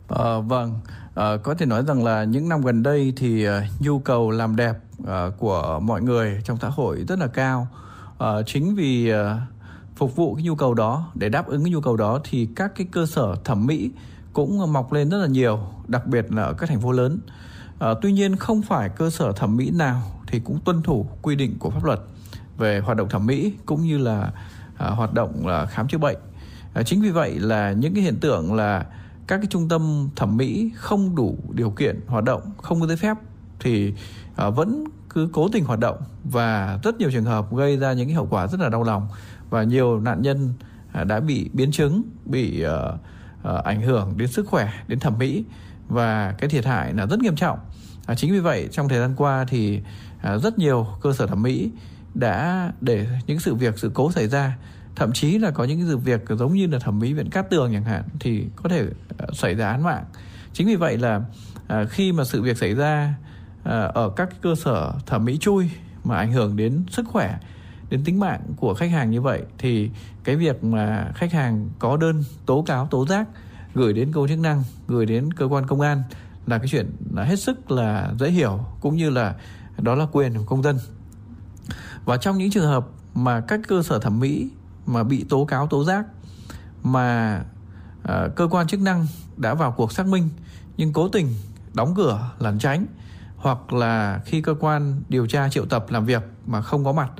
À, vâng, à, có thể nói rằng là những năm gần đây thì uh, nhu cầu làm đẹp uh, của mọi người trong xã hội rất là cao. Uh, chính vì uh, phục vụ cái nhu cầu đó để đáp ứng cái nhu cầu đó thì các cái cơ sở thẩm mỹ cũng mọc lên rất là nhiều, đặc biệt là ở các thành phố lớn. À, tuy nhiên không phải cơ sở thẩm mỹ nào thì cũng tuân thủ quy định của pháp luật về hoạt động thẩm mỹ cũng như là à, hoạt động là khám chữa bệnh. À, chính vì vậy là những cái hiện tượng là các cái trung tâm thẩm mỹ không đủ điều kiện hoạt động, không có giấy phép thì uh, vẫn cứ cố tình hoạt động và rất nhiều trường hợp gây ra những cái hậu quả rất là đau lòng và nhiều nạn nhân uh, đã bị biến chứng, bị uh, uh, ảnh hưởng đến sức khỏe, đến thẩm mỹ và cái thiệt hại là rất nghiêm trọng. À, chính vì vậy trong thời gian qua thì à, rất nhiều cơ sở thẩm mỹ đã để những sự việc sự cố xảy ra thậm chí là có những cái sự việc giống như là thẩm mỹ viện cát tường chẳng hạn, thì có thể ờ, xảy ra án mạng. Chính vì vậy là ờ, khi mà sự việc xảy ra ờ, ở các cơ sở thẩm mỹ chui mà ảnh hưởng đến sức khỏe, đến tính mạng của khách hàng như vậy, thì cái việc mà khách hàng có đơn tố cáo, tố giác, gửi đến cơ quan chức năng, gửi đến cơ quan công an là cái chuyện là hết sức là dễ hiểu, cũng như là đó là quyền của công dân. Và trong những trường hợp mà các cơ sở thẩm mỹ mà bị tố cáo tố giác mà uh, cơ quan chức năng đã vào cuộc xác minh nhưng cố tình đóng cửa lẩn tránh hoặc là khi cơ quan điều tra triệu tập làm việc mà không có mặt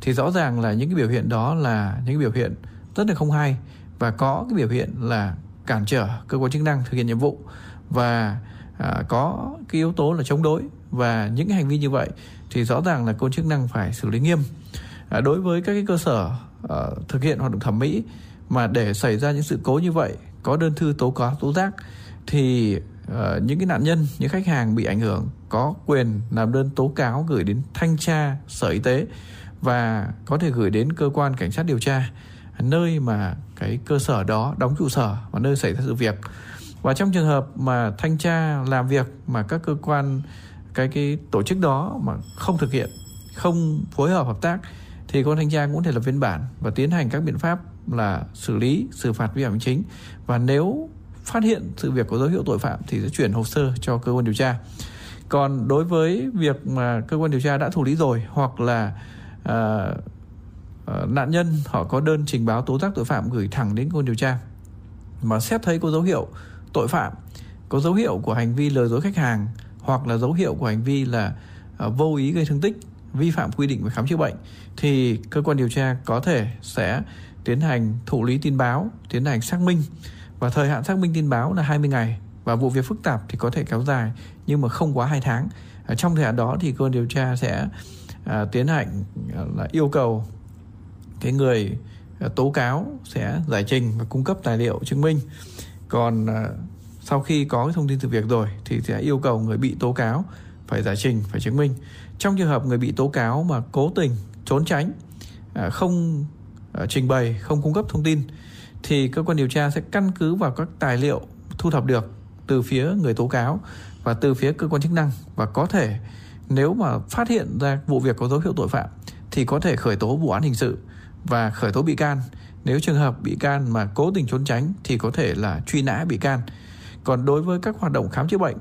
thì rõ ràng là những cái biểu hiện đó là những cái biểu hiện rất là không hay và có cái biểu hiện là cản trở cơ quan chức năng thực hiện nhiệm vụ và à, có cái yếu tố là chống đối và những cái hành vi như vậy thì rõ ràng là cơ quan chức năng phải xử lý nghiêm. À, đối với các cái cơ sở uh, thực hiện hoạt động thẩm mỹ. Mà để xảy ra những sự cố như vậy có đơn thư tố cáo tố giác thì uh, những cái nạn nhân những khách hàng bị ảnh hưởng có quyền làm đơn tố cáo gửi đến thanh tra sở y tế và có thể gửi đến cơ quan cảnh sát điều tra nơi mà cái cơ sở đó đóng trụ sở và nơi xảy ra sự việc. Và trong trường hợp mà thanh tra làm việc mà các cơ quan cái cái tổ chức đó mà không thực hiện không phối hợp hợp tác thì cơ quan thanh tra cũng thể lập biên bản và tiến hành các biện pháp là xử lý xử phạt vi phạm hành chính. Và nếu phát hiện sự việc có dấu hiệu tội phạm thì sẽ chuyển hồ sơ cho cơ quan điều tra. Còn đối với việc mà cơ quan điều tra đã thủ lý rồi hoặc là uh, uh, nạn nhân họ có đơn trình báo tố giác tội phạm gửi thẳng đến cơ quan điều tra mà xét thấy có dấu hiệu tội phạm có dấu hiệu của hành vi lừa dối khách hàng hoặc là dấu hiệu của hành vi là uh, vô ý gây thương tích vi phạm quy định về khám chữa bệnh thì cơ quan điều tra có thể sẽ tiến hành thụ lý tin báo, tiến hành xác minh và thời hạn xác minh tin báo là 20 ngày và vụ việc phức tạp thì có thể kéo dài nhưng mà không quá 2 tháng. Ở trong thời hạn đó thì cơ quan điều tra sẽ à, tiến hành à, là yêu cầu cái người à, tố cáo sẽ giải trình và cung cấp tài liệu chứng minh. Còn à, sau khi có cái thông tin sự việc rồi thì sẽ yêu cầu người bị tố cáo phải giải trình, phải chứng minh. Trong trường hợp người bị tố cáo mà cố tình trốn tránh, à, không à, trình bày, không cung cấp thông tin thì cơ quan điều tra sẽ căn cứ vào các tài liệu thu thập được từ phía người tố cáo và từ phía cơ quan chức năng và có thể nếu mà phát hiện ra vụ việc có dấu hiệu tội phạm thì có thể khởi tố vụ án hình sự và khởi tố bị can. Nếu trường hợp bị can mà cố tình trốn tránh thì có thể là truy nã bị can. Còn đối với các hoạt động khám chữa bệnh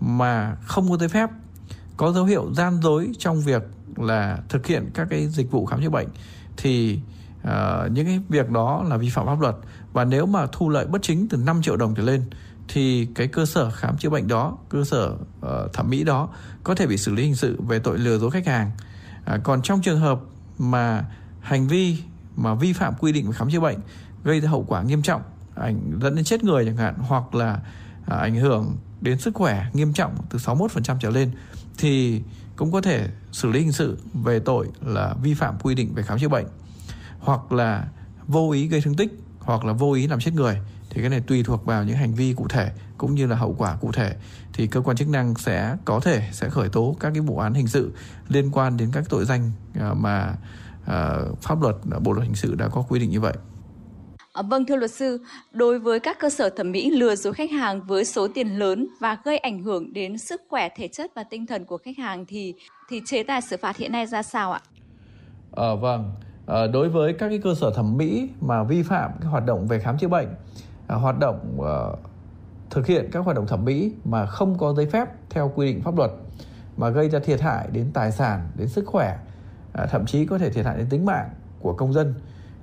mà không có giấy phép, có dấu hiệu gian dối trong việc là thực hiện các cái dịch vụ khám chữa bệnh thì uh, những cái việc đó là vi phạm pháp luật và nếu mà thu lợi bất chính từ 5 triệu đồng trở lên thì cái cơ sở khám chữa bệnh đó, cơ sở uh, thẩm mỹ đó có thể bị xử lý hình sự về tội lừa dối khách hàng. À, còn trong trường hợp mà hành vi mà vi phạm quy định về khám chữa bệnh gây ra hậu quả nghiêm trọng, ảnh dẫn đến chết người chẳng hạn hoặc là à, ảnh hưởng đến sức khỏe nghiêm trọng từ 61% trở lên thì cũng có thể xử lý hình sự về tội là vi phạm quy định về khám chữa bệnh, hoặc là vô ý gây thương tích, hoặc là vô ý làm chết người thì cái này tùy thuộc vào những hành vi cụ thể cũng như là hậu quả cụ thể thì cơ quan chức năng sẽ có thể sẽ khởi tố các cái vụ án hình sự liên quan đến các tội danh à, mà à, pháp luật, bộ luật hình sự đã có quy định như vậy. Ờ, vâng thưa luật sư, đối với các cơ sở thẩm mỹ lừa dối khách hàng với số tiền lớn và gây ảnh hưởng đến sức khỏe thể chất và tinh thần của khách hàng thì thì chế tài xử phạt hiện nay ra sao ạ? À, vâng, à, đối với các cái cơ sở thẩm mỹ mà vi phạm cái hoạt động về khám chữa bệnh, à, hoạt động à, thực hiện các hoạt động thẩm mỹ mà không có giấy phép theo quy định pháp luật mà gây ra thiệt hại đến tài sản, đến sức khỏe, à, thậm chí có thể thiệt hại đến tính mạng của công dân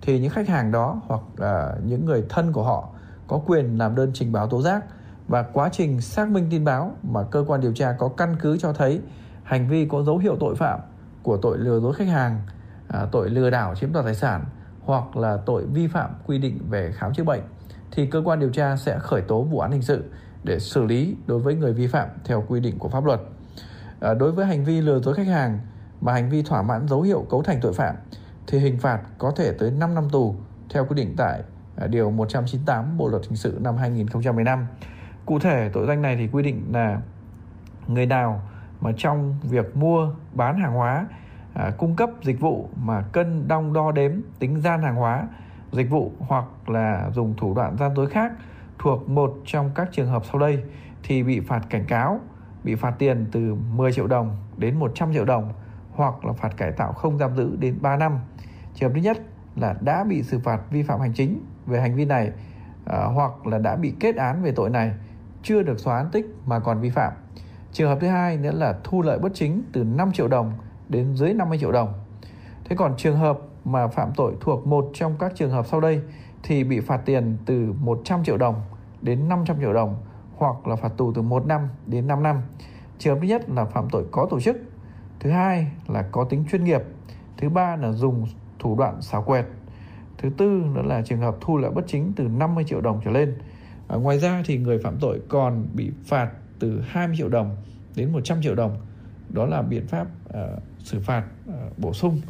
thì những khách hàng đó hoặc là những người thân của họ có quyền làm đơn trình báo tố giác và quá trình xác minh tin báo mà cơ quan điều tra có căn cứ cho thấy hành vi có dấu hiệu tội phạm của tội lừa dối khách hàng, à, tội lừa đảo chiếm đoạt tài sản hoặc là tội vi phạm quy định về khám chữa bệnh thì cơ quan điều tra sẽ khởi tố vụ án hình sự để xử lý đối với người vi phạm theo quy định của pháp luật. À, đối với hành vi lừa dối khách hàng mà hành vi thỏa mãn dấu hiệu cấu thành tội phạm thì hình phạt có thể tới 5 năm tù theo quy định tại à, điều 198 Bộ luật hình sự năm 2015. Cụ thể tội danh này thì quy định là người nào mà trong việc mua bán hàng hóa à, cung cấp dịch vụ mà cân đong đo đếm tính gian hàng hóa dịch vụ hoặc là dùng thủ đoạn gian dối khác thuộc một trong các trường hợp sau đây thì bị phạt cảnh cáo, bị phạt tiền từ 10 triệu đồng đến 100 triệu đồng hoặc là phạt cải tạo không giam giữ đến 3 năm. Trường hợp thứ nhất là đã bị xử phạt vi phạm hành chính về hành vi này à, hoặc là đã bị kết án về tội này chưa được xóa án tích mà còn vi phạm. Trường hợp thứ hai nữa là thu lợi bất chính từ 5 triệu đồng đến dưới 50 triệu đồng. Thế còn trường hợp mà phạm tội thuộc một trong các trường hợp sau đây thì bị phạt tiền từ 100 triệu đồng đến 500 triệu đồng hoặc là phạt tù từ 1 năm đến 5 năm. Trường hợp thứ nhất là phạm tội có tổ chức, thứ hai là có tính chuyên nghiệp, thứ ba là dùng thủ đoạn xảo quyệt, thứ tư đó là trường hợp thu lợi bất chính từ 50 triệu đồng trở lên. À, ngoài ra thì người phạm tội còn bị phạt từ 20 triệu đồng đến 100 triệu đồng. Đó là biện pháp uh, xử phạt uh, bổ sung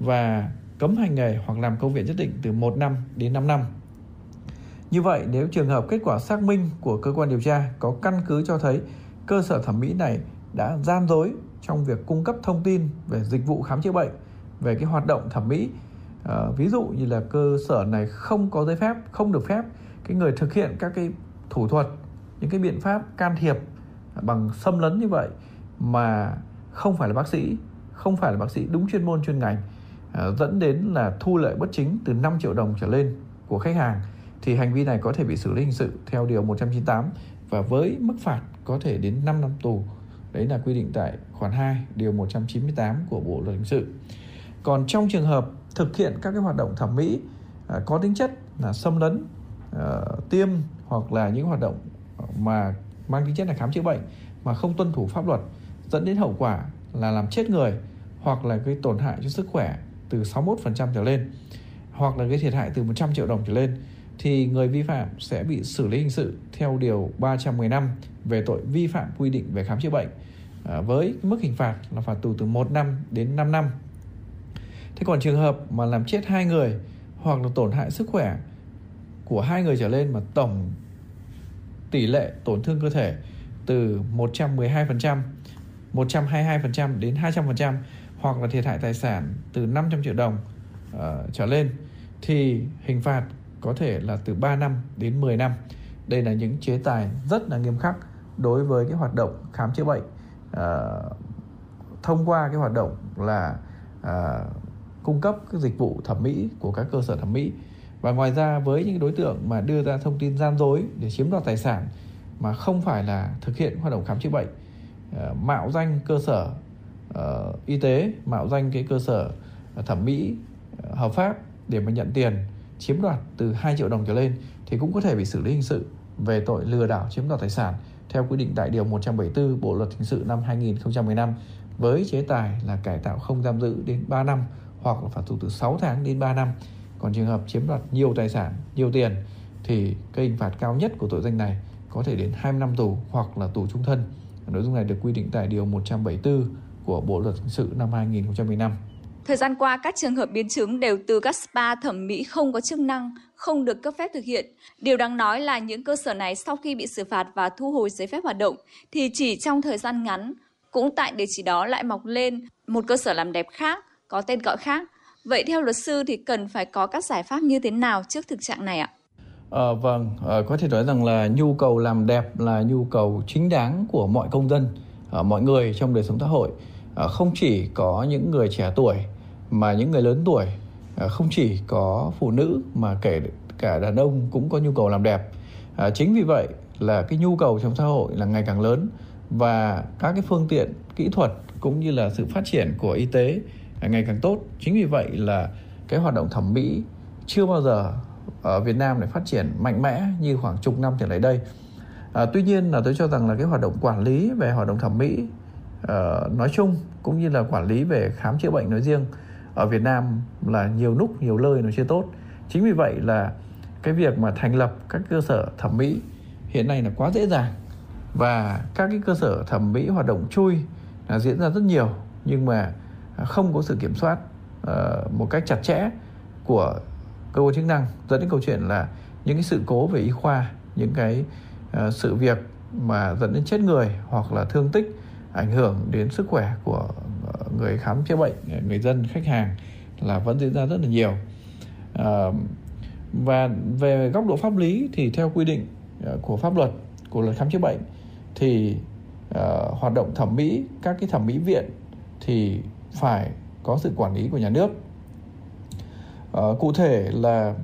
và cấm hành nghề hoặc làm công việc nhất định từ 1 năm đến 5 năm. Như vậy, nếu trường hợp kết quả xác minh của cơ quan điều tra có căn cứ cho thấy cơ sở thẩm mỹ này đã gian dối trong việc cung cấp thông tin về dịch vụ khám chữa bệnh, về cái hoạt động thẩm mỹ, à, ví dụ như là cơ sở này không có giấy phép, không được phép cái người thực hiện các cái thủ thuật những cái biện pháp can thiệp bằng xâm lấn như vậy mà không phải là bác sĩ không phải là bác sĩ đúng chuyên môn chuyên ngành à, dẫn đến là thu lợi bất chính từ 5 triệu đồng trở lên của khách hàng thì hành vi này có thể bị xử lý hình sự theo điều 198 và với mức phạt có thể đến 5 năm tù. Đấy là quy định tại khoản 2 điều 198 của Bộ luật hình sự. Còn trong trường hợp thực hiện các cái hoạt động thẩm mỹ à, có tính chất là xâm lấn à, tiêm hoặc là những hoạt động mà mang tính chất là khám chữa bệnh mà không tuân thủ pháp luật dẫn đến hậu quả là làm chết người hoặc là gây tổn hại cho sức khỏe từ 61% trở lên hoặc là gây thiệt hại từ 100 triệu đồng trở lên thì người vi phạm sẽ bị xử lý hình sự theo điều 315 về tội vi phạm quy định về khám chữa bệnh à, với mức hình phạt là phạt tù từ 1 năm đến 5 năm. Thế còn trường hợp mà làm chết hai người hoặc là tổn hại sức khỏe của hai người trở lên mà tổng tỷ lệ tổn thương cơ thể từ 112%, 122% đến 200% hoặc là thiệt hại tài sản từ 500 triệu đồng uh, trở lên thì hình phạt có thể là từ 3 năm đến 10 năm. Đây là những chế tài rất là nghiêm khắc đối với cái hoạt động khám chữa bệnh à, thông qua cái hoạt động là à, cung cấp các dịch vụ thẩm mỹ của các cơ sở thẩm mỹ và ngoài ra với những đối tượng mà đưa ra thông tin gian dối để chiếm đoạt tài sản mà không phải là thực hiện hoạt động khám chữa bệnh à, mạo danh cơ sở à, y tế mạo danh cái cơ sở thẩm mỹ hợp pháp để mà nhận tiền chiếm đoạt từ 2 triệu đồng trở lên thì cũng có thể bị xử lý hình sự về tội lừa đảo chiếm đoạt tài sản theo quy định tại điều 174 Bộ luật hình sự năm 2015 với chế tài là cải tạo không giam giữ đến 3 năm hoặc là phạt tù từ 6 tháng đến 3 năm. Còn trường hợp chiếm đoạt nhiều tài sản, nhiều tiền thì cái hình phạt cao nhất của tội danh này có thể đến 20 năm tù hoặc là tù trung thân. Nội dung này được quy định tại điều 174 của Bộ luật hình sự năm 2015. Thời gian qua, các trường hợp biến chứng đều từ các spa thẩm mỹ không có chức năng, không được cấp phép thực hiện. Điều đáng nói là những cơ sở này sau khi bị xử phạt và thu hồi giấy phép hoạt động thì chỉ trong thời gian ngắn, cũng tại địa chỉ đó lại mọc lên một cơ sở làm đẹp khác, có tên gọi khác. Vậy theo luật sư thì cần phải có các giải pháp như thế nào trước thực trạng này ạ? À, vâng, à, có thể nói rằng là nhu cầu làm đẹp là nhu cầu chính đáng của mọi công dân, à, mọi người trong đời sống xã hội. À, không chỉ có những người trẻ tuổi mà những người lớn tuổi à, không chỉ có phụ nữ mà kể cả đàn ông cũng có nhu cầu làm đẹp. À, chính vì vậy là cái nhu cầu trong xã hội là ngày càng lớn và các cái phương tiện kỹ thuật cũng như là sự phát triển của y tế ngày càng tốt. Chính vì vậy là cái hoạt động thẩm mỹ chưa bao giờ ở Việt Nam lại phát triển mạnh mẽ như khoảng chục năm trở lại đây. À, tuy nhiên là tôi cho rằng là cái hoạt động quản lý về hoạt động thẩm mỹ uh, nói chung cũng như là quản lý về khám chữa bệnh nói riêng ở Việt Nam là nhiều lúc nhiều nơi nó chưa tốt. Chính vì vậy là cái việc mà thành lập các cơ sở thẩm mỹ hiện nay là quá dễ dàng. Và các cái cơ sở thẩm mỹ hoạt động chui là diễn ra rất nhiều nhưng mà không có sự kiểm soát uh, một cách chặt chẽ của cơ quan chức năng dẫn đến câu chuyện là những cái sự cố về y khoa những cái uh, sự việc mà dẫn đến chết người hoặc là thương tích ảnh hưởng đến sức khỏe của người khám chữa bệnh người dân khách hàng là vẫn diễn ra rất là nhiều. À, và về góc độ pháp lý thì theo quy định ờ, của pháp luật của luật khám chữa bệnh thì uh, hoạt động thẩm mỹ các cái thẩm mỹ viện thì phải có sự quản lý của nhà nước. Uh, cụ thể là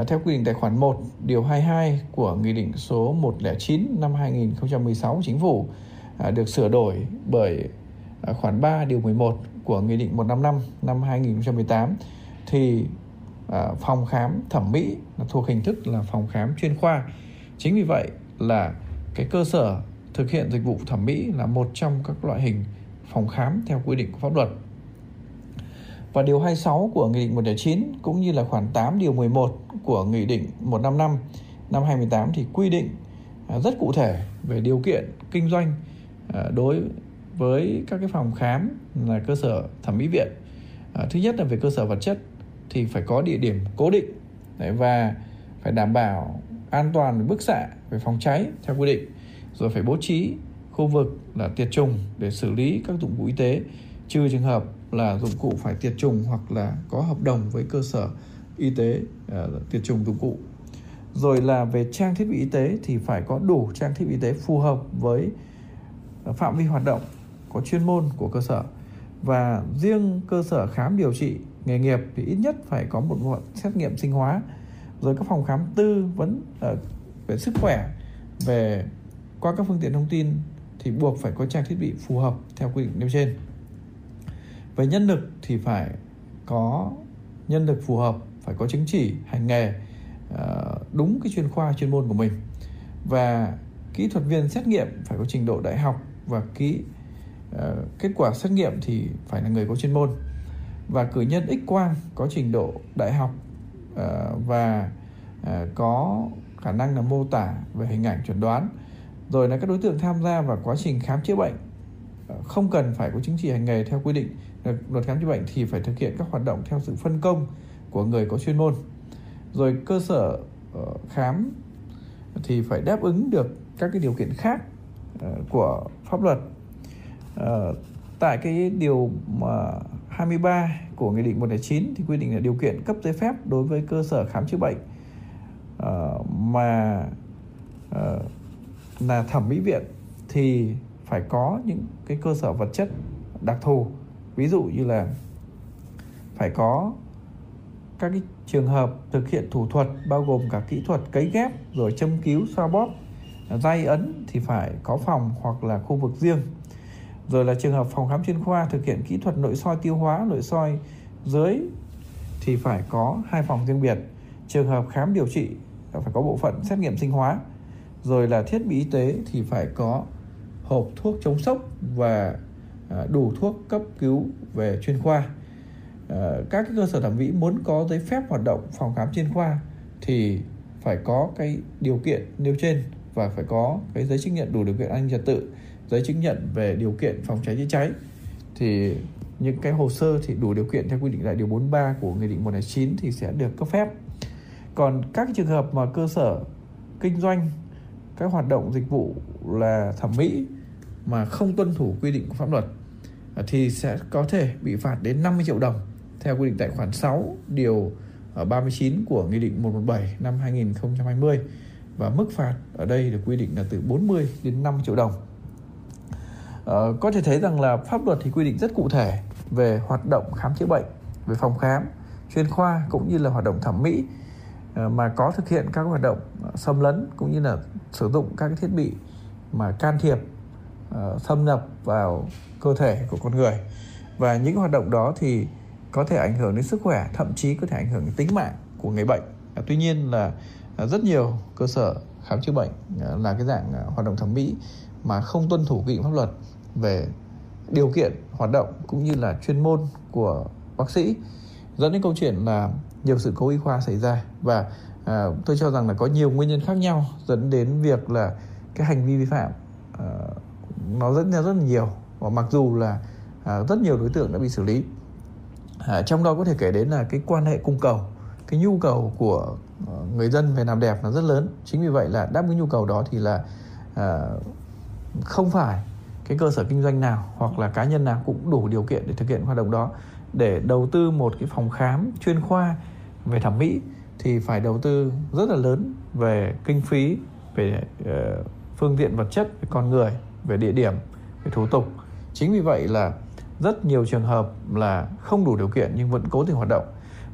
uh, theo quy định tài khoản 1 điều 22 của nghị định số 109 năm 2016 chính phủ uh, được sửa đổi bởi À, khoản 3 điều 11 của Nghị định 155 năm 2018 thì à, phòng khám thẩm mỹ là thuộc hình thức là phòng khám chuyên khoa. Chính vì vậy là cái cơ sở thực hiện dịch vụ thẩm mỹ là một trong các loại hình phòng khám theo quy định của pháp luật. Và điều 26 của Nghị định 109 cũng như là khoản 8 điều 11 của Nghị định 155 năm 2018 thì quy định à, rất cụ thể về điều kiện kinh doanh đối với các cái phòng khám là cơ sở thẩm mỹ viện. À, thứ nhất là về cơ sở vật chất thì phải có địa điểm cố định Đấy, và phải đảm bảo an toàn bức xạ về phòng cháy theo quy định. Rồi phải bố trí khu vực là tiệt trùng để xử lý các dụng cụ y tế trừ trường hợp là dụng cụ phải tiệt trùng hoặc là có hợp đồng với cơ sở y tế à, tiệt trùng dụng cụ. Rồi là về trang thiết bị y tế thì phải có đủ trang thiết bị y tế phù hợp với à, phạm vi hoạt động có chuyên môn của cơ sở. Và riêng cơ sở khám điều trị nghề nghiệp thì ít nhất phải có một bộ xét nghiệm sinh hóa. Rồi các phòng khám tư vấn ở về sức khỏe về qua các phương tiện thông tin thì buộc phải có trang thiết bị phù hợp theo quy định nêu trên. Về nhân lực thì phải có nhân lực phù hợp phải có chứng chỉ hành nghề ờ, đúng cái chuyên khoa chuyên môn của mình. Và kỹ thuật viên xét nghiệm phải có trình độ đại học và kỹ uh, Ờ, kết quả xét nghiệm thì phải là người có chuyên môn. Và cử nhân X quang có trình độ đại học uh, và uh, có khả năng là mô tả về hình ảnh chuẩn đoán. Rồi là các đối tượng tham gia vào quá trình khám chữa bệnh không cần phải có chứng chỉ hành nghề theo quy định. Luật khám chữa bệnh thì phải thực hiện các hoạt động theo sự phân công của người có chuyên môn. Rồi cơ sở khám thì phải đáp ứng được các cái điều kiện khác của pháp luật uh, tại cái điều mà 23 của Nghị định 109 thì quy định là điều kiện cấp giấy phép đối với cơ sở khám chữa bệnh. Uh, mà uh, là thẩm mỹ viện thì phải có những cái cơ sở vật chất đặc thù. Ví dụ như là phải có các cái trường hợp thực hiện thủ thuật bao gồm cả kỹ thuật cấy ghép rồi châm cứu xoa bóp dây ấn thì phải có phòng hoặc là khu vực riêng rồi là trường hợp phòng khám chuyên khoa thực hiện kỹ thuật nội soi tiêu hóa, nội soi dưới thì phải có hai phòng riêng biệt. Trường hợp khám điều trị phải có bộ phận xét nghiệm sinh hóa. Rồi là thiết bị y tế thì phải có hộp thuốc chống sốc và à, đủ thuốc cấp cứu về chuyên khoa. À, các cơ sở thẩm mỹ muốn có giấy phép hoạt động phòng khám chuyên khoa thì phải có cái điều kiện nêu trên và phải có cái giấy chứng nhận đủ điều kiện an ninh trật tự giấy chứng nhận về điều kiện phòng cháy chữa cháy, thì những cái hồ sơ thì đủ điều kiện theo quy định tại điều 43 của Nghị định 109 thì sẽ được cấp phép. Còn các trường hợp mà cơ sở kinh doanh các hoạt động dịch vụ là thẩm mỹ mà không tuân thủ quy định của pháp luật, thì sẽ có thể bị phạt đến 50 triệu đồng theo quy định tại khoản 6 điều ờ, 39 của Nghị định 117 năm 2020 và mức phạt ở đây được quy định là từ 40 đến 5 triệu đồng. Ờ, có thể thấy rằng là pháp luật thì quy định rất cụ thể về hoạt động khám chữa bệnh, về phòng khám, chuyên khoa cũng như là hoạt động thẩm mỹ ờ, mà có thực hiện các hoạt động ờ, xâm lấn cũng như là sử dụng các thiết bị mà can thiệp xâm nhập vào cơ thể của con người. Và những hoạt động đó thì có thể ảnh hưởng đến sức khỏe thậm chí có thể ảnh hưởng đến tính mạng của người bệnh. Tuy nhiên là rất nhiều cơ sở khám chữa bệnh là cái dạng hoạt động thẩm mỹ mà không tuân thủ quy định pháp luật về điều kiện hoạt động cũng như là chuyên môn của bác sĩ. Dẫn đến câu chuyện là nhiều sự cố y khoa xảy ra và à, tôi cho rằng là có nhiều nguyên nhân khác nhau dẫn đến việc là cái hành vi vi phạm à, nó dẫn ra rất là nhiều và mặc dù là à, rất nhiều đối tượng đã bị xử lý. À, trong đó có thể kể đến là cái quan hệ cung cầu cái nhu cầu của à, người dân về làm đẹp là rất lớn. Chính vì vậy là đáp ứng nhu cầu đó thì là à, không phải cái cơ sở kinh doanh nào hoặc là cá nhân nào cũng đủ điều kiện để thực hiện hoạt động đó. Để đầu tư một cái phòng khám chuyên khoa về thẩm mỹ thì phải đầu tư rất là lớn về kinh phí về uh, phương tiện vật chất về con người về địa điểm về thủ tục. Chính vì vậy là rất nhiều trường hợp là không đủ điều kiện nhưng vẫn cố tình hoạt động.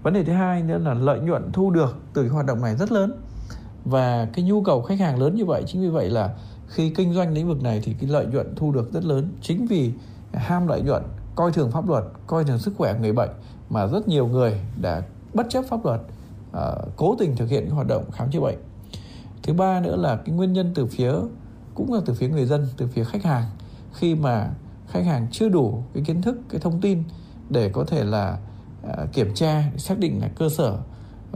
Vấn đề thứ hai nữa là lợi nhuận thu được từ cái hoạt động này rất lớn. Và cái nhu cầu khách hàng lớn như vậy chính vì vậy là khi kinh doanh lĩnh vực này thì cái lợi nhuận thu được rất lớn. Chính vì ham lợi nhuận coi thường pháp luật coi thường sức khỏe người bệnh mà rất nhiều người đã bất chấp pháp luật à, cố tình thực hiện cái hoạt động khám chữa bệnh. Thứ ba nữa là cái nguyên nhân từ phía cũng là từ phía người dân từ phía khách hàng. Khi mà khách hàng chưa đủ cái kiến thức cái thông tin để có thể là à, kiểm tra xác định là cơ sở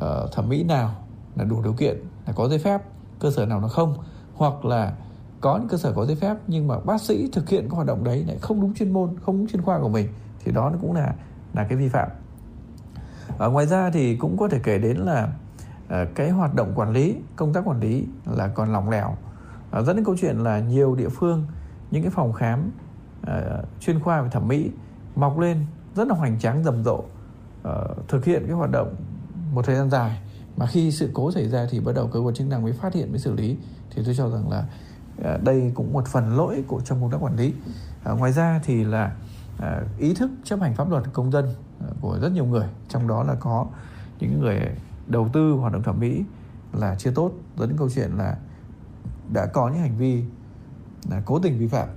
à, thẩm mỹ nào là đủ điều kiện là có giấy phép cơ sở nào nó không hoặc là có những cơ sở có giấy phép, nhưng mà bác sĩ thực hiện các hoạt động đấy lại không đúng chuyên môn, không đúng chuyên khoa của mình, thì đó nó cũng là là cái vi phạm. Ở ngoài ra thì cũng có thể kể đến là ờ, cái hoạt động quản lý, công tác quản lý là còn lỏng lẻo. Dẫn đến câu chuyện là nhiều địa phương, những cái phòng khám ờ, chuyên khoa về thẩm mỹ mọc lên rất là hoành tráng, rầm rộ ờ, thực hiện cái hoạt động một thời gian dài. Mà khi sự cố xảy ra thì bắt đầu cơ quan chức năng mới phát hiện, mới xử lý. Thì tôi cho rằng là à, đây cũng một phần lỗi của trong công tác quản lý. À, ngoài ra thì là à, ý thức chấp hành pháp luật công dân của rất nhiều người trong đó là có những người đầu tư hoạt động thẩm mỹ là chưa tốt dẫn đến câu chuyện là đã có những hành vi là cố tình vi phạm.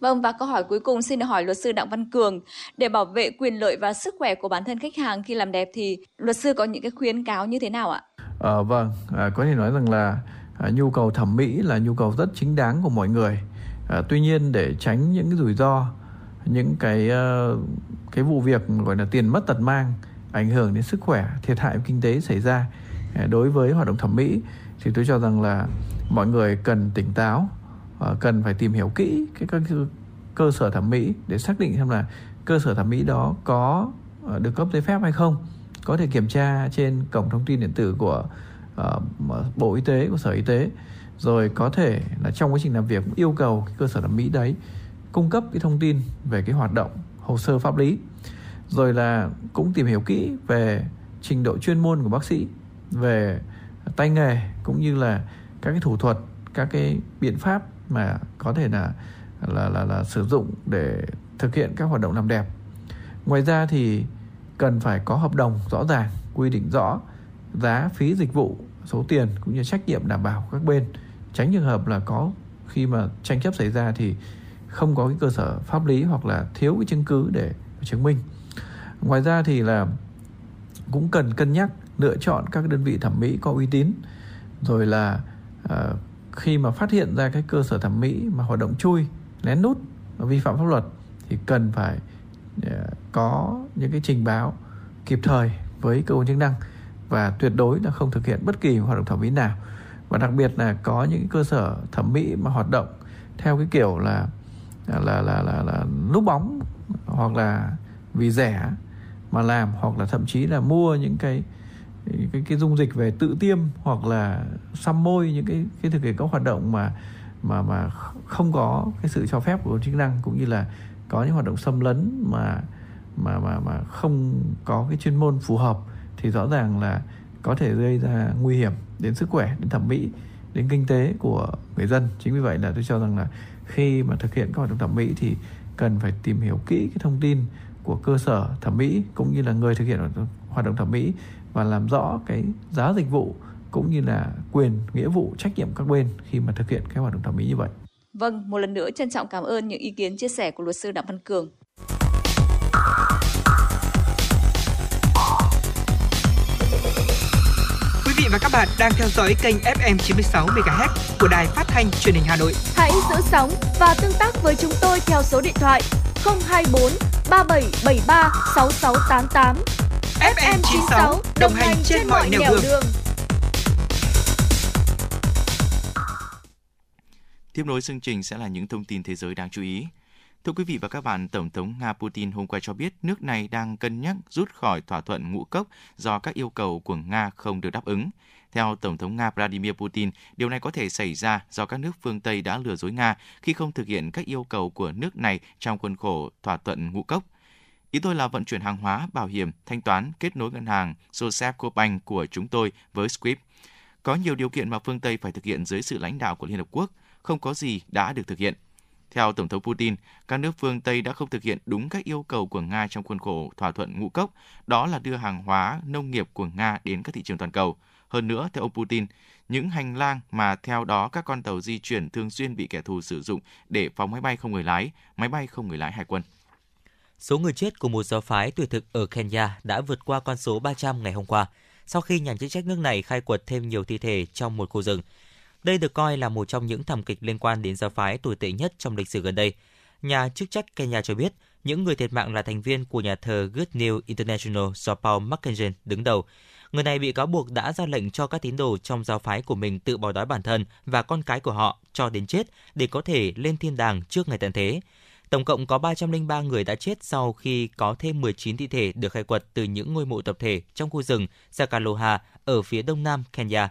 Vâng và câu hỏi cuối cùng xin được hỏi luật sư Đặng Văn Cường. Để bảo vệ quyền lợi và sức khỏe của bản thân khách hàng khi làm đẹp thì luật sư có những cái khuyến cáo như thế nào ạ? À, vâng, à, có thể nói rằng là à, nhu cầu thẩm mỹ là nhu cầu rất chính đáng của mọi người. À, tuy nhiên để tránh những cái rủi ro, những cái uh, cái vụ việc gọi là tiền mất tật mang ảnh hưởng đến sức khỏe, thiệt hại kinh tế xảy ra à, đối với hoạt động thẩm mỹ thì tôi cho rằng là mọi người cần tỉnh táo Ờ, cần phải tìm hiểu kỹ cái các cơ sở thẩm mỹ để xác định xem là cơ sở thẩm mỹ đó có ờ, được cấp giấy phép hay không có thể kiểm tra trên cổng thông tin điện tử của uh, bộ y tế của sở y tế rồi có thể là trong quá trình làm việc yêu cầu cái cơ sở thẩm mỹ đấy cung cấp cái thông tin về cái hoạt động hồ sơ pháp lý rồi là cũng tìm hiểu kỹ về trình độ chuyên môn của bác sĩ về tay nghề cũng như là các cái thủ thuật các cái biện pháp mà có thể là là là, là sử dụng để thực hiện các hoạt động làm đẹp. Ngoài ra thì cần phải có hợp đồng rõ ràng quy định rõ giá phí dịch vụ số tiền cũng như trách nhiệm đảm bảo các bên. Tránh trường hợp là có khi mà tranh chấp xảy ra thì không có cái cơ sở pháp lý hoặc là thiếu cái chứng cứ để chứng minh. Ngoài ra thì là cũng cần cân nhắc lựa chọn các đơn vị thẩm mỹ có uy tín. Rồi là uh, khi mà phát hiện ra cái cơ sở thẩm mỹ mà hoạt động chui lén nút vi phạm pháp luật thì cần phải uh, có những cái trình báo kịp thời với cơ quan chức năng và tuyệt đối là không thực hiện bất kỳ hoạt động thẩm mỹ nào. Và đặc biệt là có những cơ sở thẩm mỹ mà hoạt động theo cái kiểu là là là là, là, là núp bóng hoặc là vì rẻ mà làm hoặc là thậm chí là mua những cái cái cái dung dịch về tự tiêm hoặc là xăm môi những cái cái thực hiện các hoạt động mà mà mà không có cái sự cho phép của chức năng cũng như là có những hoạt động xâm lấn mà mà mà mà không có cái chuyên môn phù hợp thì rõ ràng là có thể gây ra nguy hiểm đến sức khỏe đến thẩm mỹ đến kinh tế của người dân chính vì vậy là tôi cho rằng là khi mà thực hiện các hoạt động thẩm mỹ thì cần phải tìm hiểu kỹ cái thông tin của cơ sở thẩm mỹ cũng như là người thực hiện hoạt động thẩm mỹ và làm rõ cái giá dịch vụ cũng như là quyền nghĩa vụ trách nhiệm các bên khi mà thực hiện cái hoạt động thẩm mỹ như vậy. Vâng, một lần nữa trân trọng cảm ơn những ý kiến chia sẻ của luật sư Đặng Văn Cường. Và các bạn đang theo dõi kênh FM 96 MHz của đài phát thanh truyền hình Hà Nội. Hãy giữ sóng và tương tác với chúng tôi theo số điện thoại 024 3773 6688. FM 96 đồng hành trên mọi nẻo đường. đường. Tiếp nối chương trình sẽ là những thông tin thế giới đáng chú ý. Thưa quý vị và các bạn, Tổng thống Nga Putin hôm qua cho biết nước này đang cân nhắc rút khỏi thỏa thuận ngũ cốc do các yêu cầu của Nga không được đáp ứng. Theo Tổng thống Nga Vladimir Putin, điều này có thể xảy ra do các nước phương Tây đã lừa dối Nga khi không thực hiện các yêu cầu của nước này trong khuôn khổ thỏa thuận ngũ cốc. Ý tôi là vận chuyển hàng hóa, bảo hiểm, thanh toán, kết nối ngân hàng Joseph Cobank của chúng tôi với Swift. Có nhiều điều kiện mà phương Tây phải thực hiện dưới sự lãnh đạo của Liên Hợp Quốc, không có gì đã được thực hiện. Theo Tổng thống Putin, các nước phương Tây đã không thực hiện đúng các yêu cầu của Nga trong khuôn khổ thỏa thuận ngũ cốc, đó là đưa hàng hóa nông nghiệp của Nga đến các thị trường toàn cầu. Hơn nữa, theo ông Putin, những hành lang mà theo đó các con tàu di chuyển thường xuyên bị kẻ thù sử dụng để phóng máy bay không người lái, máy bay không người lái hải quân. Số người chết của một giáo phái tuyệt thực ở Kenya đã vượt qua con số 300 ngày hôm qua, sau khi nhà chức trách nước này khai quật thêm nhiều thi thể trong một khu rừng. Đây được coi là một trong những thảm kịch liên quan đến giáo phái tồi tệ nhất trong lịch sử gần đây. Nhà chức trách Kenya cho biết, những người thiệt mạng là thành viên của nhà thờ Good News International do Paul McKenzie đứng đầu. Người này bị cáo buộc đã ra lệnh cho các tín đồ trong giáo phái của mình tự bỏ đói bản thân và con cái của họ cho đến chết để có thể lên thiên đàng trước ngày tận thế. Tổng cộng có 303 người đã chết sau khi có thêm 19 thi thể được khai quật từ những ngôi mộ tập thể trong khu rừng Sakaloha ở phía đông nam Kenya.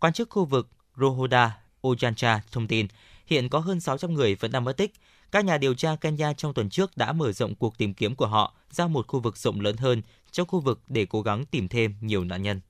Quan chức khu vực Rohoda Ojancha thông tin, hiện có hơn 600 người vẫn đang mất tích. Các nhà điều tra Kenya trong tuần trước đã mở rộng cuộc tìm kiếm của họ ra một khu vực rộng lớn hơn trong khu vực để cố gắng tìm thêm nhiều nạn nhân.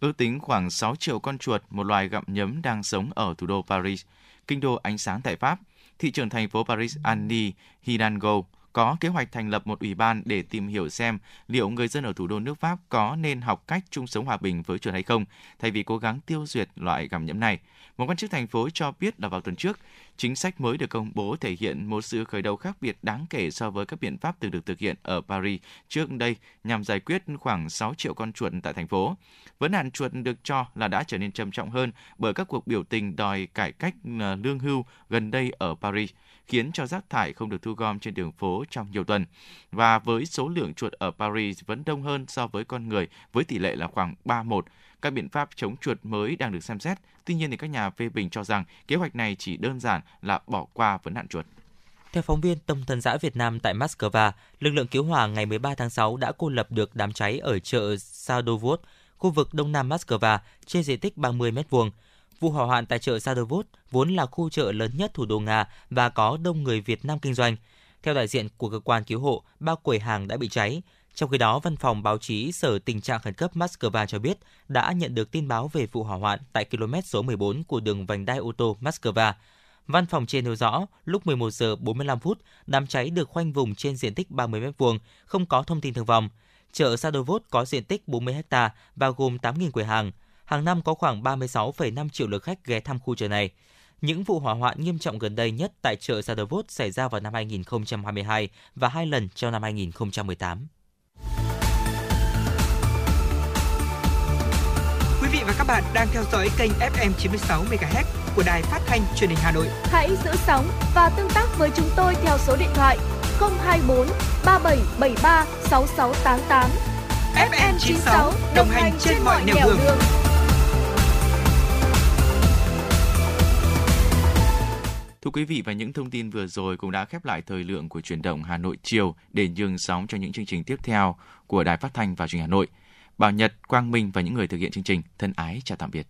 Ước tính khoảng 6 triệu con chuột, một loài gặm nhấm đang sống ở thủ đô Paris, kinh đô ánh sáng tại Pháp. Thị trưởng thành phố Paris Annie Hidalgo có kế hoạch thành lập một ủy ban để tìm hiểu xem liệu người dân ở thủ đô nước Pháp có nên học cách chung sống hòa bình với chuột hay không, thay vì cố gắng tiêu diệt loại gặm nhấm này. Một quan chức thành phố cho biết là vào tuần trước, chính sách mới được công bố thể hiện một sự khởi đầu khác biệt đáng kể so với các biện pháp từng được thực hiện ở Paris trước đây nhằm giải quyết khoảng 6 triệu con chuột tại thành phố. Vấn nạn chuột được cho là đã trở nên trầm trọng hơn bởi các cuộc biểu tình đòi cải cách ờ, lương hưu gần đây ở Paris khiến cho rác thải không được thu gom trên đường phố trong nhiều tuần. Và với số lượng chuột ở Paris vẫn đông hơn so với con người với tỷ lệ là khoảng 3-1, các biện pháp chống chuột mới đang được xem xét. Tuy nhiên thì các nhà phê bình cho rằng kế hoạch này chỉ đơn giản là bỏ qua vấn nạn chuột. Theo phóng viên Tông Thân Giã Việt Nam tại Moscow, lực lượng cứu hỏa ngày 13 tháng 6 đã cô lập được đám cháy ở chợ Sadovod, khu vực đông nam Moscow, trên diện tích 30 m2. Vụ hỏa hoạn tại chợ Sadovod vốn là khu chợ lớn nhất thủ đô Nga và có đông người Việt Nam kinh doanh. Theo đại diện của cơ quan cứu hộ, ba quầy hàng đã bị cháy. Trong khi đó, văn phòng báo chí Sở Tình trạng Khẩn cấp Moscow cho biết đã nhận được tin báo về vụ hỏa hoạn tại km số 14 của đường vành đai ô tô Moscow. Văn phòng trên nêu rõ, lúc 11 giờ 45 phút, đám cháy được khoanh vùng trên diện tích 30 m2, không có thông tin thương vong. Chợ Sadovod có diện tích 40 ha và gồm 8.000 quầy hàng. Hàng năm có khoảng 36,5 triệu lượt khách ghé thăm khu chợ này. Những vụ hỏa hoạn nghiêm trọng gần đây nhất tại chợ Sadovod xảy ra vào năm 2022 và hai lần trong năm 2018. Quý vị và các bạn đang theo dõi kênh FM 96 MHz của đài phát thanh truyền hình Hà Nội. Hãy giữ sóng và tương tác với chúng tôi theo số điện thoại 024 3773 6688. FM 96 đồng hành trên mọi nẻo đường. đường. Thưa quý vị và những thông tin vừa rồi cũng đã khép lại thời lượng của truyền động Hà Nội chiều để nhường sóng cho những chương trình tiếp theo của Đài Phát thanh và Truyền hình Hà Nội. Bảo Nhật, Quang Minh và những người thực hiện chương trình thân ái chào tạm biệt.